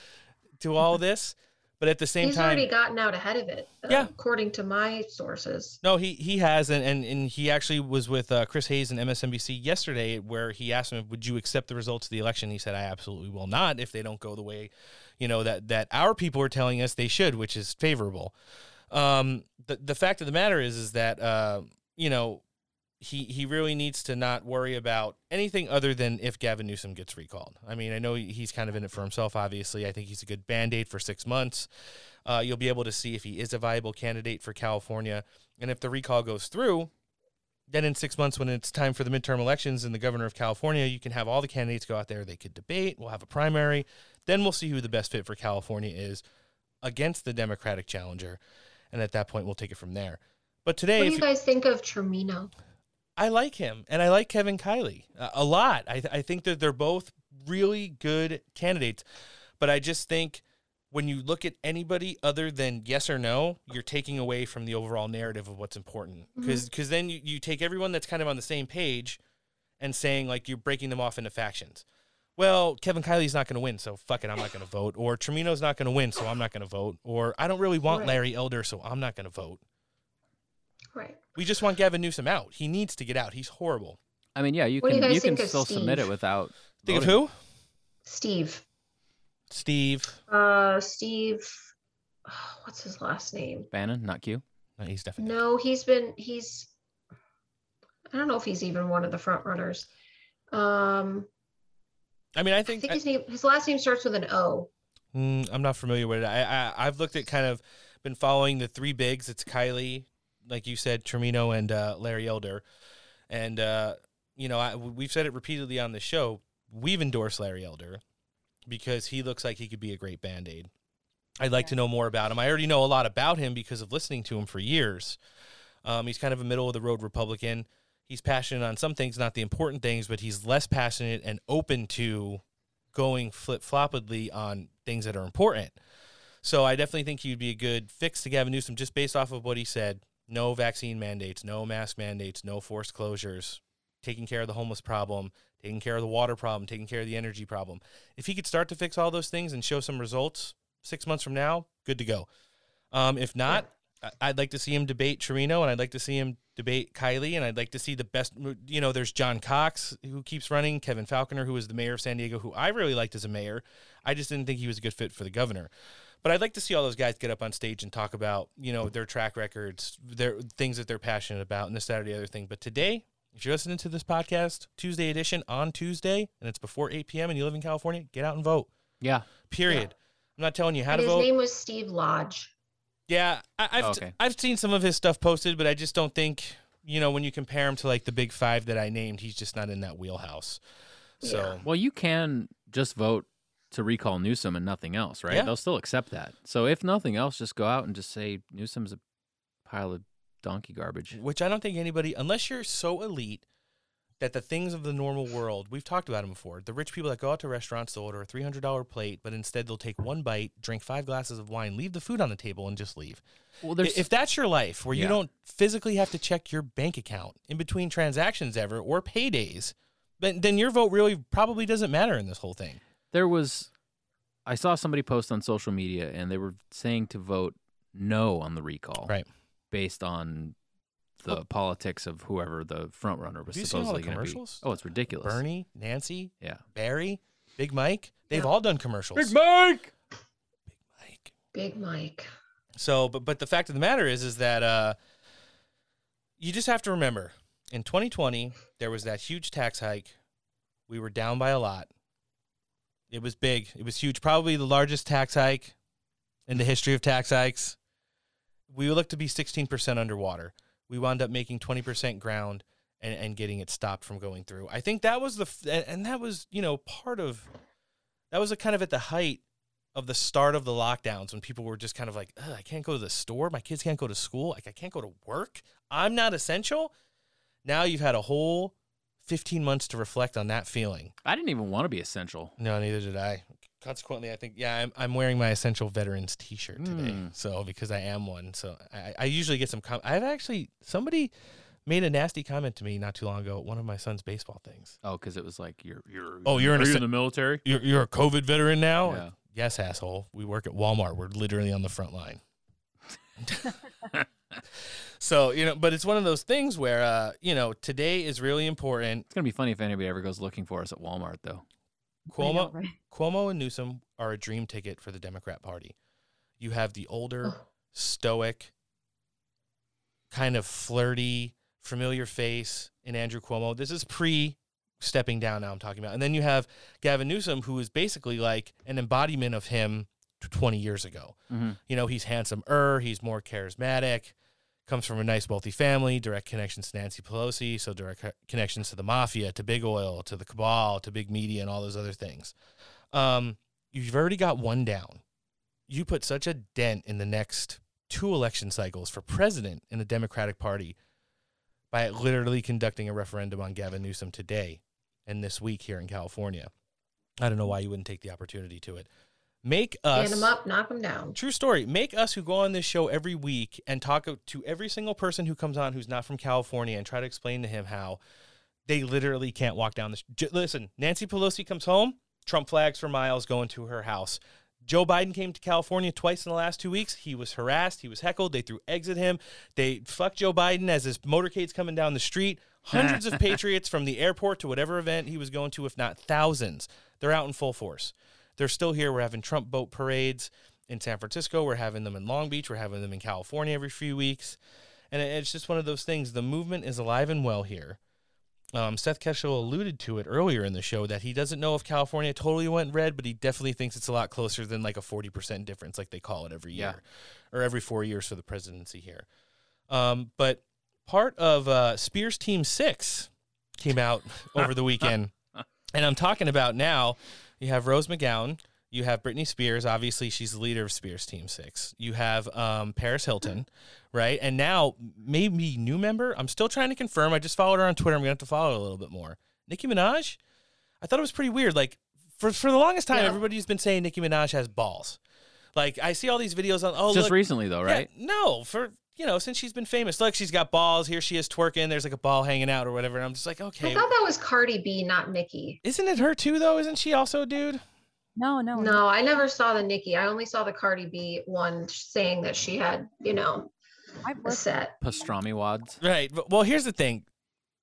[SPEAKER 6] to all this. But at the same
[SPEAKER 8] He's
[SPEAKER 6] time, he's
[SPEAKER 8] already gotten out ahead of it. uh,
[SPEAKER 6] Yeah.
[SPEAKER 8] According to my sources.
[SPEAKER 6] No, he he has, and and, and he actually was with uh, Chris Hayes and MSNBC yesterday, where he asked him, "Would you accept the results of the election?" He said, "I absolutely will not if they don't go the way, you know that that our people are telling us they should, which is favorable." Um, the the fact of the matter is, is that uh, you know, he he really needs to not worry about anything other than if Gavin Newsom gets recalled. I mean, I know he's kind of in it for himself. Obviously, I think he's a good band aid for six months. Uh, you'll be able to see if he is a viable candidate for California, and if the recall goes through. Then in six months, when it's time for the midterm elections and the governor of California, you can have all the candidates go out there. They could debate. We'll have a primary. Then we'll see who the best fit for California is against the Democratic challenger, and at that point, we'll take it from there. But today,
[SPEAKER 8] What do you guys think of Termino?
[SPEAKER 6] I like him, and I like Kevin Kiley a, a lot. I, I think that they're both really good candidates, but I just think when you look at anybody other than yes or no, you're taking away from the overall narrative of what's important. Because
[SPEAKER 8] Mhm.
[SPEAKER 6] then you, you take everyone that's kind of on the same page and saying like you're breaking them off into factions. Well, Kevin Kiley's not going to win, so fuck it, I'm not going to vote. Or Tremino's not going to win, so I'm not going to vote. Or I don't really want
[SPEAKER 8] Right.
[SPEAKER 6] Larry Elder, so I'm not going to vote.
[SPEAKER 8] Right.
[SPEAKER 6] We just want Gavin Newsom out. He needs to get out. He's horrible.
[SPEAKER 2] I mean, yeah, you
[SPEAKER 8] What do you
[SPEAKER 2] can
[SPEAKER 8] guys
[SPEAKER 2] you can
[SPEAKER 8] think of
[SPEAKER 2] still submit it without.
[SPEAKER 6] Think of who?
[SPEAKER 8] Steve.
[SPEAKER 6] Steve.
[SPEAKER 8] Uh, Steve. What's his last name?
[SPEAKER 2] Bannon, not Q.
[SPEAKER 6] No, he's definitely.
[SPEAKER 8] No, he's been he's. I don't know if he's even one of the front runners. Um,
[SPEAKER 6] I mean, I
[SPEAKER 8] I
[SPEAKER 6] think,
[SPEAKER 8] think his name his last name starts with an O.
[SPEAKER 6] Mm, I'm not familiar with it. I, I I've looked at kind of been following the three bigs. It's Kiley, like you said, Termino and uh, Larry Elder, and uh, you know I, we've said it repeatedly on the show. We've endorsed Larry Elder because he looks like he could be a great band aid. I'd like to know more about him. I already know a lot about him because of listening to him for years. Um, he's kind of a middle of the road Republican. He's passionate on some things, not the important things, but he's less passionate and open to going flip floppedly on things that are important. So I definitely think he'd be a good fix to Gavin Newsom just based off of what he said. No vaccine mandates, no mask mandates, no forced closures, taking care of the homeless problem, taking care of the water problem, taking care of the energy problem. If he could start to fix all those things and show some results six months from now, good to go. Um, if not, I'd like to see him debate Torino, and I'd like to see him debate Kiley, and I'd like to see the best. You know, there's John Cox who keeps running, Kevin Faulconer, who was the mayor of San Diego, who I really liked as a mayor. I just didn't think he was a good fit for the governor. But I'd like to see all those guys get up on stage and talk about, you know, their track records, their things that they're passionate about, and this, that, or the other thing. But today, if you're listening to this podcast, Tuesday edition on Tuesday, and it's before 8 p.m. and you live in California, get out and vote.
[SPEAKER 2] Yeah.
[SPEAKER 6] Period. I'm not telling you how
[SPEAKER 8] And
[SPEAKER 6] to
[SPEAKER 8] his
[SPEAKER 6] vote.
[SPEAKER 8] His name was Steve Lodge.
[SPEAKER 6] Yeah, I, I've
[SPEAKER 2] Oh, okay.
[SPEAKER 6] I've seen some of his stuff posted, but I just don't think you know when you compare him to like the big five that I named, he's just not in that wheelhouse. So
[SPEAKER 2] Well, you can just vote to recall Newsom and nothing else, right?
[SPEAKER 6] Yeah.
[SPEAKER 2] They'll still accept that. So if nothing else, just go out and just say Newsom's a pile of donkey garbage.
[SPEAKER 6] which I don't think anybody, unless you're so elite that the things of the normal world, we've talked about them before. The rich people that go out to restaurants, they'll order a three hundred dollar plate, but instead they'll take one bite, drink five glasses of wine, leave the food on the table, and just leave.
[SPEAKER 2] Well, there's-
[SPEAKER 6] if that's your life, where you don't physically have to check your bank account in between transactions ever or paydays, then then your vote really probably doesn't matter in this whole thing.
[SPEAKER 2] There was, I saw somebody post on social media and they were saying to vote no on the recall.
[SPEAKER 6] Right.
[SPEAKER 2] Based on the politics of whoever the front runner was
[SPEAKER 6] Have you seen all
[SPEAKER 2] supposedly
[SPEAKER 6] the
[SPEAKER 2] going to be.
[SPEAKER 6] commercials?
[SPEAKER 2] Oh, it's ridiculous.
[SPEAKER 6] Bernie, Nancy,
[SPEAKER 2] Yeah.
[SPEAKER 6] Barry, Big Mike. They've all done commercials.
[SPEAKER 2] Big Mike.
[SPEAKER 8] Big Mike. Big Mike.
[SPEAKER 6] So, but but the fact of the matter is, is that uh, you just have to remember, in 2020 there was that huge tax hike. We were down by a lot. It was big. It was huge. Probably the largest tax hike in the history of tax hikes. We looked to be 16% underwater. We wound up making 20% ground and, and getting it stopped from going through. I think that was the and, that was you know part of that was a kind of at the height of the start of the lockdowns when people were just kind of like, "Ugh, I can't go to the store, my kids can't go to school, like I can't go to work, I'm not essential. Now you've had a whole 15 months to reflect on that feeling.
[SPEAKER 2] I didn't even want to be essential.
[SPEAKER 6] No, neither did I. Consequently, I think yeah, I'm, I'm wearing my essential veterans T-shirt today.
[SPEAKER 2] Hmm.
[SPEAKER 6] So because I am one, so I, I usually get some. Com- I've actually somebody made a nasty comment to me not too long ago at one of my son's baseball things.
[SPEAKER 2] Oh, because it was like you're you're
[SPEAKER 6] Oh, you're in,
[SPEAKER 2] you in the military.
[SPEAKER 6] You're, you're a COVID veteran now.
[SPEAKER 2] Yeah.
[SPEAKER 6] Yes, asshole. We work at Walmart. We're literally on the front line. so you know, but it's one of those things where uh, you know today is really important.
[SPEAKER 2] It's gonna be funny if anybody ever goes looking for us at Walmart, though.
[SPEAKER 6] Cuomo, Cuomo and Newsom are a dream ticket for the Democrat Party. You have the older, stoic, kind of flirty, familiar face in Andrew Cuomo. This is pre stepping down now I'm talking about. And then you have Gavin Newsom who is basically like an embodiment of him 20 years ago.
[SPEAKER 2] Mhm.
[SPEAKER 6] You know, he's handsome-er, he's more charismatic, comes from a nice wealthy family, direct connections to Nancy Pelosi, so direct connections to the mafia, to big oil, to the cabal, to big media and all those other things. Um, you've already got one down. You put such a dent in the next two election cycles for president in the Democratic Party by literally conducting a referendum on Gavin Newsom today and this week here in California. I don't know why you wouldn't take the opportunity to it. Make us
[SPEAKER 8] Stand them up, knock them down.
[SPEAKER 6] True story. Make us who go on this show every week and talk to every single person who comes on who's not from California and try to explain to him how they literally can't walk down the. J- Listen, Nancy Pelosi comes home, Trump flags for miles going to her house. Joe Biden came to California twice in the last two weeks. He was harassed. He was heckled. They threw eggs at him. They fucked Joe Biden as his motorcade's coming down the street. Hundreds of patriots from the airport to whatever event he was going to, if not thousands. They're out in full force. They're still here. We're having Trump boat parades in San Francisco. We're having them in Long Beach. We're having them in California every few weeks. And it- it's just one of those things. The movement is alive and well here. Um, Seth Keshel alluded to it earlier in the show that he doesn't know if California totally went red, but he definitely thinks it's a lot closer than like a 40% difference, like they call it every year or every four years for the presidency here. Um, but part of uh, Spears Team Six came out over the weekend. And I'm talking about now, you have Rose McGowan, you have Britney Spears. Obviously, she's the leader of Spears Team Six. You have um, Paris Hilton, right? And now, maybe new member. I'm still trying to confirm. I just followed her on Twitter. I'm going to have to follow her a little bit more. Nicki Minaj? I thought it was pretty weird. Like, for, for the longest time, everybody's been saying Nicki Minaj has balls. Like, I see all these videos on, oh,
[SPEAKER 2] Just
[SPEAKER 6] look-
[SPEAKER 2] recently, though,
[SPEAKER 6] Yeah,
[SPEAKER 2] right?
[SPEAKER 6] no, for, you know, since she's been famous. Look, she's got balls. Here she is twerking. There's like a ball hanging out or whatever. And I'm just like, okay.
[SPEAKER 8] I thought that was Cardi B, not Nicki.
[SPEAKER 6] Isn't it her too, though? Isn't she also a dude?
[SPEAKER 17] No, no,
[SPEAKER 8] No, I never saw the Nicki. I only saw the Cardi B one saying that she had, you know, a set.
[SPEAKER 2] Pastrami wads.
[SPEAKER 6] Right. but- Well, here's the thing.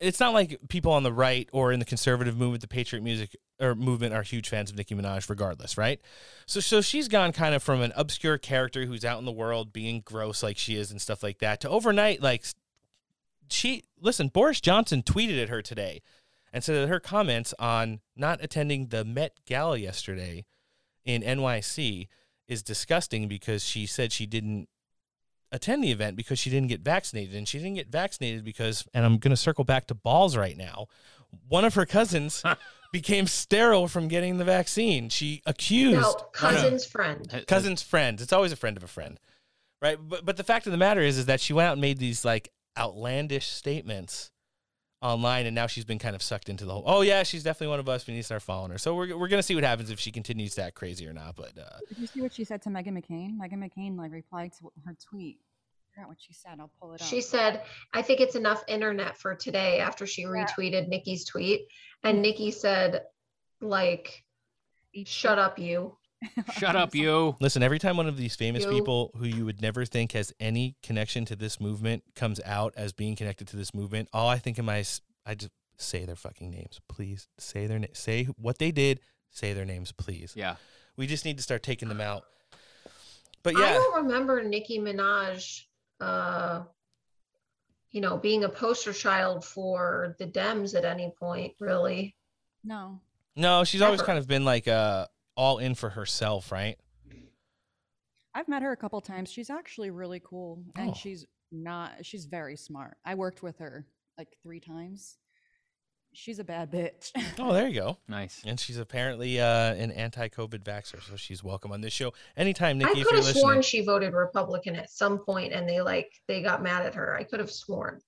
[SPEAKER 6] It's not like people on the right or in the conservative movement, the patriot music or movement, are huge fans of Nicki Minaj, regardless, right? So, so she's gone kind of from an obscure character who's out in the world being gross like she is and stuff like that to overnight, like she. Listen, Boris Johnson tweeted at her today and said that her comments on not attending the Met Gala yesterday in NYC is disgusting because she said she didn't attend the event because she didn't get vaccinated. And she didn't get vaccinated because, and I'm going to circle back to balls right now, one of her cousins became sterile from getting the vaccine. She accused
[SPEAKER 8] No, cousin's friend.
[SPEAKER 6] cousin's friend. It's always a friend of a friend, right? But but the fact of the matter is, is that she went out and made these like outlandish statements online, and now she's been kind of sucked into the whole. Oh yeah, she's definitely one of us. We need to start following her. So we're we're gonna see what happens if she continues to act crazy or not. But uh,
[SPEAKER 17] Did you see what she said to Meghan McCain? Meghan McCain like replied to her tweet. I forgot what she said. I'll pull it up.
[SPEAKER 8] She said, I think it's enough internet for today after she retweeted Nicki's tweet. And mm-hmm. Nicki said, like, shut up, you.
[SPEAKER 2] Shut up, you.
[SPEAKER 6] Listen, every time one of these famous
[SPEAKER 8] You.
[SPEAKER 6] people who you would never think has any connection to this movement comes out as being connected to this movement, all I think in my I just say their fucking names, please. Say their na- say what they did. Say their names, please.
[SPEAKER 2] Yeah.
[SPEAKER 6] We just need to start taking them out. But yeah.
[SPEAKER 8] I don't remember Nicki Minaj, uh, you know, being a poster child for the Dems at any point, really.
[SPEAKER 17] No.
[SPEAKER 6] no, she's always kind of been like uh all in for herself, right?
[SPEAKER 17] I've met her a couple times. She's actually really cool, and
[SPEAKER 6] Oh.
[SPEAKER 17] she's not. She's very smart. I worked with her like three times. She's a bad bitch.
[SPEAKER 6] Oh, there you go.
[SPEAKER 2] Nice.
[SPEAKER 6] And she's apparently uh, an anti-COVID vaxxer, so she's welcome on this show anytime.
[SPEAKER 8] I
[SPEAKER 6] Nicki, if
[SPEAKER 8] could
[SPEAKER 6] you're
[SPEAKER 8] have sworn she voted Republican at some point, and they like they got mad at her. I could have sworn.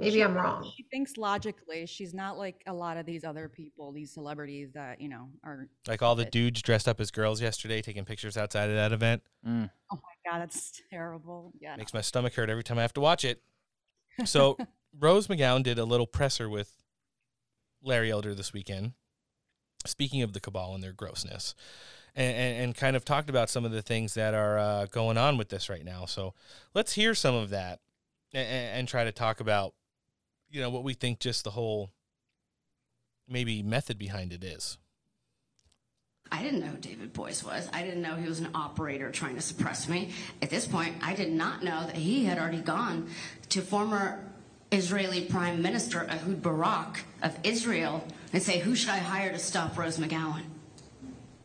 [SPEAKER 8] Maybe I'm wrong.
[SPEAKER 17] She thinks logically. She's not like a lot of these other people, these celebrities that you know are.
[SPEAKER 6] like all the dudes dressed up as girls yesterday, taking pictures outside of that event,
[SPEAKER 2] Mm.
[SPEAKER 17] Oh my god, that's terrible. Yeah.
[SPEAKER 6] makes my stomach hurt every time I have to watch it. So Rose McGowan did a little presser with Larry Elder this weekend. Speaking of the cabal and their grossness, and, and, and kind of talked about some of the things that are uh, going on with this right now. So let's hear some of that and, and try to talk about, you know, what we think just the whole maybe method behind it is.
[SPEAKER 21] I didn't know who David Boies was. I didn't know he was an operator trying to suppress me. At this point, I did not know that he had already gone to former Israeli Prime Minister Ehud Barak of Israel and say, Who should I hire to stop Rose McGowan?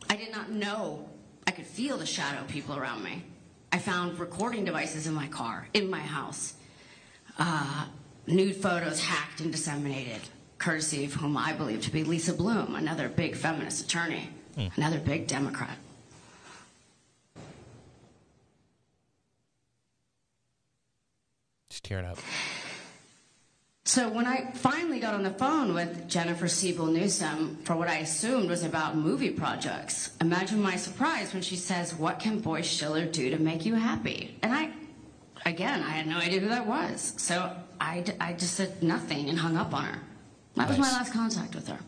[SPEAKER 21] I did not know. I could feel the shadow people around me. I found recording devices in my car, in my house. Uh, nude photos hacked and disseminated, courtesy of whom I believe to be Lisa Bloom, another big feminist attorney, another big Democrat.
[SPEAKER 6] Just tearing up.
[SPEAKER 21] So when I finally got on the phone with Jennifer Siebel Newsom for what I assumed was about movie projects, imagine my surprise when she says, "What can Boies Schiller do to make you happy?" And I, again, I had no idea who that was. So I, d- I just said nothing and hung up on her. That was my last contact with her.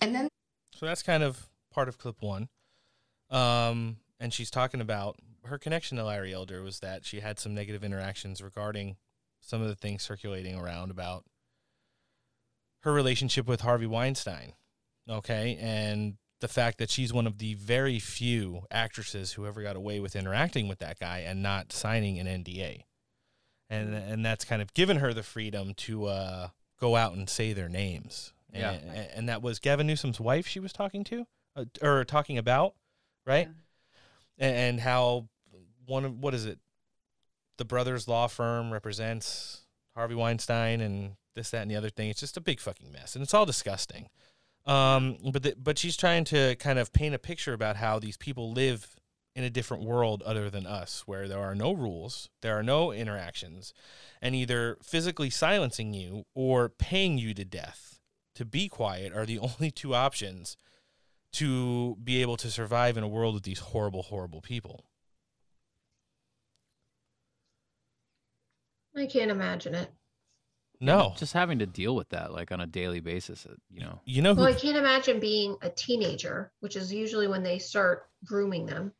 [SPEAKER 21] And then
[SPEAKER 6] So that's kind of part of clip one. Um, and she's talking about her connection to Larry Elder was that she had some negative interactions regarding some of the things circulating around about her relationship with Harvey Weinstein. Okay. And the fact that she's one of the very few actresses who ever got away with interacting with that guy and not signing an NDA. And, and that's kind of given her the freedom to uh, go out and say their names.
[SPEAKER 2] Yeah.
[SPEAKER 6] And, and that was Gavin Newsom's wife she was talking to uh, or talking about, right? And, and how one of what is it? The brothers law firm represents Harvey Weinstein and this, that, and the other thing. It's just a big fucking mess, and it's all disgusting. Um, but the, but she's trying to kind of paint a picture about how these people live in a different world other than us, where there are no rules, there are no interactions, and either physically silencing you or paying you to death to be quiet are the only two options to be able to survive in a world with these horrible, horrible people.
[SPEAKER 8] I can't imagine it.
[SPEAKER 6] No.
[SPEAKER 2] Just having to deal with that like on a daily basis, you know.
[SPEAKER 6] You know
[SPEAKER 8] Well, I can't imagine being a teenager, which is usually when they start grooming them.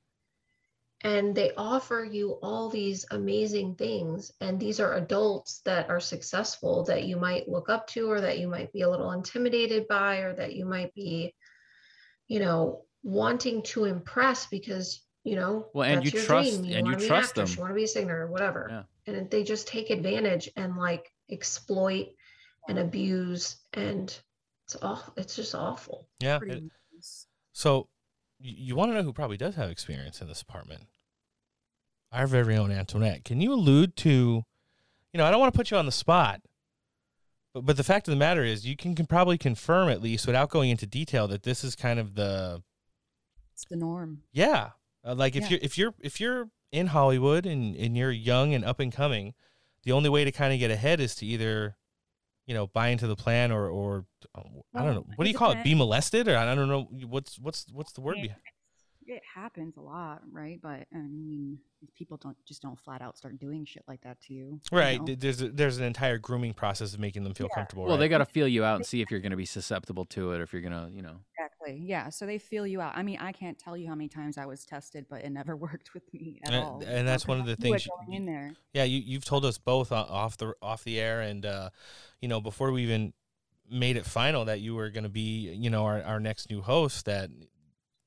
[SPEAKER 8] And they offer you all these amazing things. And these are adults that are successful that you might look up to, or that you might be a little intimidated by, or that you might be, you know, wanting to impress because, you know,
[SPEAKER 2] Well, and
[SPEAKER 8] that's
[SPEAKER 2] you
[SPEAKER 8] your
[SPEAKER 2] trust-
[SPEAKER 8] dream.
[SPEAKER 2] and you
[SPEAKER 8] wanna be an
[SPEAKER 2] trust
[SPEAKER 8] actress,
[SPEAKER 2] them.
[SPEAKER 8] You want to be a singer or whatever.
[SPEAKER 2] Yeah.
[SPEAKER 8] And they just take advantage and like exploit and abuse and it's awful. It's just awful.
[SPEAKER 6] Yeah. It- so you, you want to know who probably does have experience in this apartment? Our very own Antoinette. Can you allude to, you know, I don't want to put you on the spot, but but the fact of the matter is, you can, can probably confirm at least without going into detail that this is kind of the
[SPEAKER 17] It's the norm.
[SPEAKER 6] yeah, uh, like if
[SPEAKER 17] Yeah.
[SPEAKER 6] you're if you're if you're in Hollywood and and you're young and up and coming, the only way to kind of get ahead is to either, you know, buy into the plan or or uh, I don't know what do you call it? Be molested or I don't know what's what's what's the word?
[SPEAKER 17] Yeah,
[SPEAKER 6] behind
[SPEAKER 17] It happens a lot, right? But I mean, people don't just don't flat out start doing shit like that to you. you
[SPEAKER 6] Right.
[SPEAKER 17] know?
[SPEAKER 6] There's a, there's an entire grooming process of making them feel comfortable.
[SPEAKER 2] Well, they got to feel you out and see if you're going to be susceptible to it or if you're going to, you know.
[SPEAKER 17] Exactly. Exactly. Yeah. So they feel you out. I mean, I can't tell you how many times I was tested, but it never worked with me at
[SPEAKER 6] And-
[SPEAKER 17] all.
[SPEAKER 6] and that's one of the
[SPEAKER 17] I knew
[SPEAKER 6] things
[SPEAKER 17] going in there.
[SPEAKER 6] Yeah, you you've told us both off the off the air, and uh, you know before we even made it final that you were going to be you know our, our next new host. That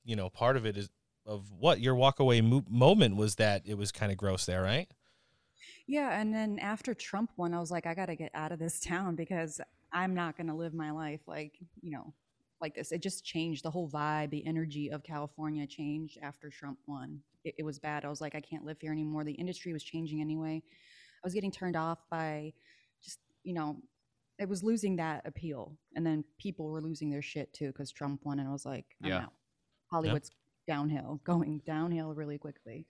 [SPEAKER 6] you know part of it is of what your walkaway mo- moment was that it was kind of gross there, right?
[SPEAKER 17] Yeah, and then after Trump won, I was like, I got to get out of this town because I'm not going to live my life like, you know, like this. It just changed the whole vibe, the energy of California changed after Trump won. It, it was bad. I was like, I can't live here anymore. The industry was changing anyway. I was getting turned off by just, you know, it was losing that appeal. And then people were losing their shit too because Trump won. And I was like, I'm
[SPEAKER 2] Yeah.
[SPEAKER 17] out. Hollywood's downhill, going downhill really quickly.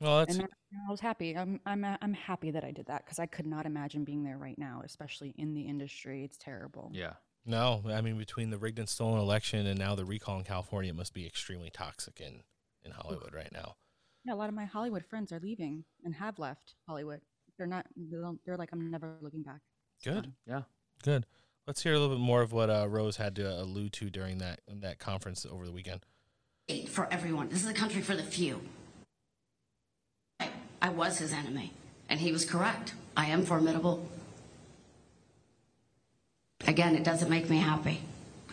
[SPEAKER 6] Well, that's
[SPEAKER 17] And then, I was happy. I'm I'm I'm happy that I did that because I could not imagine being there right now, especially in the industry. It's terrible.
[SPEAKER 2] Yeah.
[SPEAKER 6] no. I mean, between the rigged and stolen election and now the recall in California, it must be extremely toxic in in Hollywood right now.
[SPEAKER 17] Yeah, a lot of my Hollywood friends are leaving and have left Hollywood. They're not. They don't, they're like, I'm never looking back. It's
[SPEAKER 6] Good.
[SPEAKER 17] done.
[SPEAKER 2] Yeah.
[SPEAKER 6] Good. Let's hear a little bit more of what uh, Rose had to allude to during that that conference over the weekend.
[SPEAKER 21] For everyone. This is a country for the few. I, I was his enemy, and he was correct. I am formidable. Again, it doesn't make me happy.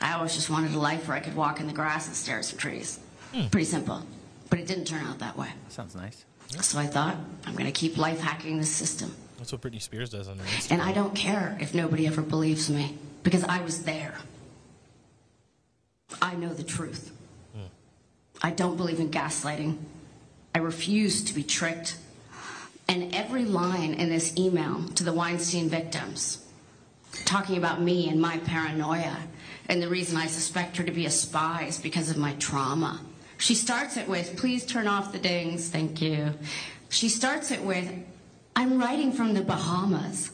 [SPEAKER 21] I always just wanted a life where I could walk in the grass and stare at some trees. Hmm. Pretty simple. But it didn't turn out that way.
[SPEAKER 2] Sounds nice.
[SPEAKER 21] So I thought, I'm going to keep life hacking the system.
[SPEAKER 6] That's what Britney Spears does on her Instagram.
[SPEAKER 21] And I don't care if nobody ever believes me because I was there. I know the truth. I don't believe in gaslighting. I refuse to be tricked. And every line in this email to the Weinstein victims, talking about me and my paranoia, and the reason I suspect her to be a spy is because of my trauma. She starts it with, please turn off the dings, thank you. She starts it with, I'm writing from the Bahamas.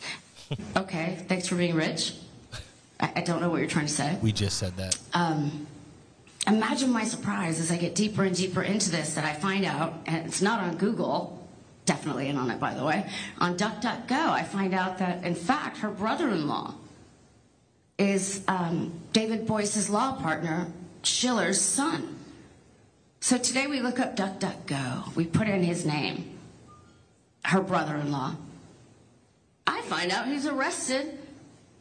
[SPEAKER 21] okay, thanks for being rich. I, I don't know what you're trying to say.
[SPEAKER 6] We just said that.
[SPEAKER 21] Um, imagine my surprise as I get deeper and deeper into this that I find out, and it's not on Google, definitely ain't on it, by the way, on DuckDuckGo, I find out that, in fact, her brother in law is um, David Boies's law partner, Schiller's son. So today we look up DuckDuckGo. We put in his name, her brother in law. I find out he's arrested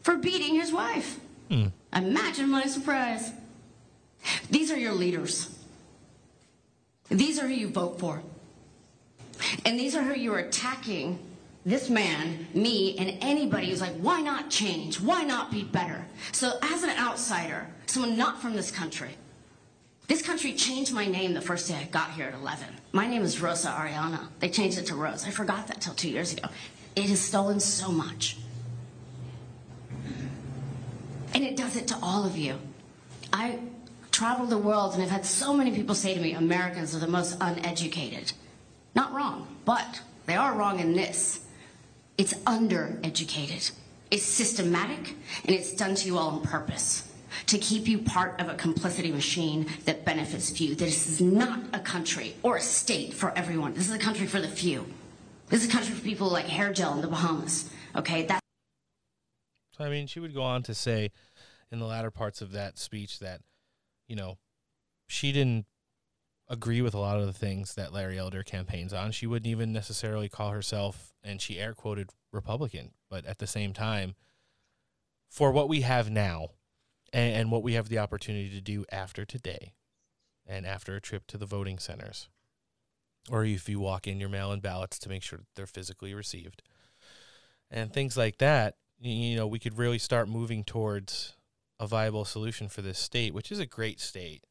[SPEAKER 21] for beating his wife. Imagine my surprise. These are your leaders. These are who you vote for. And these are who you're attacking this man, me, and anybody who's like, why not change? Why not be better? So, as an outsider, someone not from this country, this country changed my name the first day I got here at 11. My name is Rosa Ariana. They changed it to Rose. I forgot that till two years ago. It has stolen so much. And it does it to all of you. I travel the world and I've had so many people say to me, Americans are the most uneducated. Not wrong, but they are wrong in this. It's undereducated. It's systematic and it's done to you all on purpose to keep you part of a complicity machine that benefits few. This is not a country or a state for everyone. This is a country for the few. This is a country for people like hair gel in the Bahamas. Okay, that's
[SPEAKER 6] I mean, she would go on to say in the latter parts of that speech that, you know, she didn't agree with a lot of the things that Larry Elder campaigns on. She wouldn't even necessarily call herself, and she air quoted Republican, but at the same time, for what we have now and, and what we have the opportunity to do after today and after a trip to the voting centers, or if you walk in your mail in ballots to make sure they're physically received and things like that, you know, we could really start moving towards a viable solution for this state, which is a great state.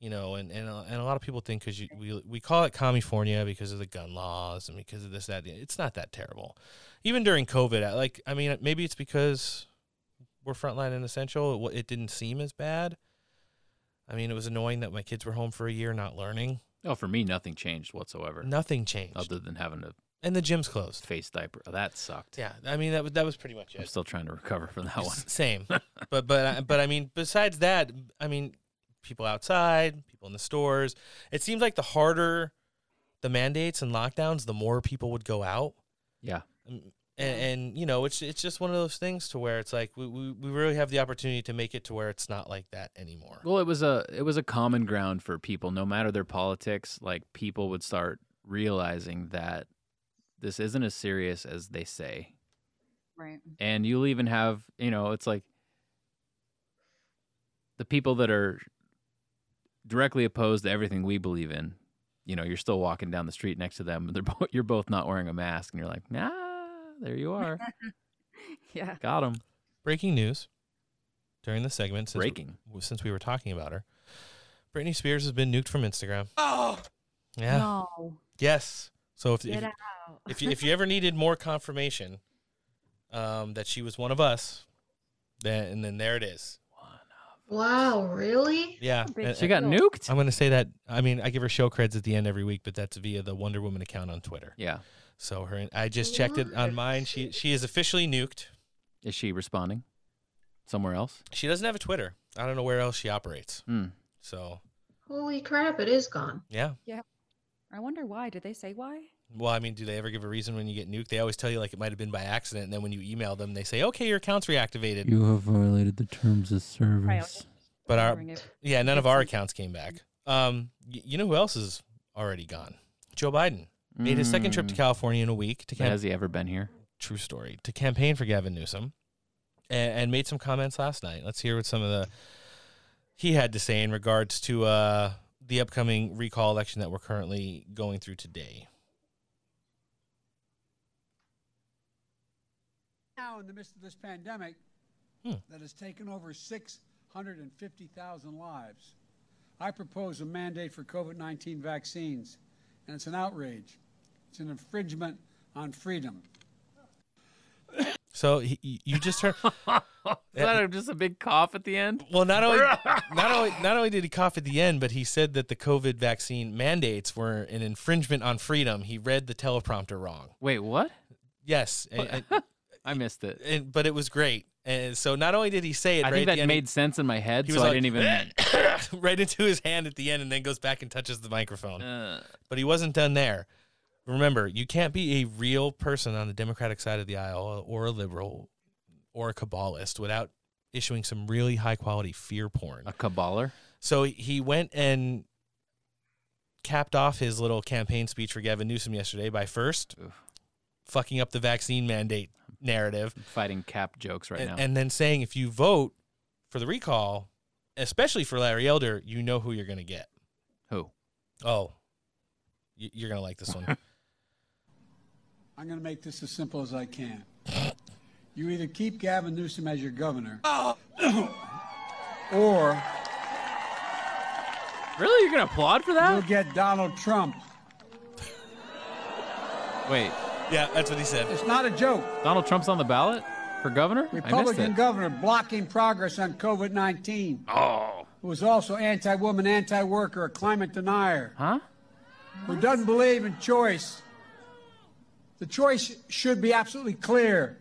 [SPEAKER 6] You know, and and, a- and a lot of people think because we we call it California because of the gun laws and because of this that it's not that terrible. Even during COVID, I- like I mean, maybe it's because we're frontline and essential. It, it didn't seem as bad. I mean, it was annoying that my kids were home for a year not learning.
[SPEAKER 2] Oh, for me, nothing changed whatsoever.
[SPEAKER 6] Nothing changed.
[SPEAKER 2] other than having to
[SPEAKER 6] and the gym's closed.
[SPEAKER 2] Face diaper. Oh, that sucked.
[SPEAKER 6] Yeah, I mean that was- that was pretty much it.
[SPEAKER 2] I'm still trying to recover from that one.
[SPEAKER 6] Same, but but I- but I mean, besides that, I mean, people outside, people in the stores. It seems like the harder the mandates and lockdowns, the more people would go out.
[SPEAKER 2] Yeah.
[SPEAKER 6] Mm, And, and you know, it's it's just one of those things to where it's like we, we, we really have the opportunity to make it to where it's not like that anymore.
[SPEAKER 2] Well, it was a it was a common ground for people, no matter their politics. Like people would start realizing that this isn't as serious as they say.
[SPEAKER 17] Right.
[SPEAKER 2] And you'll even have, you know, it's like the people that are directly opposed to everything we believe in. You know, you're still walking down the street next to them. They're both, you're both not wearing a mask, and you're like, nah, there you are.
[SPEAKER 17] yeah.
[SPEAKER 2] Got him.
[SPEAKER 6] Breaking news during the segment. Since
[SPEAKER 2] Breaking.
[SPEAKER 6] since we were talking about her, Britney Spears has been nuked from Instagram.
[SPEAKER 17] Oh.
[SPEAKER 6] Yeah.
[SPEAKER 17] No.
[SPEAKER 6] Yes. So if
[SPEAKER 17] Get
[SPEAKER 6] if,
[SPEAKER 17] out.
[SPEAKER 6] if you if you ever needed more confirmation um, that she was one of us, then and then there it is.
[SPEAKER 8] Wow, really?
[SPEAKER 6] Yeah, and-
[SPEAKER 2] She got nuked.
[SPEAKER 6] I'm going to say that. I mean, I give her show creds at the end every week, but that's via the Wonder Woman account on Twitter.
[SPEAKER 2] Yeah.
[SPEAKER 6] So her, I just checked it on mine. She she is officially nuked.
[SPEAKER 2] Is she responding somewhere else?
[SPEAKER 6] She doesn't have a Twitter. I don't know where else she operates.
[SPEAKER 2] Hmm.
[SPEAKER 6] So
[SPEAKER 8] Holy crap, it is gone.
[SPEAKER 6] yeah.
[SPEAKER 17] Yeah. I wonder why. Did they say why?
[SPEAKER 6] Well, I mean, do they ever give a reason when you get nuked? They always tell you like it might have been by accident, and then when you email them, they say, "Okay, your account's reactivated."
[SPEAKER 2] You have violated the terms of service.
[SPEAKER 6] But our yeah, none of our accounts came back. Um, y- you know who else is already gone? Joe Biden made his second trip to
[SPEAKER 2] Mm.
[SPEAKER 6] California in a week to camp-
[SPEAKER 2] Has he ever been here?
[SPEAKER 6] True story to campaign for Gavin Newsom, and, and made some comments last night. Let's hear what some of the he had to say in regards to uh, the upcoming recall election that we're currently going through today.
[SPEAKER 14] Now, in the midst of this pandemic
[SPEAKER 6] Hmm.
[SPEAKER 14] that has taken over 650,000 lives, I propose a mandate for COVID 19 vaccines, and it's an outrage. It's an infringement on freedom.
[SPEAKER 6] So he, you just heard.
[SPEAKER 2] Is that just a big cough at the end?
[SPEAKER 6] Well, not only not only not only did he cough at the end, but he said that the COVID vaccine mandates were an infringement on freedom. He read the teleprompter wrong.
[SPEAKER 2] Wait, what?
[SPEAKER 6] Yes, and- and-
[SPEAKER 2] I missed it.
[SPEAKER 6] and- but it was great. And so not only did he say it,
[SPEAKER 2] I
[SPEAKER 6] right
[SPEAKER 2] think that
[SPEAKER 6] end,
[SPEAKER 2] made sense in my head,
[SPEAKER 6] he
[SPEAKER 2] so
[SPEAKER 6] was
[SPEAKER 2] I didn't even.
[SPEAKER 6] right into his hand at the end, and then goes back and touches the microphone.
[SPEAKER 2] Uh.
[SPEAKER 6] But he wasn't done there. Remember, you can't be a real person on the Democratic side of the aisle, or a liberal, or a Kabbalist without issuing some really high quality fear porn.
[SPEAKER 2] A caballer?
[SPEAKER 6] So he went and capped off his little campaign speech for Gavin Newsom yesterday by first fucking up the vaccine mandate narrative,
[SPEAKER 2] fighting cap jokes right
[SPEAKER 6] and,
[SPEAKER 2] now.
[SPEAKER 6] and then saying if you vote for the recall, especially for Larry Elder, you know who you're going to get.
[SPEAKER 2] Who?
[SPEAKER 6] Oh, you're going to like this one.
[SPEAKER 14] I'm going to make this as simple as I can. You either keep Gavin Newsom as your governor, or
[SPEAKER 2] really, you're going to applaud for that?
[SPEAKER 14] You'll get Donald Trump.
[SPEAKER 2] Wait,
[SPEAKER 6] yeah, that's what he said.
[SPEAKER 14] It's not a joke.
[SPEAKER 2] Donald Trump's on the ballot for governor?
[SPEAKER 14] Republican
[SPEAKER 2] it.
[SPEAKER 14] governor blocking progress on COVID 19.
[SPEAKER 2] Oh.
[SPEAKER 14] Who is also anti woman, anti worker, a climate denier.
[SPEAKER 2] Huh?
[SPEAKER 14] Who doesn't believe in choice. The choice should be absolutely clear.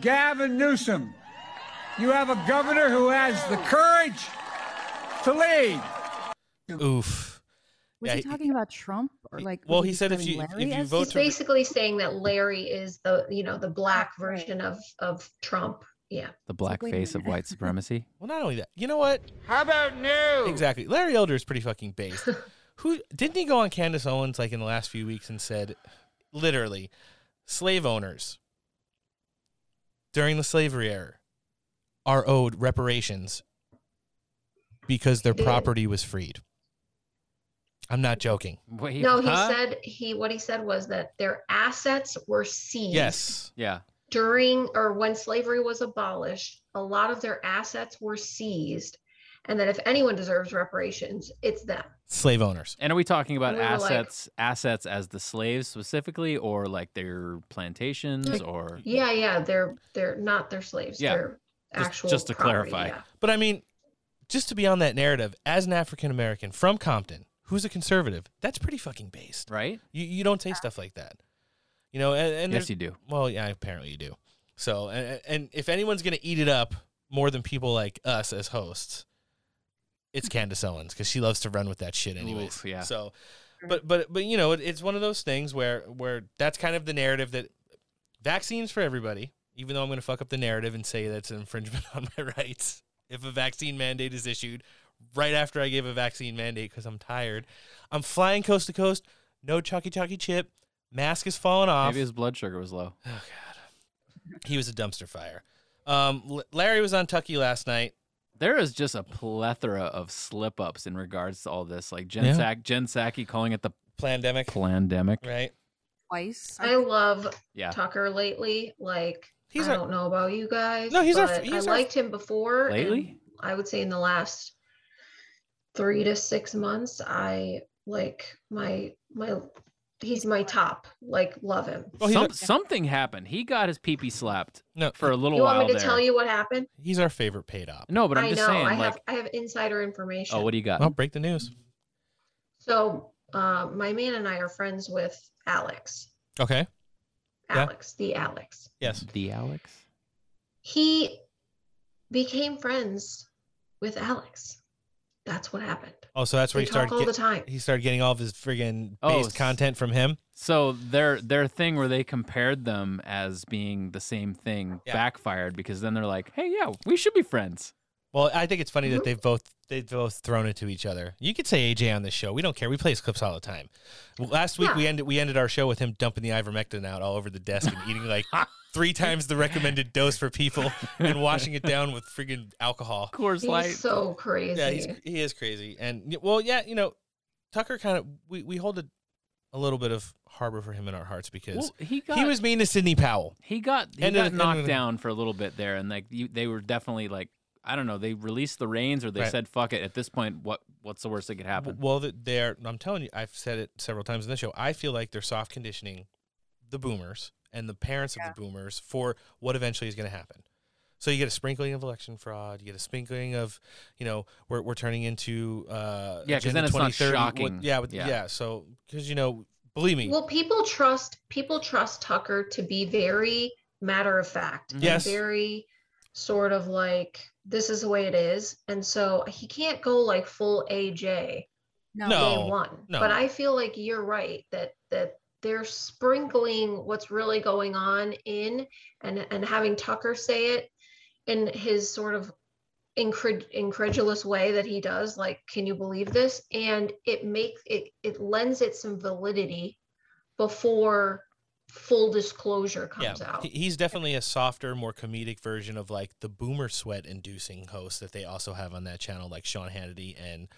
[SPEAKER 14] Gavin Newsom, you have a governor who has the courage to lead.
[SPEAKER 6] Oof.
[SPEAKER 17] Was
[SPEAKER 6] Yeah,
[SPEAKER 17] he
[SPEAKER 6] he-
[SPEAKER 17] talking about Trump or like?
[SPEAKER 6] well, he said if
[SPEAKER 17] describing
[SPEAKER 6] you- if
[SPEAKER 17] Larry
[SPEAKER 6] you vote
[SPEAKER 8] He's basically saying that Larry is the you know the black version of of Trump. Yeah.
[SPEAKER 2] The black
[SPEAKER 8] wait
[SPEAKER 2] face of white supremacy.
[SPEAKER 6] Well, not only that, you know what?
[SPEAKER 10] How about new?
[SPEAKER 6] Exactly. Larry Elder is pretty fucking based. Who didn't he go on Candace Owens like in the last few weeks and said, literally, slave owners during the slavery era are owed reparations because their property was freed. I'm not joking.
[SPEAKER 2] Wait,
[SPEAKER 8] No, he said he what he said was that their assets were seized.
[SPEAKER 6] Yes.
[SPEAKER 2] Yeah.
[SPEAKER 8] during or when slavery was abolished, a lot of their assets were seized, and that if anyone deserves reparations, it's them.
[SPEAKER 6] Slave owners.
[SPEAKER 2] And are we talking about
[SPEAKER 8] We were like-
[SPEAKER 2] assets assets as the slaves specifically or like their plantations
[SPEAKER 8] Like,
[SPEAKER 2] or
[SPEAKER 8] Yeah, yeah, they're they're not their slaves.
[SPEAKER 6] Yeah.
[SPEAKER 8] They're
[SPEAKER 2] Just-
[SPEAKER 8] actual.
[SPEAKER 2] just to
[SPEAKER 8] property,
[SPEAKER 2] clarify.
[SPEAKER 8] yeah.
[SPEAKER 6] But I mean, just to be on that narrative, as an African American from Compton, who's a conservative, that's pretty fucking based.
[SPEAKER 2] Right?
[SPEAKER 6] You, you don't say stuff like that. You know, and, and
[SPEAKER 2] Yes, you do.
[SPEAKER 6] Well, yeah, apparently you do. So, and, and if anyone's going to eat it up more than people like us as hosts, it's Candace Owens because she loves to run with that shit anyways.
[SPEAKER 2] Oof, yeah.
[SPEAKER 6] So, but but but you know, it, it's one of those things where where that's kind of the narrative that vaccines for everybody, even though I'm going to fuck up the narrative and say that's an infringement on my rights if a vaccine mandate is issued right after I gave a vaccine mandate because I'm tired. I'm flying coast to coast, no Chucky Chucky chip, mask is falling off.
[SPEAKER 2] Maybe his blood sugar was low.
[SPEAKER 6] Oh god, he was a dumpster fire. Um, L- Larry was on Tucky last night.
[SPEAKER 2] There is just a plethora of slip ups in regards to all this. Like Jen,
[SPEAKER 6] Yeah.
[SPEAKER 2] Sack, Jen Psaki calling it the
[SPEAKER 6] pandemic.
[SPEAKER 2] Pandemic,
[SPEAKER 6] Right.
[SPEAKER 17] Twice.
[SPEAKER 8] I love
[SPEAKER 2] Yeah.
[SPEAKER 8] Tucker lately. Like
[SPEAKER 6] He's
[SPEAKER 8] I
[SPEAKER 6] our-
[SPEAKER 8] don't know about you guys.
[SPEAKER 6] No, he's our-
[SPEAKER 8] but
[SPEAKER 6] he's
[SPEAKER 8] I
[SPEAKER 6] our-
[SPEAKER 8] liked him before.
[SPEAKER 2] Lately?
[SPEAKER 8] I would say in the last three to six months, I like my my he's my top. Like love him.
[SPEAKER 2] Some, something happened. He got his pee pee slapped
[SPEAKER 6] no,
[SPEAKER 2] for a little
[SPEAKER 8] you
[SPEAKER 2] while You
[SPEAKER 8] want me to
[SPEAKER 2] there.
[SPEAKER 8] tell you what happened?
[SPEAKER 6] He's our favorite paid op.
[SPEAKER 2] No, but I'm
[SPEAKER 8] I
[SPEAKER 2] just
[SPEAKER 8] know.
[SPEAKER 2] saying.
[SPEAKER 8] I
[SPEAKER 2] like,
[SPEAKER 8] have I have insider information.
[SPEAKER 2] oh, what do you got?
[SPEAKER 6] Oh, break the news.
[SPEAKER 8] So uh, my man and I are friends with Alex.
[SPEAKER 6] Okay. Yeah.
[SPEAKER 8] Alex, the Alex.
[SPEAKER 6] Yes.
[SPEAKER 2] The Alex.
[SPEAKER 8] He became friends with Alex. That's what happened.
[SPEAKER 6] Oh, so that's where
[SPEAKER 8] They
[SPEAKER 6] he started
[SPEAKER 8] all
[SPEAKER 6] get-
[SPEAKER 8] the time.
[SPEAKER 6] He started getting all of his friggin'
[SPEAKER 2] Oh,
[SPEAKER 6] based
[SPEAKER 2] s-
[SPEAKER 6] content from him.
[SPEAKER 2] So their their thing where they compared them as being the same thing
[SPEAKER 6] Yeah.
[SPEAKER 2] backfired because then they're like, hey, yeah, we should be friends.
[SPEAKER 6] Well, I think it's funny
[SPEAKER 8] Mm-hmm.
[SPEAKER 6] that they've both they've both thrown it to each other. You could say AJ on this show. We don't care. We play his clips all the time. Last week we ended we ended our show with him dumping the ivermectin out all over the desk and eating like three times the recommended dose for people and washing it down with friggin' alcohol.
[SPEAKER 2] Coors
[SPEAKER 8] He's so crazy.
[SPEAKER 6] Yeah, he's he is crazy. And well, yeah, you know, Tucker kind of we, we hold a, a little bit of harbor for him in our hearts because
[SPEAKER 2] Well, he
[SPEAKER 6] he was mean to Sidney Powell.
[SPEAKER 2] He got he
[SPEAKER 6] Ended-
[SPEAKER 2] got knocked
[SPEAKER 6] with-
[SPEAKER 2] down for a little bit there, and like you, they were definitely like I don't know, they released the reins or they
[SPEAKER 6] Right.
[SPEAKER 2] said fuck it. At this point, what what's the worst that could happen?
[SPEAKER 6] Well, they're. I'm telling you, I've said it several times in the show. I feel like they're soft conditioning the boomers and the parents of the boomers for what eventually is going to happen. So you get a sprinkling of election fraud. You get a sprinkling of, you know, we're, we're turning into uh,
[SPEAKER 2] Yeah, 'cause
[SPEAKER 6] Agenda
[SPEAKER 2] then it's not
[SPEAKER 6] 2030, what-
[SPEAKER 2] shocking.
[SPEAKER 6] yeah, with,
[SPEAKER 2] Yeah.
[SPEAKER 6] yeah, So because you know, believe me,
[SPEAKER 8] Well, people trust people trust Tucker to be very matter of fact. and
[SPEAKER 6] Yes.
[SPEAKER 8] Very sort of like this is the way it is, and so he can't go like full AJ
[SPEAKER 17] No.
[SPEAKER 8] day one.
[SPEAKER 6] no.
[SPEAKER 8] But I feel like you're right that that they're sprinkling what's really going on in and and having Tucker say it in his sort of incred- incredulous way that he does like can you believe this and it makes it it lends it some validity before full disclosure comes out
[SPEAKER 6] he- he's definitely a softer, more comedic version of like the boomer sweat inducing host that they also have on that channel, like Sean Hannity and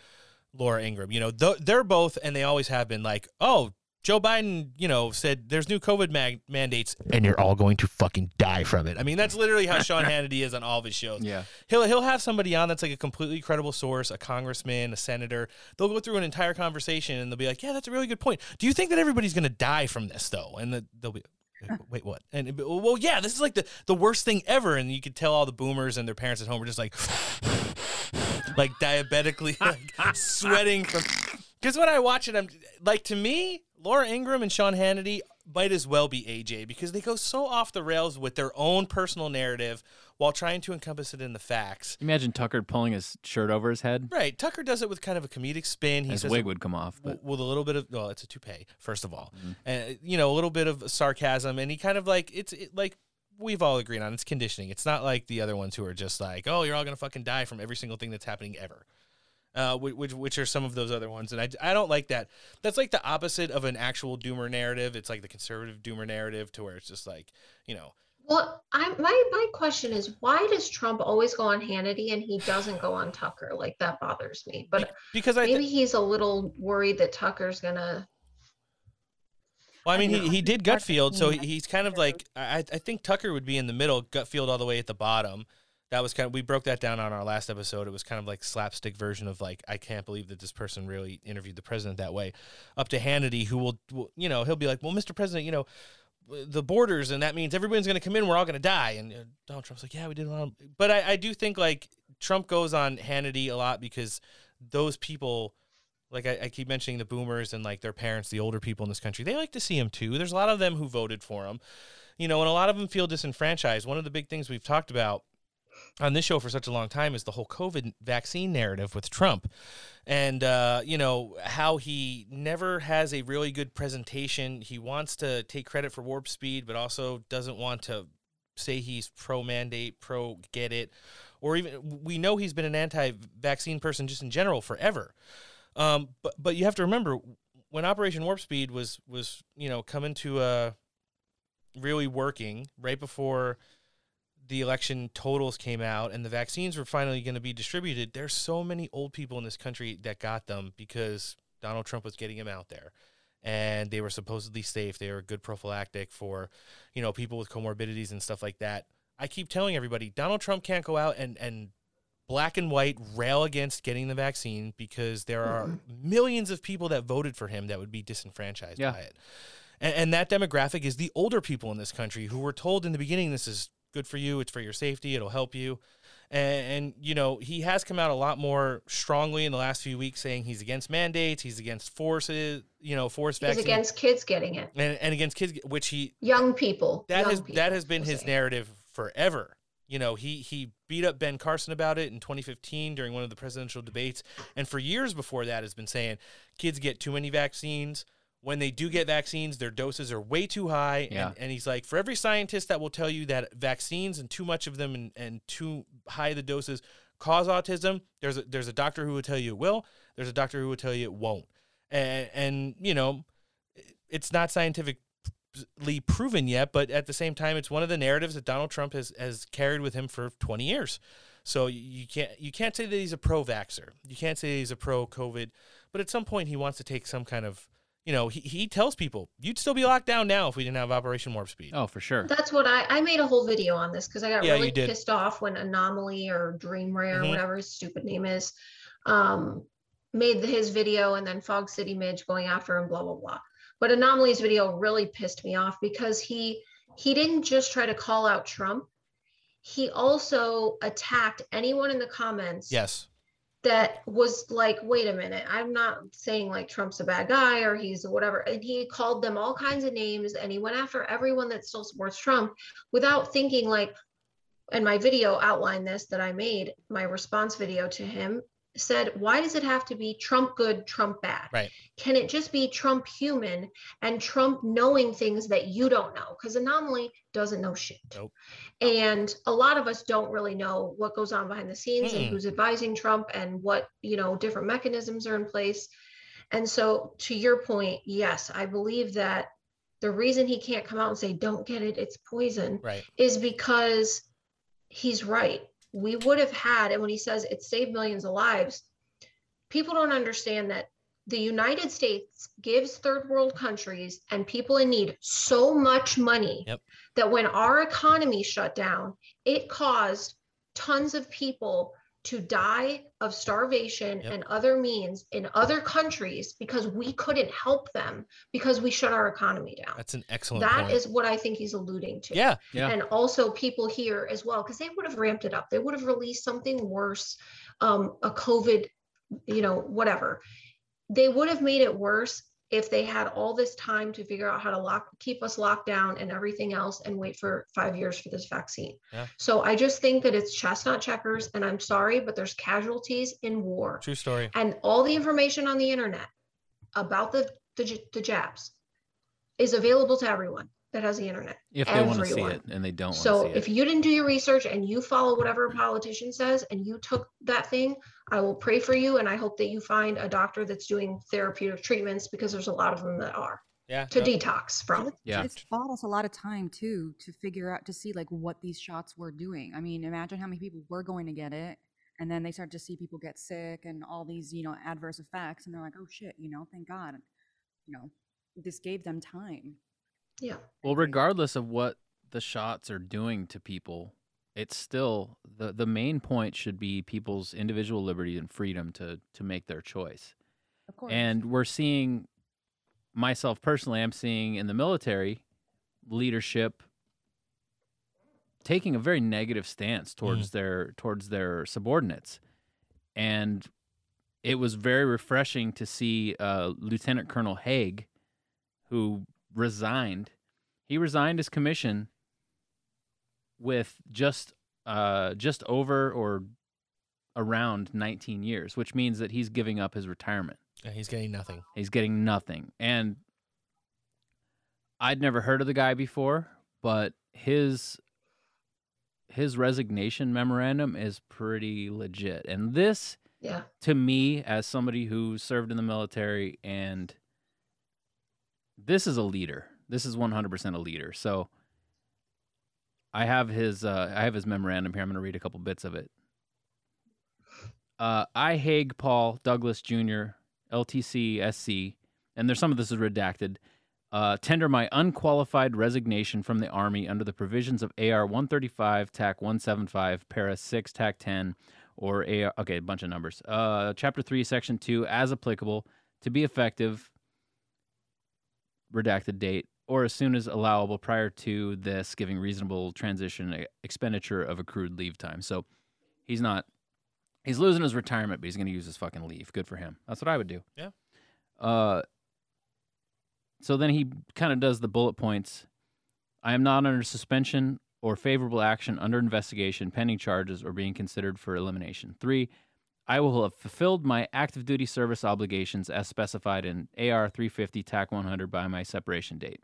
[SPEAKER 6] Laura Ingraham. You know, th- they're both, and they always have been like, oh, Joe Biden, you know, said there's new COVID mag- mandates, and you're all going to fucking die from it. I mean, that's literally how Sean Hannity is on all of his shows.
[SPEAKER 2] Yeah.
[SPEAKER 6] He'll he'll have somebody on that's like a completely credible source, a congressman, a senator. They'll go through an entire conversation and they'll be like, "Yeah, that's a really good point. Do you think that everybody's going to die from this though?" And the, they'll be, uh, "Wait, what?" And uh, be, well, yeah, this is like the the worst thing ever. And you could tell all the boomers and their parents at home were just like, like diabetically like sweating from. Because when I watch it, I'm like, to me, Laura Ingraham and Sean Hannity might as well be AJ because they go so off the rails with their own personal narrative while trying to encompass it in the facts.
[SPEAKER 2] Imagine Tucker pulling his shirt over his head.
[SPEAKER 6] Right. Tucker does it with kind of a comedic spin. He
[SPEAKER 2] His
[SPEAKER 6] says
[SPEAKER 2] wig would come off, but
[SPEAKER 6] with a little bit of well, it's a toupee first of all, mm-hmm. and you know a little bit of sarcasm, and he kind of like it's it, like we've all agreed on it's conditioning. It's not like the other ones who are just like, oh, you're all gonna fucking die from every single thing that's happening ever. Uh, which which are some of those other ones, and I, I don't like that. That's like the opposite of an actual doomer narrative. It's like the conservative doomer narrative, to where it's just like, you know,
[SPEAKER 8] well i my my question is why does trump always go on hannity and he doesn't go on tucker like that bothers me but
[SPEAKER 6] because I
[SPEAKER 8] maybe he's a little worried that tucker's gonna
[SPEAKER 6] Well, I mean, he,
[SPEAKER 8] know.
[SPEAKER 6] he did Gutfeld, so he's kind of like I, I think Tucker would be in the middle, Gutfeld all the way at the bottom. That was kind of we broke that down on our last episode. It was kind of like slapstick version of like I can't believe that this person really interviewed the president that way. Up to Hannity, who will, will you know he'll be like, well, Mr. President, you know the borders, and that means everyone's going to come in. We're all going to die. And uh, Donald Trump's like, yeah, we did a lot. Of, but I, I do think like Trump goes on Hannity a lot because those people like I, I keep mentioning the boomers and like their parents, the older people in this country, they like to see him too. There's a lot of them who voted for him, you know, and a lot of them feel disenfranchised. One of the big things we've talked about on this show for such a long time is the whole COVID vaccine narrative with Trump, and uh, you know how he never has a really good presentation. He wants to take credit for warp speed, but also doesn't want to say he's pro mandate, pro get it, or even we know he's been an anti-vaccine person just in general forever. Um, but but you have to remember when Operation Warp Speed was was you know coming to uh really working right before the election totals came out and the vaccines were finally going to be distributed. There's so many old people in this country that got them because Donald Trump was getting them out there. And they were supposedly safe. They were a good prophylactic for, you know, people with comorbidities and stuff like that. I keep telling everybody Donald Trump can't go out and, and black and white rail against getting the vaccine because there are millions of people that voted for him that would be disenfranchised
[SPEAKER 2] Yeah.
[SPEAKER 6] by it. And, and that demographic is the older people in this country who were told in the beginning this is good for you, it's for your safety, it'll help you. And, and you know, he has come out a lot more strongly in the last few weeks saying he's against mandates, he's against forces, you know, force
[SPEAKER 8] He's
[SPEAKER 6] vaccine.
[SPEAKER 8] against kids getting it.
[SPEAKER 6] and, and against kids, which he
[SPEAKER 8] Young people.
[SPEAKER 6] that
[SPEAKER 8] young
[SPEAKER 6] has
[SPEAKER 8] people,
[SPEAKER 6] that has been his narrative forever. You know, he he beat up Ben Carson about it in 2015 during one of the presidential debates, and for years before that has been saying kids get too many vaccines. When they do get vaccines, their doses are way too high.
[SPEAKER 2] Yeah.
[SPEAKER 6] And, and he's like, for every scientist that will tell you that vaccines and too much of them and, and too high the doses cause autism, there's a, there's a doctor who will tell you it will. There's a doctor who will tell you it won't. And, and you know, it's not scientifically proven yet, but at the same time, it's one of the narratives that Donald Trump has has carried with him for 20 years. So you can't you can't say that he's a pro vaxer. You can't say he's a pro COVID, but at some point he wants to take some kind of you know he, he tells people you'd still be locked down now if we didn't have Operation Warp Speed.
[SPEAKER 2] Oh, for sure.
[SPEAKER 8] That's what I I made a whole video on this because I got
[SPEAKER 6] Yeah,
[SPEAKER 8] really pissed off when Anomaly or Dream Rare,
[SPEAKER 6] Mhm.
[SPEAKER 8] whatever his stupid name is, um, made his video and then Fog City Midge going after him, blah blah blah. But Anomaly's video really pissed me off because he he didn't just try to call out Trump. He also attacked anyone in the comments
[SPEAKER 6] Yes.
[SPEAKER 8] That was like, wait a minute, I'm not saying like Trump's a bad guy or he's whatever. And he called them all kinds of names and he went after everyone that still supports Trump without thinking like, and my video outlined this that I made, my response video to him said, why does it have to be Trump good, Trump bad?
[SPEAKER 6] Right.
[SPEAKER 8] Can it just be Trump human and Trump knowing things that you don't know? Because Anomaly doesn't know shit.
[SPEAKER 6] Nope.
[SPEAKER 8] And a lot of us don't really know what goes on behind the scenes and
[SPEAKER 6] Mm-mm.
[SPEAKER 8] who's advising Trump and what, you know, different mechanisms are in place. And so to your point, yes, I believe that the reason he can't come out and say, don't get it, it's poison,
[SPEAKER 6] Right.
[SPEAKER 8] is because he's right. We would have had, and when he says it saved millions of lives, people don't understand that the United States gives third world countries and people in need so much money
[SPEAKER 6] Yep.
[SPEAKER 8] that when our economy shut down, it caused tons of people to die of starvation
[SPEAKER 6] Yep.
[SPEAKER 8] and other means in other countries because we couldn't help them because we shut our economy down.
[SPEAKER 6] That's an excellent
[SPEAKER 8] That
[SPEAKER 6] point.
[SPEAKER 8] is what I think he's alluding to.
[SPEAKER 6] Yeah, yeah.
[SPEAKER 8] And also people here as well, because they would have ramped it up. They would have released something worse, um, a COVID, you know, whatever. They would have made it worse if they had all this time to figure out how to lock, keep us locked down and everything else and wait for five years for this vaccine.
[SPEAKER 6] Yeah.
[SPEAKER 8] So I just think that it's chestnut checkers, and I'm sorry, but there's casualties in war.
[SPEAKER 6] True story.
[SPEAKER 8] And all the information on the internet about the the, the jabs is available to everyone that has the internet.
[SPEAKER 2] If they want to see
[SPEAKER 8] Everyone.
[SPEAKER 2] it and they don't want to
[SPEAKER 8] So
[SPEAKER 2] see it.
[SPEAKER 8] if you didn't do your research and you follow whatever a politician says and you took that thing, I will pray for you and I hope that you find a doctor that's doing therapeutic treatments because there's a lot of them that are
[SPEAKER 6] Yeah.
[SPEAKER 8] to
[SPEAKER 6] no.
[SPEAKER 8] detox from.
[SPEAKER 2] Yeah.
[SPEAKER 17] It's bought us a lot of time too to figure out to see like what these shots were doing. I mean, imagine how many people were going to get it, and then they start to see people get sick and all these you know adverse effects, and they're like, oh shit, you know, thank God, you know, this gave them time.
[SPEAKER 8] Yeah.
[SPEAKER 2] Well, regardless of what the shots are doing to people, it's still the the main point should be people's individual liberty and freedom to to make their choice.
[SPEAKER 17] Of course.
[SPEAKER 2] And we're seeing myself personally, I'm seeing in the military leadership taking a very negative stance towards their towards their subordinates. And it was very refreshing to see uh, Lieutenant Colonel Haig, who resigned. He resigned his commission with just uh, just over or around 19 years, which means that he's giving up his retirement.
[SPEAKER 6] Yeah, he's getting nothing.
[SPEAKER 2] He's getting nothing. And I'd never heard of the guy before, but his his resignation memorandum is pretty legit. And this
[SPEAKER 8] Yeah.
[SPEAKER 2] to me as somebody who served in the military and this is a leader. This is 100% a leader. So I have his uh, I have his memorandum here. I'm going to read a couple bits of it. Uh, I Haig Paul Douglas Jr. LTC SC, and there's some of this is redacted. Uh, tender my unqualified resignation from the Army under the provisions of AR 135, TAC 175, Para 6, TAC 10, or AR. Okay, a bunch of numbers. Uh, Chapter 3, Section 2, as applicable, to be effective, redacted date, or as soon as allowable prior to this, giving reasonable transition expenditure of accrued leave time. So he's not, he's losing his retirement, but he's going to use his fucking leave. Good for him. That's what I would do.
[SPEAKER 6] Yeah.
[SPEAKER 2] Uh, so then he kind of does the bullet points. I am not under suspension or favorable action under investigation, pending charges, or being considered for elimination. Three, I will have fulfilled my active duty service obligations as specified in AR 350 TAC 100 by my separation date.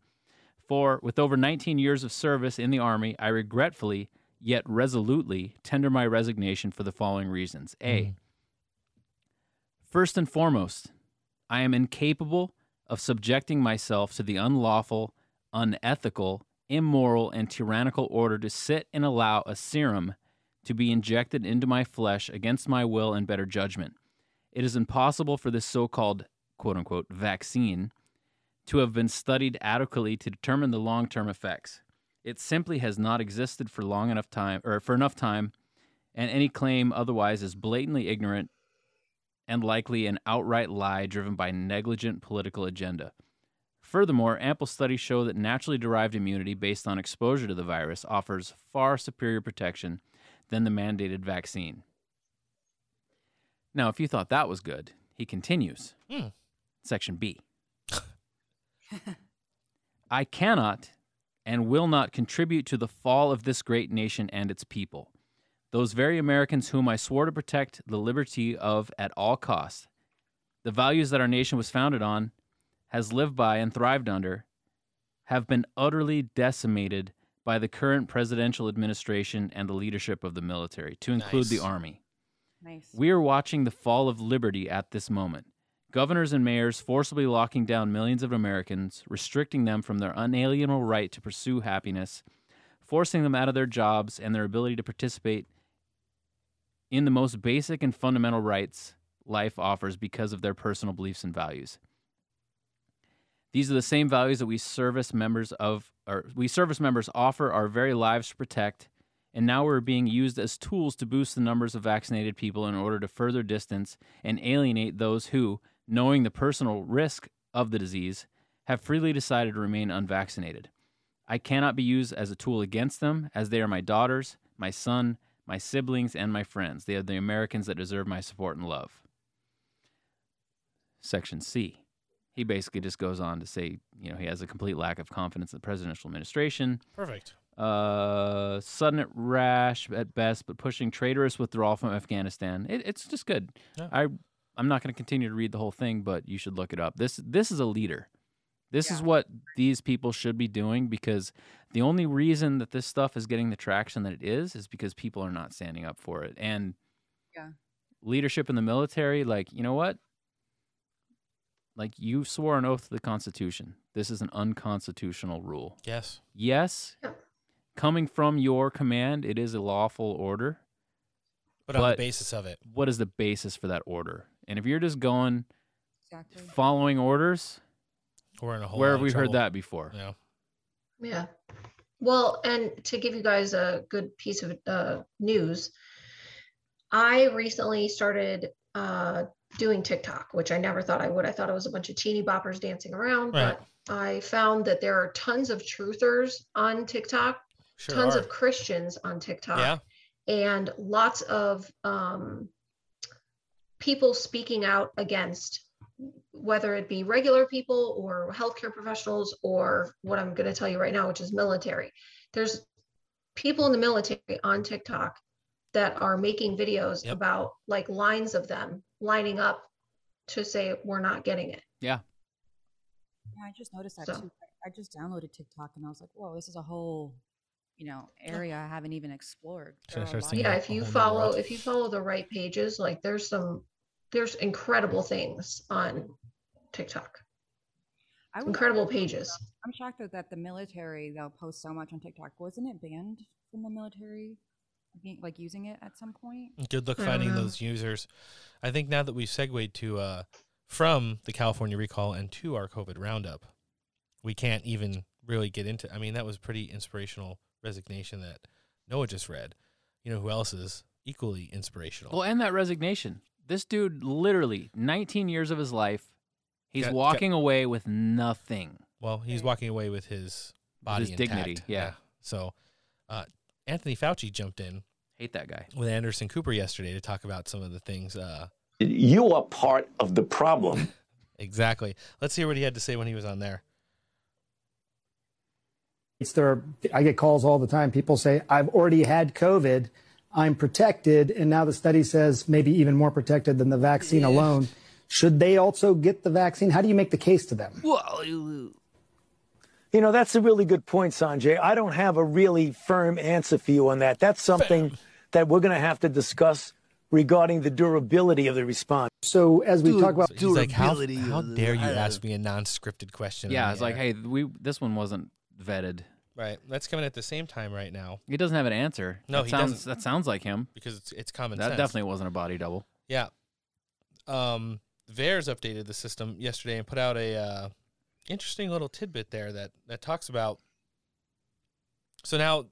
[SPEAKER 2] For with over 19 years of service in the Army, I regretfully yet resolutely tender my resignation for the following reasons. A, mm-hmm. First and foremost, I am incapable of subjecting myself to the unlawful, unethical, immoral, and tyrannical order to sit and allow a serum to be injected into my flesh against my will and better judgment. It is impossible for this so called quote unquote vaccine to have been studied adequately to determine the long term effects. It simply has not existed for long enough time or for enough time, and any claim otherwise is blatantly ignorant and likely an outright lie driven by negligent political agenda. Furthermore, ample studies show that naturally derived immunity based on exposure to the virus offers far superior protection than the mandated vaccine. Now, if you thought that was good, he continues.
[SPEAKER 6] Hmm.
[SPEAKER 2] Section B. I cannot and will not contribute to the fall of this great nation and its people. Those very Americans whom I swore to protect the liberty of at all costs, the values that our nation was founded on, has lived by, and thrived under, have been utterly decimated by the current presidential administration and the leadership of the military, to include the Army.
[SPEAKER 17] Nice.
[SPEAKER 2] We are watching the fall of liberty at this moment. Governors and mayors forcibly locking down millions of Americans, restricting them from their unalienable right to pursue happiness, forcing them out of their jobs and their ability to participate in the most basic and fundamental rights life offers because of their personal beliefs and values. These are the same values that we service members of or we service members offer our very lives to protect, and now we're being used as tools to boost the numbers of vaccinated people in order to further distance and alienate those who, knowing the personal risk of the disease, have freely decided to remain unvaccinated. I cannot be used as a tool against them, as they are my daughters, my son, my siblings, and my friends. They are the Americans that deserve my support and love. Section C. He basically just goes on to say, you know, he has a complete lack of confidence in the presidential administration.
[SPEAKER 6] Perfect.
[SPEAKER 2] Uh, sudden rash at best, but pushing traitorous withdrawal from Afghanistan. It, it's just good.
[SPEAKER 6] Yeah.
[SPEAKER 2] I I'm not going to continue to read the whole thing, but you should look it up. This this is a leader. This is what these people should be doing because the only reason that this stuff is getting the traction that it is is because people are not standing up for it. And
[SPEAKER 17] Yeah.
[SPEAKER 2] leadership in the military, like, you know what? Like you swore an oath to the Constitution. This is an unconstitutional rule.
[SPEAKER 6] Yes.
[SPEAKER 2] Yes, coming from your command, it is a lawful order.
[SPEAKER 6] But on the basis of it.
[SPEAKER 2] what is the basis for that order? And if you're just going
[SPEAKER 17] Exactly.
[SPEAKER 2] following orders,
[SPEAKER 6] We're in a whole
[SPEAKER 2] where have
[SPEAKER 6] of
[SPEAKER 2] we heard that before?
[SPEAKER 6] Yeah.
[SPEAKER 8] Yeah. Well, and to give you guys a good piece of uh, news, I recently started uh, doing TikTok, which I never thought I would. I thought it was a bunch of teeny boppers dancing around,
[SPEAKER 6] Right.
[SPEAKER 8] but I found that there are tons of truthers on TikTok,
[SPEAKER 6] Sure
[SPEAKER 8] tons
[SPEAKER 6] are.
[SPEAKER 8] of Christians on TikTok,
[SPEAKER 6] Yeah.
[SPEAKER 8] and lots of um, people speaking out against whether it be regular people or healthcare professionals or what I'm going to tell you right now, which is military. There's people in the military on TikTok that are making videos
[SPEAKER 2] Yep.
[SPEAKER 8] about like lines of them lining up to say we're not getting it.
[SPEAKER 2] Yeah.
[SPEAKER 17] Yeah, I just noticed that
[SPEAKER 8] So-
[SPEAKER 17] too. I just downloaded TikTok and I was like, whoa, this is a whole, you know, area I haven't even explored.
[SPEAKER 6] Should I
[SPEAKER 17] There are a
[SPEAKER 6] start
[SPEAKER 17] lot
[SPEAKER 6] singing
[SPEAKER 8] Yeah, if you follow if you follow the right pages, like there's some there's incredible things on TikTok.
[SPEAKER 17] I was-
[SPEAKER 8] Incredible pages.
[SPEAKER 17] I'm shocked that, that the military they'll post so much on TikTok. Wasn't it banned from the military, being, like using it at some point?
[SPEAKER 6] Good luck finding
[SPEAKER 8] don't know.
[SPEAKER 6] those users. I think now that we've segued to uh, from the California recall and to our COVID roundup, we can't even really get into. I mean, that was pretty inspirational resignation that Noah just read. You know who else is equally inspirational?
[SPEAKER 2] Well, and that resignation. This dude, literally, 19 years of his life, he's
[SPEAKER 6] Got- got-
[SPEAKER 2] walking away with nothing.
[SPEAKER 6] Well, he's walking away with his body
[SPEAKER 2] his dignity,
[SPEAKER 6] intact.
[SPEAKER 2] yeah.
[SPEAKER 6] So, uh, Anthony Fauci jumped in
[SPEAKER 2] Hate that guy.
[SPEAKER 6] with Anderson Cooper yesterday to talk about some of the things. Uh,
[SPEAKER 22] You are part of the problem.
[SPEAKER 6] exactly. Let's hear what he had to say when he was on there.
[SPEAKER 23] It's there. I get calls all the time. People say, "I've already had COVID. I'm protected," and now the study says maybe even more protected than the vaccine alone. Should they also get the vaccine? How do you make the case to them?
[SPEAKER 2] Well,
[SPEAKER 22] You know, that's a really good point, Sanjay. I don't have a really firm answer for you on that. That's something that we're going to have to discuss regarding the durability of the response.
[SPEAKER 23] So, as we talk about
[SPEAKER 6] He's like, how, how dare you ask me a non-scripted question?
[SPEAKER 2] Yeah, it's like, hey, we this one wasn't vetted.
[SPEAKER 6] Right. That's coming at the same time right now.
[SPEAKER 2] He doesn't have an answer.
[SPEAKER 6] No,
[SPEAKER 2] that
[SPEAKER 6] he
[SPEAKER 2] sounds
[SPEAKER 6] doesn't.
[SPEAKER 2] that sounds like him.
[SPEAKER 6] Because it's it's common
[SPEAKER 2] that
[SPEAKER 6] sense.
[SPEAKER 2] That definitely wasn't a body double.
[SPEAKER 6] Yeah. Um, VAERS updated the system yesterday and put out a uh, interesting little tidbit there that that talks about. So now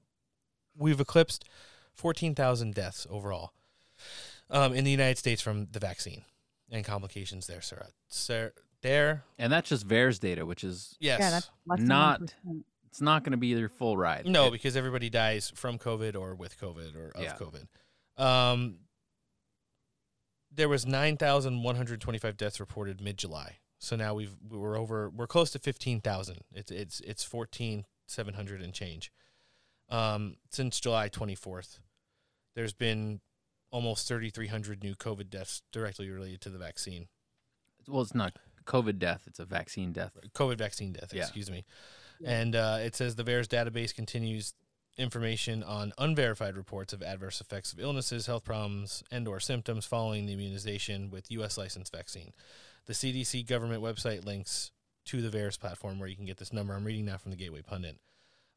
[SPEAKER 6] we've eclipsed fourteen thousand deaths overall um, in the United States from the vaccine and complications there, Sarah. Sir, there.
[SPEAKER 2] And that's just VAERS data, which is
[SPEAKER 6] Yes. Yeah, that's
[SPEAKER 2] not.
[SPEAKER 17] 1%.
[SPEAKER 2] It's not going to be their full ride.
[SPEAKER 6] No,
[SPEAKER 2] It-
[SPEAKER 6] because everybody dies from COVID or with COVID or of
[SPEAKER 2] Yeah.
[SPEAKER 6] COVID. Um, there was nine thousand one hundred twenty-five deaths reported mid-July. So now we've we're over we're close to fifteen thousand. It's it's it's fourteen seven hundred and change. Um, since July twenty-fourth, there's been almost thirty-three hundred new COVID deaths directly related to the vaccine.
[SPEAKER 2] well, it's not COVID death; it's a vaccine death.
[SPEAKER 6] COVID vaccine death,
[SPEAKER 2] Yeah.
[SPEAKER 6] excuse me. And uh, it says the VAERS database continues information on unverified reports of adverse effects of illnesses, health problems, and or symptoms following the immunization with U.S. licensed vaccine. The CDC government website links to the VAERS platform where you can get this number. I'm reading now from the Gateway Pundit.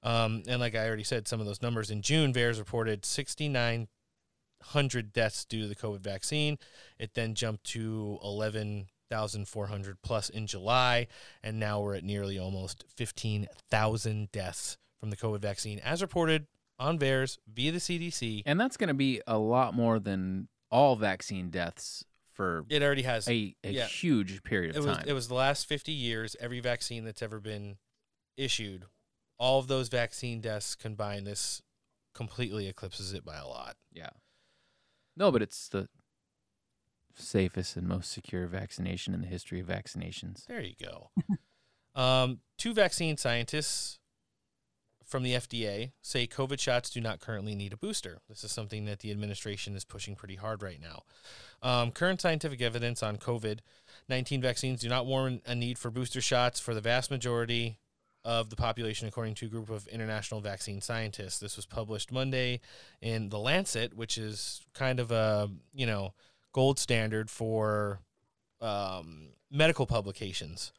[SPEAKER 6] Um, and like I already said, some of those numbers in June, VAERS reported 6,900 deaths due to the COVID vaccine. It then jumped to 11,400 plus in July, and now we're at nearly almost 15,000 deaths from the COVID vaccine, as reported on VAERS via the CDC.
[SPEAKER 2] And that's going to be a lot more than all vaccine deaths for
[SPEAKER 6] It already has
[SPEAKER 2] a, a
[SPEAKER 6] yeah.
[SPEAKER 2] huge period of
[SPEAKER 6] it was,
[SPEAKER 2] time.
[SPEAKER 6] It was the last 50 years, every vaccine that's ever been issued, all of those vaccine deaths combined, this completely eclipses it by a lot.
[SPEAKER 2] Yeah. No, but it's the safest and most secure vaccination in the history of vaccinations.
[SPEAKER 6] There you go. um, two vaccine scientists from the FDA say COVID shots do not currently need a booster. This is something that the administration is pushing pretty hard right now. Um, current scientific evidence on COVID 19 vaccines do not warrant a need for booster shots for the vast majority of the population, according to a group of international vaccine scientists. This was published Monday in The Lancet, which is kind of a, you know, gold standard for um, medical publications.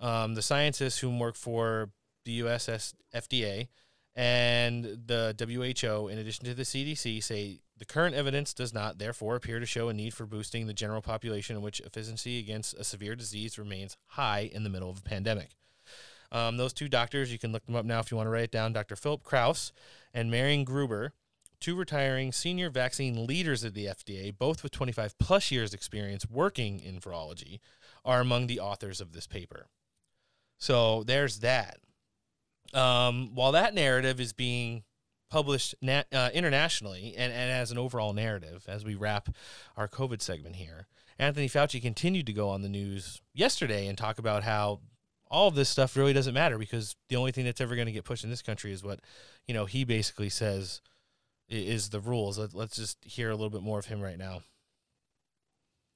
[SPEAKER 6] Um, the scientists who work for the USS FDA and the WHO, in addition to the CDC, say the current evidence does not, therefore, appear to show a need for boosting the general population in which efficiency against a severe disease remains high in the middle of a pandemic. Um, those two doctors, you can look them up now if you want to write it down Dr. Philip Krause and Marion Gruber, two retiring senior vaccine leaders at the FDA, both with 25 plus years experience working in virology, are among the authors of this paper. So there's that. Um, while that narrative is being published na- uh, internationally and, and as an overall narrative, as we wrap our COVID segment here, Anthony Fauci continued to go on the news yesterday and talk about how all of this stuff really doesn't matter because the only thing that's ever going to get pushed in this country is what, you know, he basically says is the rules. Let, let's just hear a little bit more of him right now.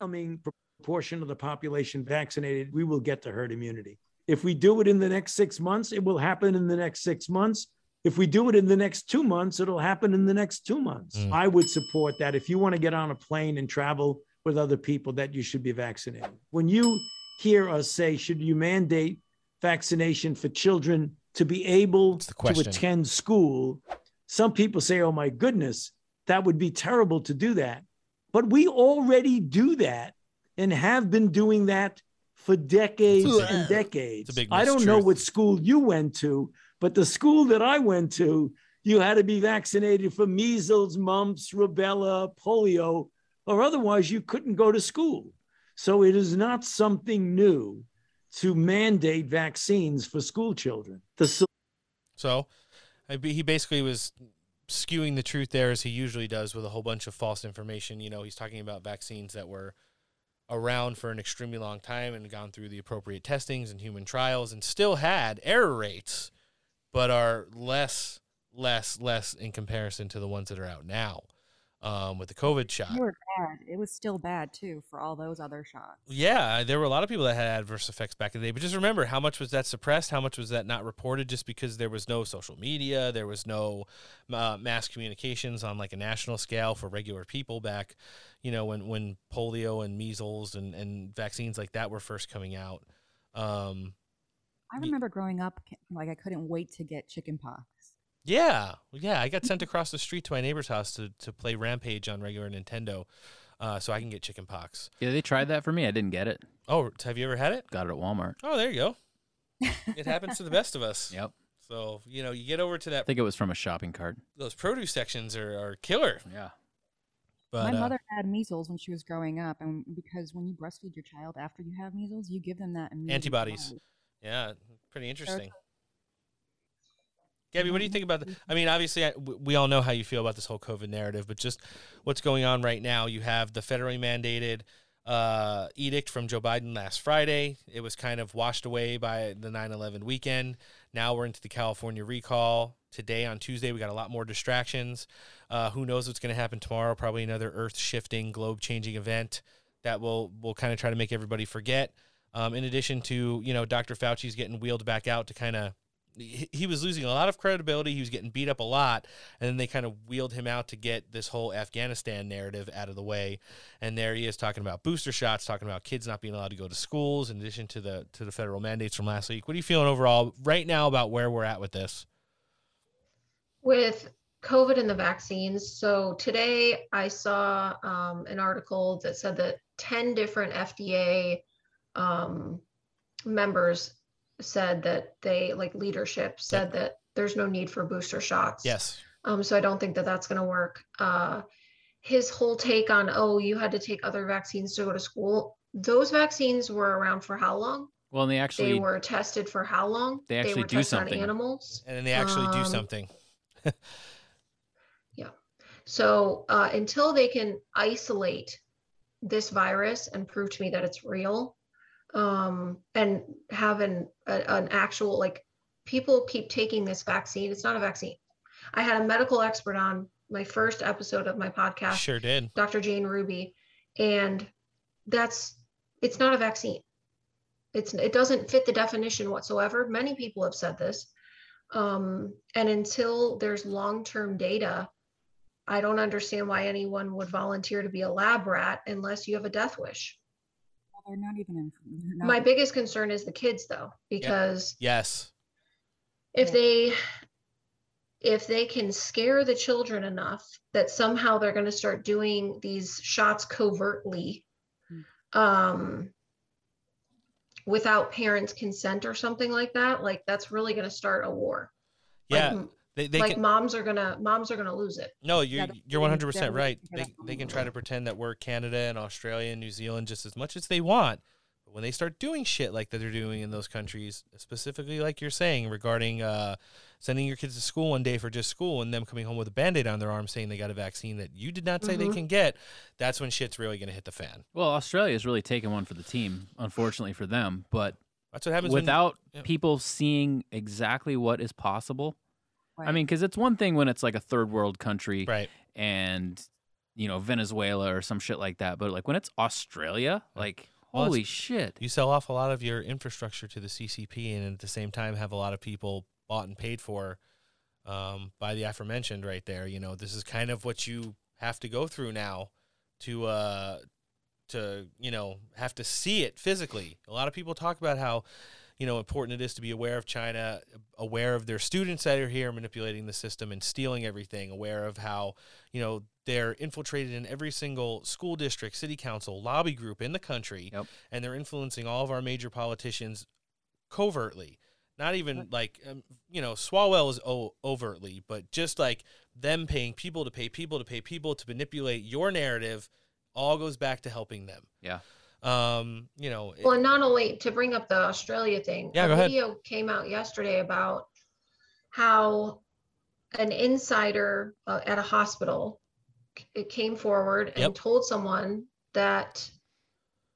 [SPEAKER 22] I mean, proportion of the population vaccinated, we will get to herd immunity. If we do it in the next six months, it will happen in the next six months. If we do it in the next two months, it'll happen in the next two months.
[SPEAKER 24] Mm.
[SPEAKER 22] I would support that. If you want to get on a plane and travel with other people, that you should be vaccinated. When you hear us say, should you mandate vaccination for children to be able to attend school? Some people say, oh my goodness, that would be terrible to do that. But we already do that and have been doing that for decades and decades.
[SPEAKER 6] It's a big
[SPEAKER 22] I don't know what school you went to, but the school that I went to, you had to be vaccinated for measles, mumps, rubella, polio, or otherwise you couldn't go to school. So it is not something new to mandate vaccines for school children. The
[SPEAKER 6] So he basically was skewing the truth there as he usually does with a whole bunch of false information. You know, he's talking about vaccines that were around for an extremely long time and gone through the appropriate testings and human trials and still had error rates, but are less, less, less in comparison to the ones that are out now um, with the COVID shot.
[SPEAKER 17] They were bad. It was still bad too for all those other shots.
[SPEAKER 6] Yeah, there were a lot of people that had adverse effects back in the day. But just remember, how much was that suppressed? How much was that not reported? Just because there was no social media, there was no uh, mass communications on like a national scale for regular people back, you know, when when polio and measles and and vaccines like that were first coming out. Um,
[SPEAKER 17] I remember growing up, like I couldn't wait to get chicken pox.
[SPEAKER 6] Yeah, yeah. I got sent across the street to my neighbor's house to to play Rampage on regular Nintendo, uh, so I can get chicken pox.
[SPEAKER 2] Yeah, they tried that for me. I didn't get it.
[SPEAKER 6] Oh, have you ever had it?
[SPEAKER 2] Got it at Walmart.
[SPEAKER 6] Oh, there you go. it happens to the best of us.
[SPEAKER 2] Yep.
[SPEAKER 6] So you know, you get over to that.
[SPEAKER 2] I think it was from a shopping cart.
[SPEAKER 6] Those produce sections are, are killer.
[SPEAKER 2] Yeah.
[SPEAKER 6] But
[SPEAKER 17] My
[SPEAKER 6] uh,
[SPEAKER 17] mother had measles when she was growing up, and because when you breastfeed your child after you have measles, you give them that
[SPEAKER 6] antibodies.
[SPEAKER 17] body.
[SPEAKER 6] Yeah, pretty interesting. Gabby, what do you think about? The, I mean, obviously, I, we all know how you feel about this whole COVID narrative, but just what's going on right now. You have the federally mandated uh, edict from Joe Biden last Friday. It was kind of washed away by the 9/11 weekend. Now we're into the California recall. Today on Tuesday, we got a lot more distractions. Uh, who knows what's going to happen tomorrow? Probably another earth-shifting, globe-changing event that will will kind of try to make everybody forget. Um, in addition to you know, Dr. Fauci's getting wheeled back out to kind of he, was losing a lot of credibility. He was getting beat up a lot, and then they kind of wheeled him out to get this whole Afghanistan narrative out of the way. And there he is talking about booster shots, talking about kids not being allowed to go to schools, in addition to the to the federal mandates from last week. What are you feeling overall right now about where we're at with this?
[SPEAKER 8] with COVID and the vaccines. So today I saw um, an article that said that 10 different FDA um, members said that they, like leadership, said that there's no need for booster shots.
[SPEAKER 6] Yes.
[SPEAKER 8] Um, so I don't think that that's going to work. Uh, his whole take on, oh, you had to take other vaccines to go to school. Those vaccines were around for how long?
[SPEAKER 2] Well, and they actually
[SPEAKER 8] they were tested for how long?
[SPEAKER 2] They actually
[SPEAKER 8] were
[SPEAKER 2] do
[SPEAKER 8] tested
[SPEAKER 2] something.
[SPEAKER 8] on animals.
[SPEAKER 6] And then they actually do
[SPEAKER 8] Um,
[SPEAKER 6] something.
[SPEAKER 8] Yeah. So uh, until they can isolate this virus and prove to me that it's real, um, and have an a, an actual like people keep taking this vaccine. It's not a vaccine. I had a medical expert on my first episode of my podcast.
[SPEAKER 6] Sure did.
[SPEAKER 8] Dr. Jane Ruby, and that's it's not a vaccine. It's it doesn't fit the definition whatsoever. Many people have said this, um, and until there's long-term data, I don't understand why anyone would volunteer to be a lab rat unless you have a death wish.
[SPEAKER 17] Well, they're not even in. not-
[SPEAKER 8] My biggest concern is the kids, though, because
[SPEAKER 6] Yes.
[SPEAKER 8] if they if they can scare the children enough that somehow they're going to start doing these shots covertly um without parents consent or something like that like that's really going to start a war
[SPEAKER 6] Yeah.
[SPEAKER 8] like,
[SPEAKER 6] they they
[SPEAKER 8] like
[SPEAKER 6] can,
[SPEAKER 8] moms are going to moms are going to lose it
[SPEAKER 6] No, you're you're one hundred percent right. They they can try to pretend that we're Canada and Australia and New Zealand just as much as they want. But when they start doing shit like that they're doing in those countries, specifically like you're saying regarding uh, sending your kids to school one day for just school and them coming home with a band-aid on their arm saying they got a vaccine that you did not say
[SPEAKER 2] Mhm.
[SPEAKER 6] they can get, that's when shit's really gonna hit the fan.
[SPEAKER 2] Well, Australia's really taken one for the team, unfortunately for them. But
[SPEAKER 6] That's what happens when-
[SPEAKER 2] without
[SPEAKER 6] yeah.
[SPEAKER 2] people seeing exactly what is possible. I mean, because it's one thing when it's like a third world country,
[SPEAKER 6] right?
[SPEAKER 2] And you know Venezuela or some shit like that, but like when it's Australia, like
[SPEAKER 6] Well,
[SPEAKER 2] holy shit,
[SPEAKER 6] You sell off a lot of your infrastructure to the CCP, and at the same time have a lot of people bought and paid for um, by the aforementioned right there. You know, this is kind of what you have to go through now to uh, to you know have to see it physically. A lot of people talk about how you know important it is to be aware of China, aware of their students that are here manipulating the system and stealing everything, aware of how you know they're infiltrated in every single school district, city council, lobby group in the country, and they're influencing all of our major politicians covertly. Not even like um, you know Swalwell is o- overtly, but just like them paying people to pay people to pay people to manipulate your narrative, all goes back to helping them.
[SPEAKER 2] Yeah.
[SPEAKER 6] Um, you know,
[SPEAKER 8] Well, and not only to bring up the Australia thing,
[SPEAKER 6] Yeah,
[SPEAKER 8] a
[SPEAKER 6] go ahead.
[SPEAKER 8] video came out yesterday about how an insider uh, at a hospital c- came forward and
[SPEAKER 6] Yep.
[SPEAKER 8] told someone that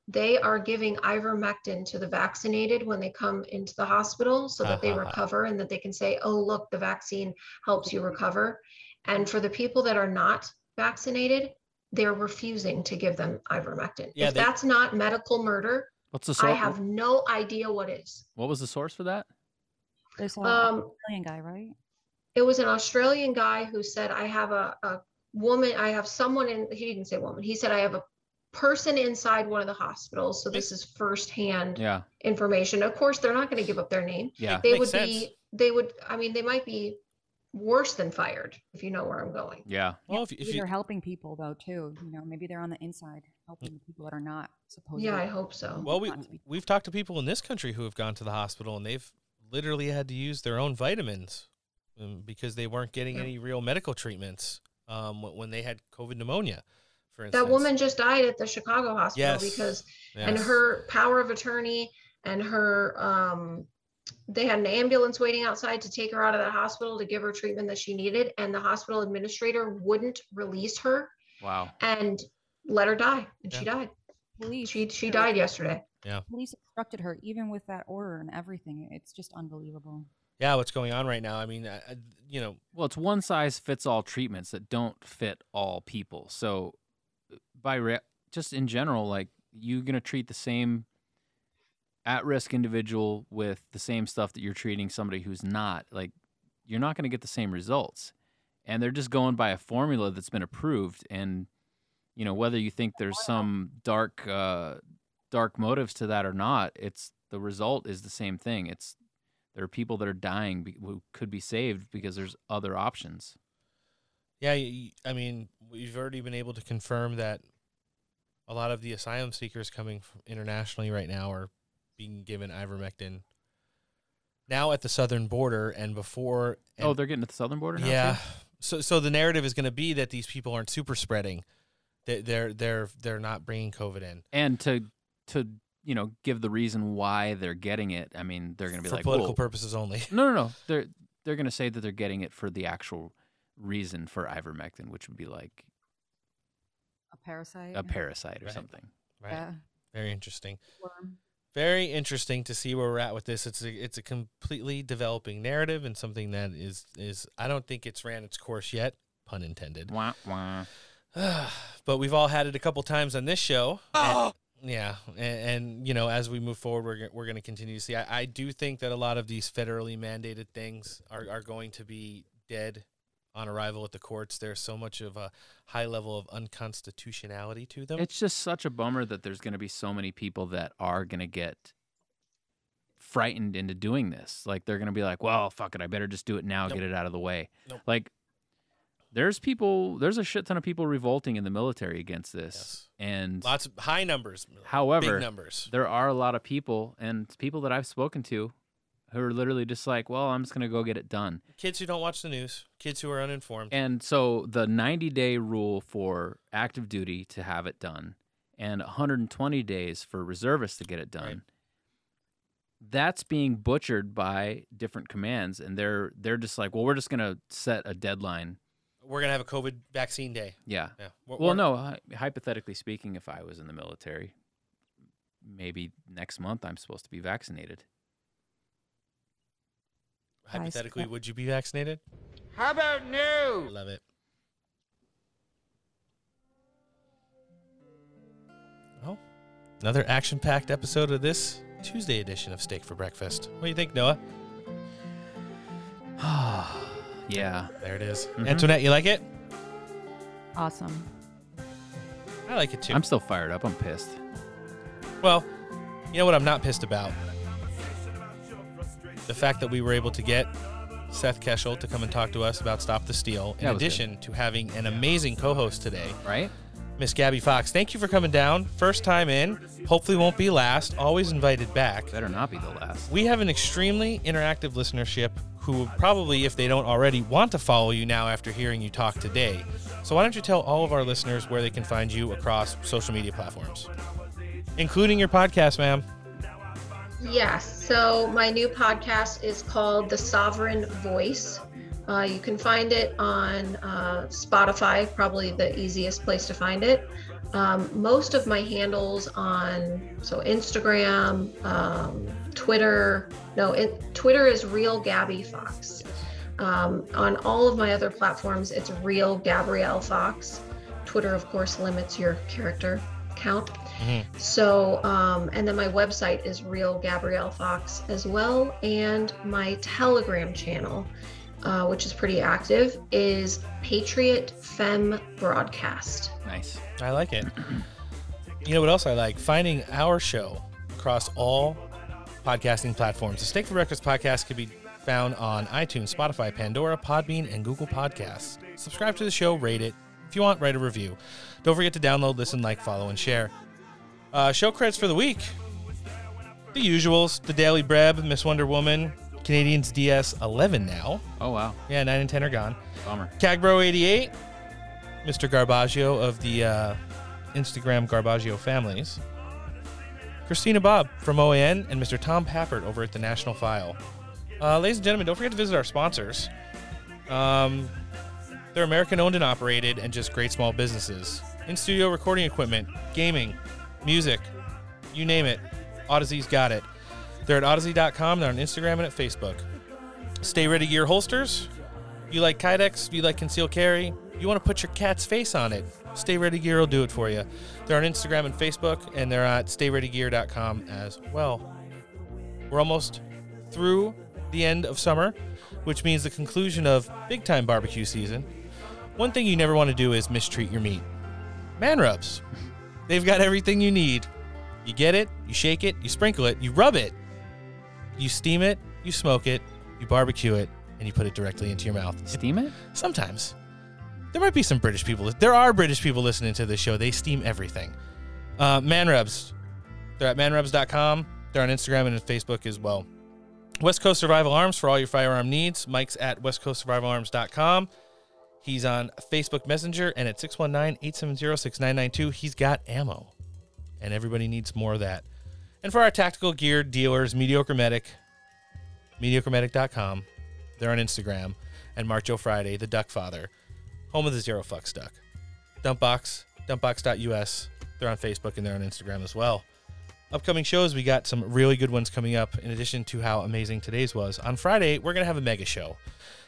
[SPEAKER 8] they are giving ivermectin to the vaccinated when they come into the hospital so that they
[SPEAKER 6] Ha, ha, ha.
[SPEAKER 8] recover and that they can say, oh, look, the vaccine helps you recover. And for the people that are not vaccinated, they're refusing to give them ivermectin.
[SPEAKER 2] Yeah,
[SPEAKER 8] if
[SPEAKER 2] they-
[SPEAKER 8] that's not medical murder,
[SPEAKER 2] What's the source?
[SPEAKER 8] I have no idea what is.
[SPEAKER 2] What was the source for that?
[SPEAKER 17] There's a
[SPEAKER 8] Um,
[SPEAKER 17] Australian guy, right?
[SPEAKER 8] It was an Australian guy who said, I have a, a woman, I have someone in, he didn't say woman, he said, I have a person inside one of the hospitals. So this is firsthand
[SPEAKER 2] Yeah.
[SPEAKER 8] information. Of course, they're not going to give up their name.
[SPEAKER 2] Yeah.
[SPEAKER 8] They
[SPEAKER 2] Makes
[SPEAKER 8] would
[SPEAKER 2] sense.
[SPEAKER 8] be, they would, I mean, they might be worse than fired, if you know where I'm going.
[SPEAKER 2] Yeah.
[SPEAKER 6] Well, if,
[SPEAKER 17] Maybe they're helping people though too. You know, maybe they're on the inside helping the people that are not supposed. To.
[SPEAKER 8] Yeah, I hope so.
[SPEAKER 6] Well, we we've talked to people in this country who have gone to the hospital and they've literally had to use their own vitamins um, because they weren't getting
[SPEAKER 8] Yeah.
[SPEAKER 6] any real medical treatments um, when, when they had COVID pneumonia, for instance.
[SPEAKER 8] That woman just died at the Chicago hospital
[SPEAKER 6] Yes.
[SPEAKER 8] because, and her power of attorney and her, um, they had an ambulance waiting outside to take her out of the hospital to give her treatment that she needed, and the hospital administrator wouldn't release her
[SPEAKER 2] Wow.
[SPEAKER 8] and let her die, and she died.
[SPEAKER 17] Police.
[SPEAKER 8] She she died yesterday.
[SPEAKER 6] Yeah.
[SPEAKER 17] Police obstructed her even with that order and everything. It's just unbelievable.
[SPEAKER 6] Yeah, what's going on right now? I mean, I, I- you know,
[SPEAKER 2] Well, it's one size fits all treatments that don't fit all people. So, by re- just in general, like you're gonna treat the same at-risk individual with the same stuff that you're treating somebody who's not. Like, you're not gonna get the same results, and they're just going by a formula that's been approved. And you know, whether you think there's some dark, uh, dark motives to that or not, it's the result is the same thing. It's there are people that are dying be- who could be saved because there's other options.
[SPEAKER 6] yeah, I mean, we've already been able to confirm that a lot of the asylum seekers coming from internationally right now are being given ivermectin now at the southern border and before.
[SPEAKER 2] oh, they're getting at the southern border now.
[SPEAKER 6] Yeah.
[SPEAKER 2] too?
[SPEAKER 6] So so the narrative is going to be that these people aren't super spreading. They, they're they're they're not bringing COVID in.
[SPEAKER 2] and to to you know give the reason why they're getting it. I mean, they're going to be
[SPEAKER 6] For
[SPEAKER 2] like
[SPEAKER 6] political
[SPEAKER 2] "Well,"
[SPEAKER 6] purposes only.
[SPEAKER 2] No, no, no. They're they're going to say that they're getting it for the actual reason for ivermectin, which would be like
[SPEAKER 17] A parasite.
[SPEAKER 2] a parasite or
[SPEAKER 6] Right.
[SPEAKER 2] something.
[SPEAKER 6] Right.
[SPEAKER 17] Yeah.
[SPEAKER 6] Very interesting.
[SPEAKER 17] Worm.
[SPEAKER 6] Very interesting to see where we're at with this. It's a it's a completely developing narrative and something that is is I don't think it's ran its course yet, pun intended.
[SPEAKER 2] Wah, wah.
[SPEAKER 6] but we've all had it a couple times on this show. Oh. And- yeah, and, and you know, as we move forward, we're we're going to continue to see. I, I do think that a lot of these federally mandated things are are going to be dead on arrival at the courts. There's so much of a high level of unconstitutionality to them.
[SPEAKER 2] It's just such a bummer that there's going to be so many people that are going to get frightened into doing this. Like they're going to be like, "Well, fuck it, I better just do it now, get it out of the way."
[SPEAKER 6] Nope.
[SPEAKER 2] Like there's people, there's a shit ton of people revolting in the military against this, and
[SPEAKER 6] Lots of high numbers.
[SPEAKER 2] However,
[SPEAKER 6] big numbers.
[SPEAKER 2] there are a lot of people and people that I've spoken to who are literally just like, "Well, I'm just going to go get it done."
[SPEAKER 6] Kids who don't watch the news, kids who are uninformed.
[SPEAKER 2] And so the 90 day rule for active duty to have it done and 120 days for reservists to get it done. That's being butchered by different commands and they're they're just like, "Well, we're just going to set a deadline."
[SPEAKER 6] We're gonna have a COVID vaccine day.
[SPEAKER 2] Yeah.
[SPEAKER 6] Yeah. We're-
[SPEAKER 2] well,
[SPEAKER 6] we're-
[SPEAKER 2] no, hypothetically speaking, if I was in the military, maybe next month I'm supposed to be vaccinated.
[SPEAKER 6] Hypothetically, would you be vaccinated?
[SPEAKER 24] How about no?
[SPEAKER 6] Love it. Well, another action packed episode of this Tuesday edition of Steak for Breakfast. What do you think, Noah? Ah.
[SPEAKER 2] Yeah.
[SPEAKER 6] There it is.
[SPEAKER 2] Mhm.
[SPEAKER 6] Antoinette, you like it?
[SPEAKER 17] Awesome.
[SPEAKER 6] I like it too.
[SPEAKER 2] I'm still fired up. I'm pissed.
[SPEAKER 6] Well, you know what I'm not pissed about? The fact that we were able to get Seth Keshel to come and talk to us about Stop the Steal, in
[SPEAKER 2] was good.
[SPEAKER 6] addition to having an amazing co host today.
[SPEAKER 2] Right?
[SPEAKER 6] Miss Gabby Fox, thank you for coming down. First time in. Hopefully won't be last. Always invited back.
[SPEAKER 2] Better not be the last.
[SPEAKER 6] We have an extremely interactive listenership who probably, if they don't already, want to follow you now after hearing you talk today. So why don't you tell all of our listeners where they can find you across social media platforms, including your podcast, ma'am.
[SPEAKER 8] Yes. So my new podcast is called The Sovereign Voice. Uh, you can find it on uh, Spotify, probably the easiest place to find it. Um, most of my handles on so Instagram, um, Twitter. No, it, Twitter is real Gabby Fox. Um, on all of my other platforms, it's real Gabrielle Fox. Twitter, of course, limits your character count. So, um, and then my website is Real Gabrielle Fox as well. And my Telegram channel, uh, which is pretty active, is Patriot Femme Broadcast.
[SPEAKER 2] Nice.
[SPEAKER 6] I like it. You know what else I like? Finding our show across all podcasting platforms. The Steak for Breakfast podcast can be found on iTunes, Spotify, Pandora, Podbean, and Google Podcasts. Subscribe to the show, rate it. If you want, write a review. Don't forget to download, listen, like, follow, and share. Uh, show credits for the week. The usuals: The Daily Breb, Miss Wonder Woman, Canadians DS 11 now.
[SPEAKER 2] Oh wow.
[SPEAKER 6] Yeah, nine and ten are gone.
[SPEAKER 2] Bummer.
[SPEAKER 6] Cagbro 88, Mr. Garbaggio of the uh, Instagram Garbaggio families. Christina Bobb from OAN and Mr. Tom Pappert over at the National File. Uh, ladies and gentlemen, don't forget to visit our sponsors. Um, they're American owned and operated and just great small businesses. In studio recording equipment, gaming, music, you name it. Odyssey's got it. They're at odyssey.com, they're on Instagram and at Facebook. Stay Ready Gear holsters. You like Kydex, you like concealed carry, you want to put your cat's face on it. Stay Ready Gear will do it for you. They're on Instagram and Facebook, and they're at stayreadygear.com as well. We're almost through the end of summer, which means the conclusion of big time barbecue season. One thing you never want to do is mistreat your meat. Man rubs. They've got everything you need. You get it, you shake it, you sprinkle it, you rub it, you steam it, you smoke it, you barbecue it, and you put it directly into your mouth.
[SPEAKER 2] Steam it?
[SPEAKER 6] Sometimes. There might be some British people. There are British people listening to this show. They steam everything. Uh, Man Rubs. They're at manrubs.com. They're on Instagram and Facebook as well. West Coast Survival Arms for all your firearm needs. Mike's at westcoastsurvivalarms.com. He's on Facebook Messenger and at 619-870-6992. He's got ammo. And everybody needs more of that. And for our tactical gear dealers, Mediocre Medic, mediocremedic.com. They're on Instagram. And Marcho Friday, the Duck Father, home of the Zero Fucks Duck. Dumpbox, dumpbox.us. They're on Facebook and they're on Instagram as well. Upcoming shows, we got some really good ones coming up, in addition to how amazing today's was. On Friday, we're going to have a mega show.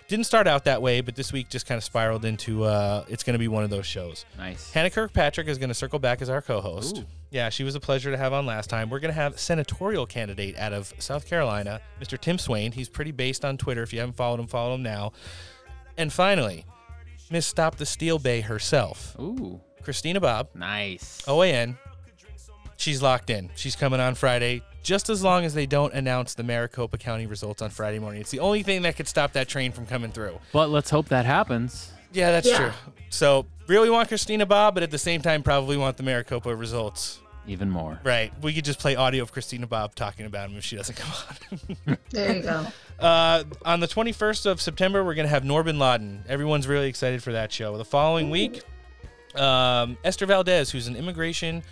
[SPEAKER 6] Didn't start out that way, but this week just kind of spiraled into uh, it's going to be one of those shows.
[SPEAKER 2] Nice.
[SPEAKER 6] Hannah Kirkpatrick is going to circle back as our co host. Yeah, she was a pleasure to have on last time. We're going to have senatorial candidate out of South Carolina, Mr. Tim Swain. He's pretty based on Twitter. If you haven't followed him, follow him now. And finally, Miss Stop the Steel Bay herself.
[SPEAKER 2] Ooh.
[SPEAKER 6] Christina Bobb.
[SPEAKER 2] Nice.
[SPEAKER 6] OAN. She's locked in. She's coming on Friday, just as long as they don't announce the Maricopa County results on Friday morning. It's the only thing that could stop that train from coming through.
[SPEAKER 2] But let's hope that happens.
[SPEAKER 6] Yeah, that's
[SPEAKER 8] Yeah.
[SPEAKER 6] true. So, really want Christina Bobb, but at the same time, probably want the Maricopa results.
[SPEAKER 2] Even more.
[SPEAKER 6] Right. We could just play audio of Christina Bobb talking about him if she doesn't come on.
[SPEAKER 8] There you go.
[SPEAKER 6] Uh, on the 21st of September, we're going to have Norbin Laden. Everyone's really excited for that show. The following week, um, Esther Valdez, who's an immigration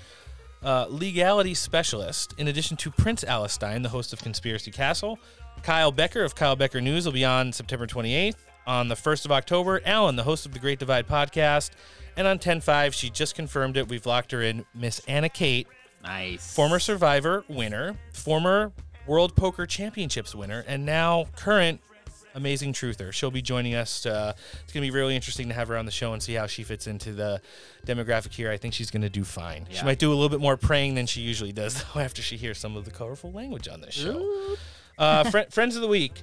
[SPEAKER 6] uh, legality specialist, in addition to Prince Alistine, the host of Conspiracy Castle. Kyle Becker of Kyle Becker News will be on September 28th. On the 1st of October, Alan, the host of the Great Divide podcast. And on 10 5, she just confirmed it. We've locked her in, Miss Anna Kate
[SPEAKER 2] Nice.
[SPEAKER 6] Former Survivor winner, former World Poker Championships winner, and now current amazing truther. She'll be joining us. Uh, it's going to be really interesting to have her on the show and see how she fits into the demographic here. I think she's going to do fine.
[SPEAKER 2] Yeah.
[SPEAKER 6] She might do a little bit more praying than she usually does, though, after she hears some of the colorful language on this show. Uh, fri friends of the week,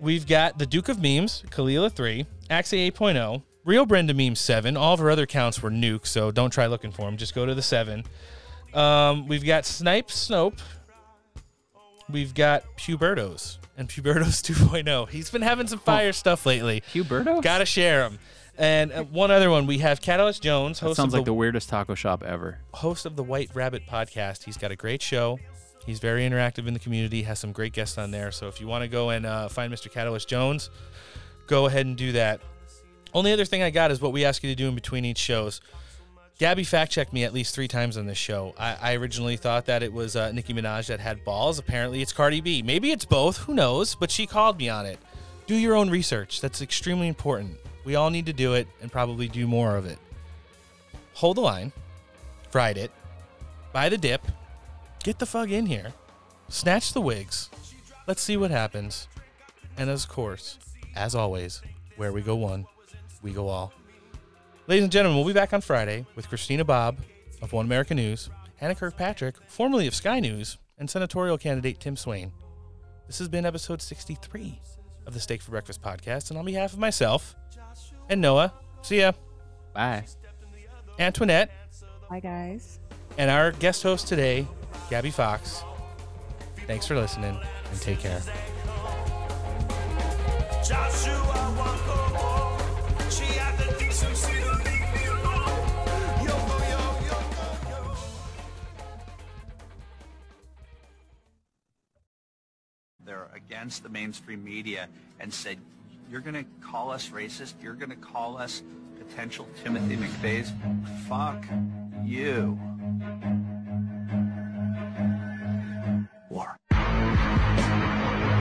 [SPEAKER 6] we've got the Duke of Memes, Kalila 3, Axie 8.0, Real Brenda Meme 7. All of her other accounts were nukes, so don't try looking for them. Just go to the 7. Um, we've got Snipe Snope. We've got Pubertos and Pubertos 2.0. He's been having some fire stuff lately.
[SPEAKER 2] Pubertos?
[SPEAKER 6] Gotta share him. And uh, one other one, we have Catalyst Jones,
[SPEAKER 2] That
[SPEAKER 6] host
[SPEAKER 2] sounds
[SPEAKER 6] of
[SPEAKER 2] like the weirdest taco shop ever.
[SPEAKER 6] host of the White Rabbit podcast. He's got a great show. He's very interactive in the community, has some great guests on there. So if you want to go and uh, find Mr. Catalyst Jones, go ahead and do that. Only other thing I got is what we ask you to do in between each shows. Gabby fact checked me at least three times on this show. I, I originally thought that it was uh, Nicki Minaj that had balls. Apparently, it's Cardi B. Maybe it's both. Who knows? But she called me on it. Do your own research. That's extremely important. We all need to do it and probably do more of it. Hold the line, fried it, buy the dip, get the fug in here, snatch the wigs. Let's see what happens. And of course, as always, where we go one, we go all. Ladies and gentlemen, we'll be back on Friday with Christina Bobb of One America News, Hannah Kirkpatrick, formerly of Sky News, and senatorial candidate Tim Swain. This has been episode 63 of the Steak for Breakfast podcast, and on behalf of myself and Noah, see ya.
[SPEAKER 2] Bye.
[SPEAKER 6] Antoinette,
[SPEAKER 17] Bye, guys.
[SPEAKER 6] and our guest host today, Gabby Fox. Thanks for listening and take care.
[SPEAKER 25] Joshua
[SPEAKER 26] They're against the mainstream media and said, you're going to call us racist. You're going to call us potential Timothy McVeighs. Fuck you. War.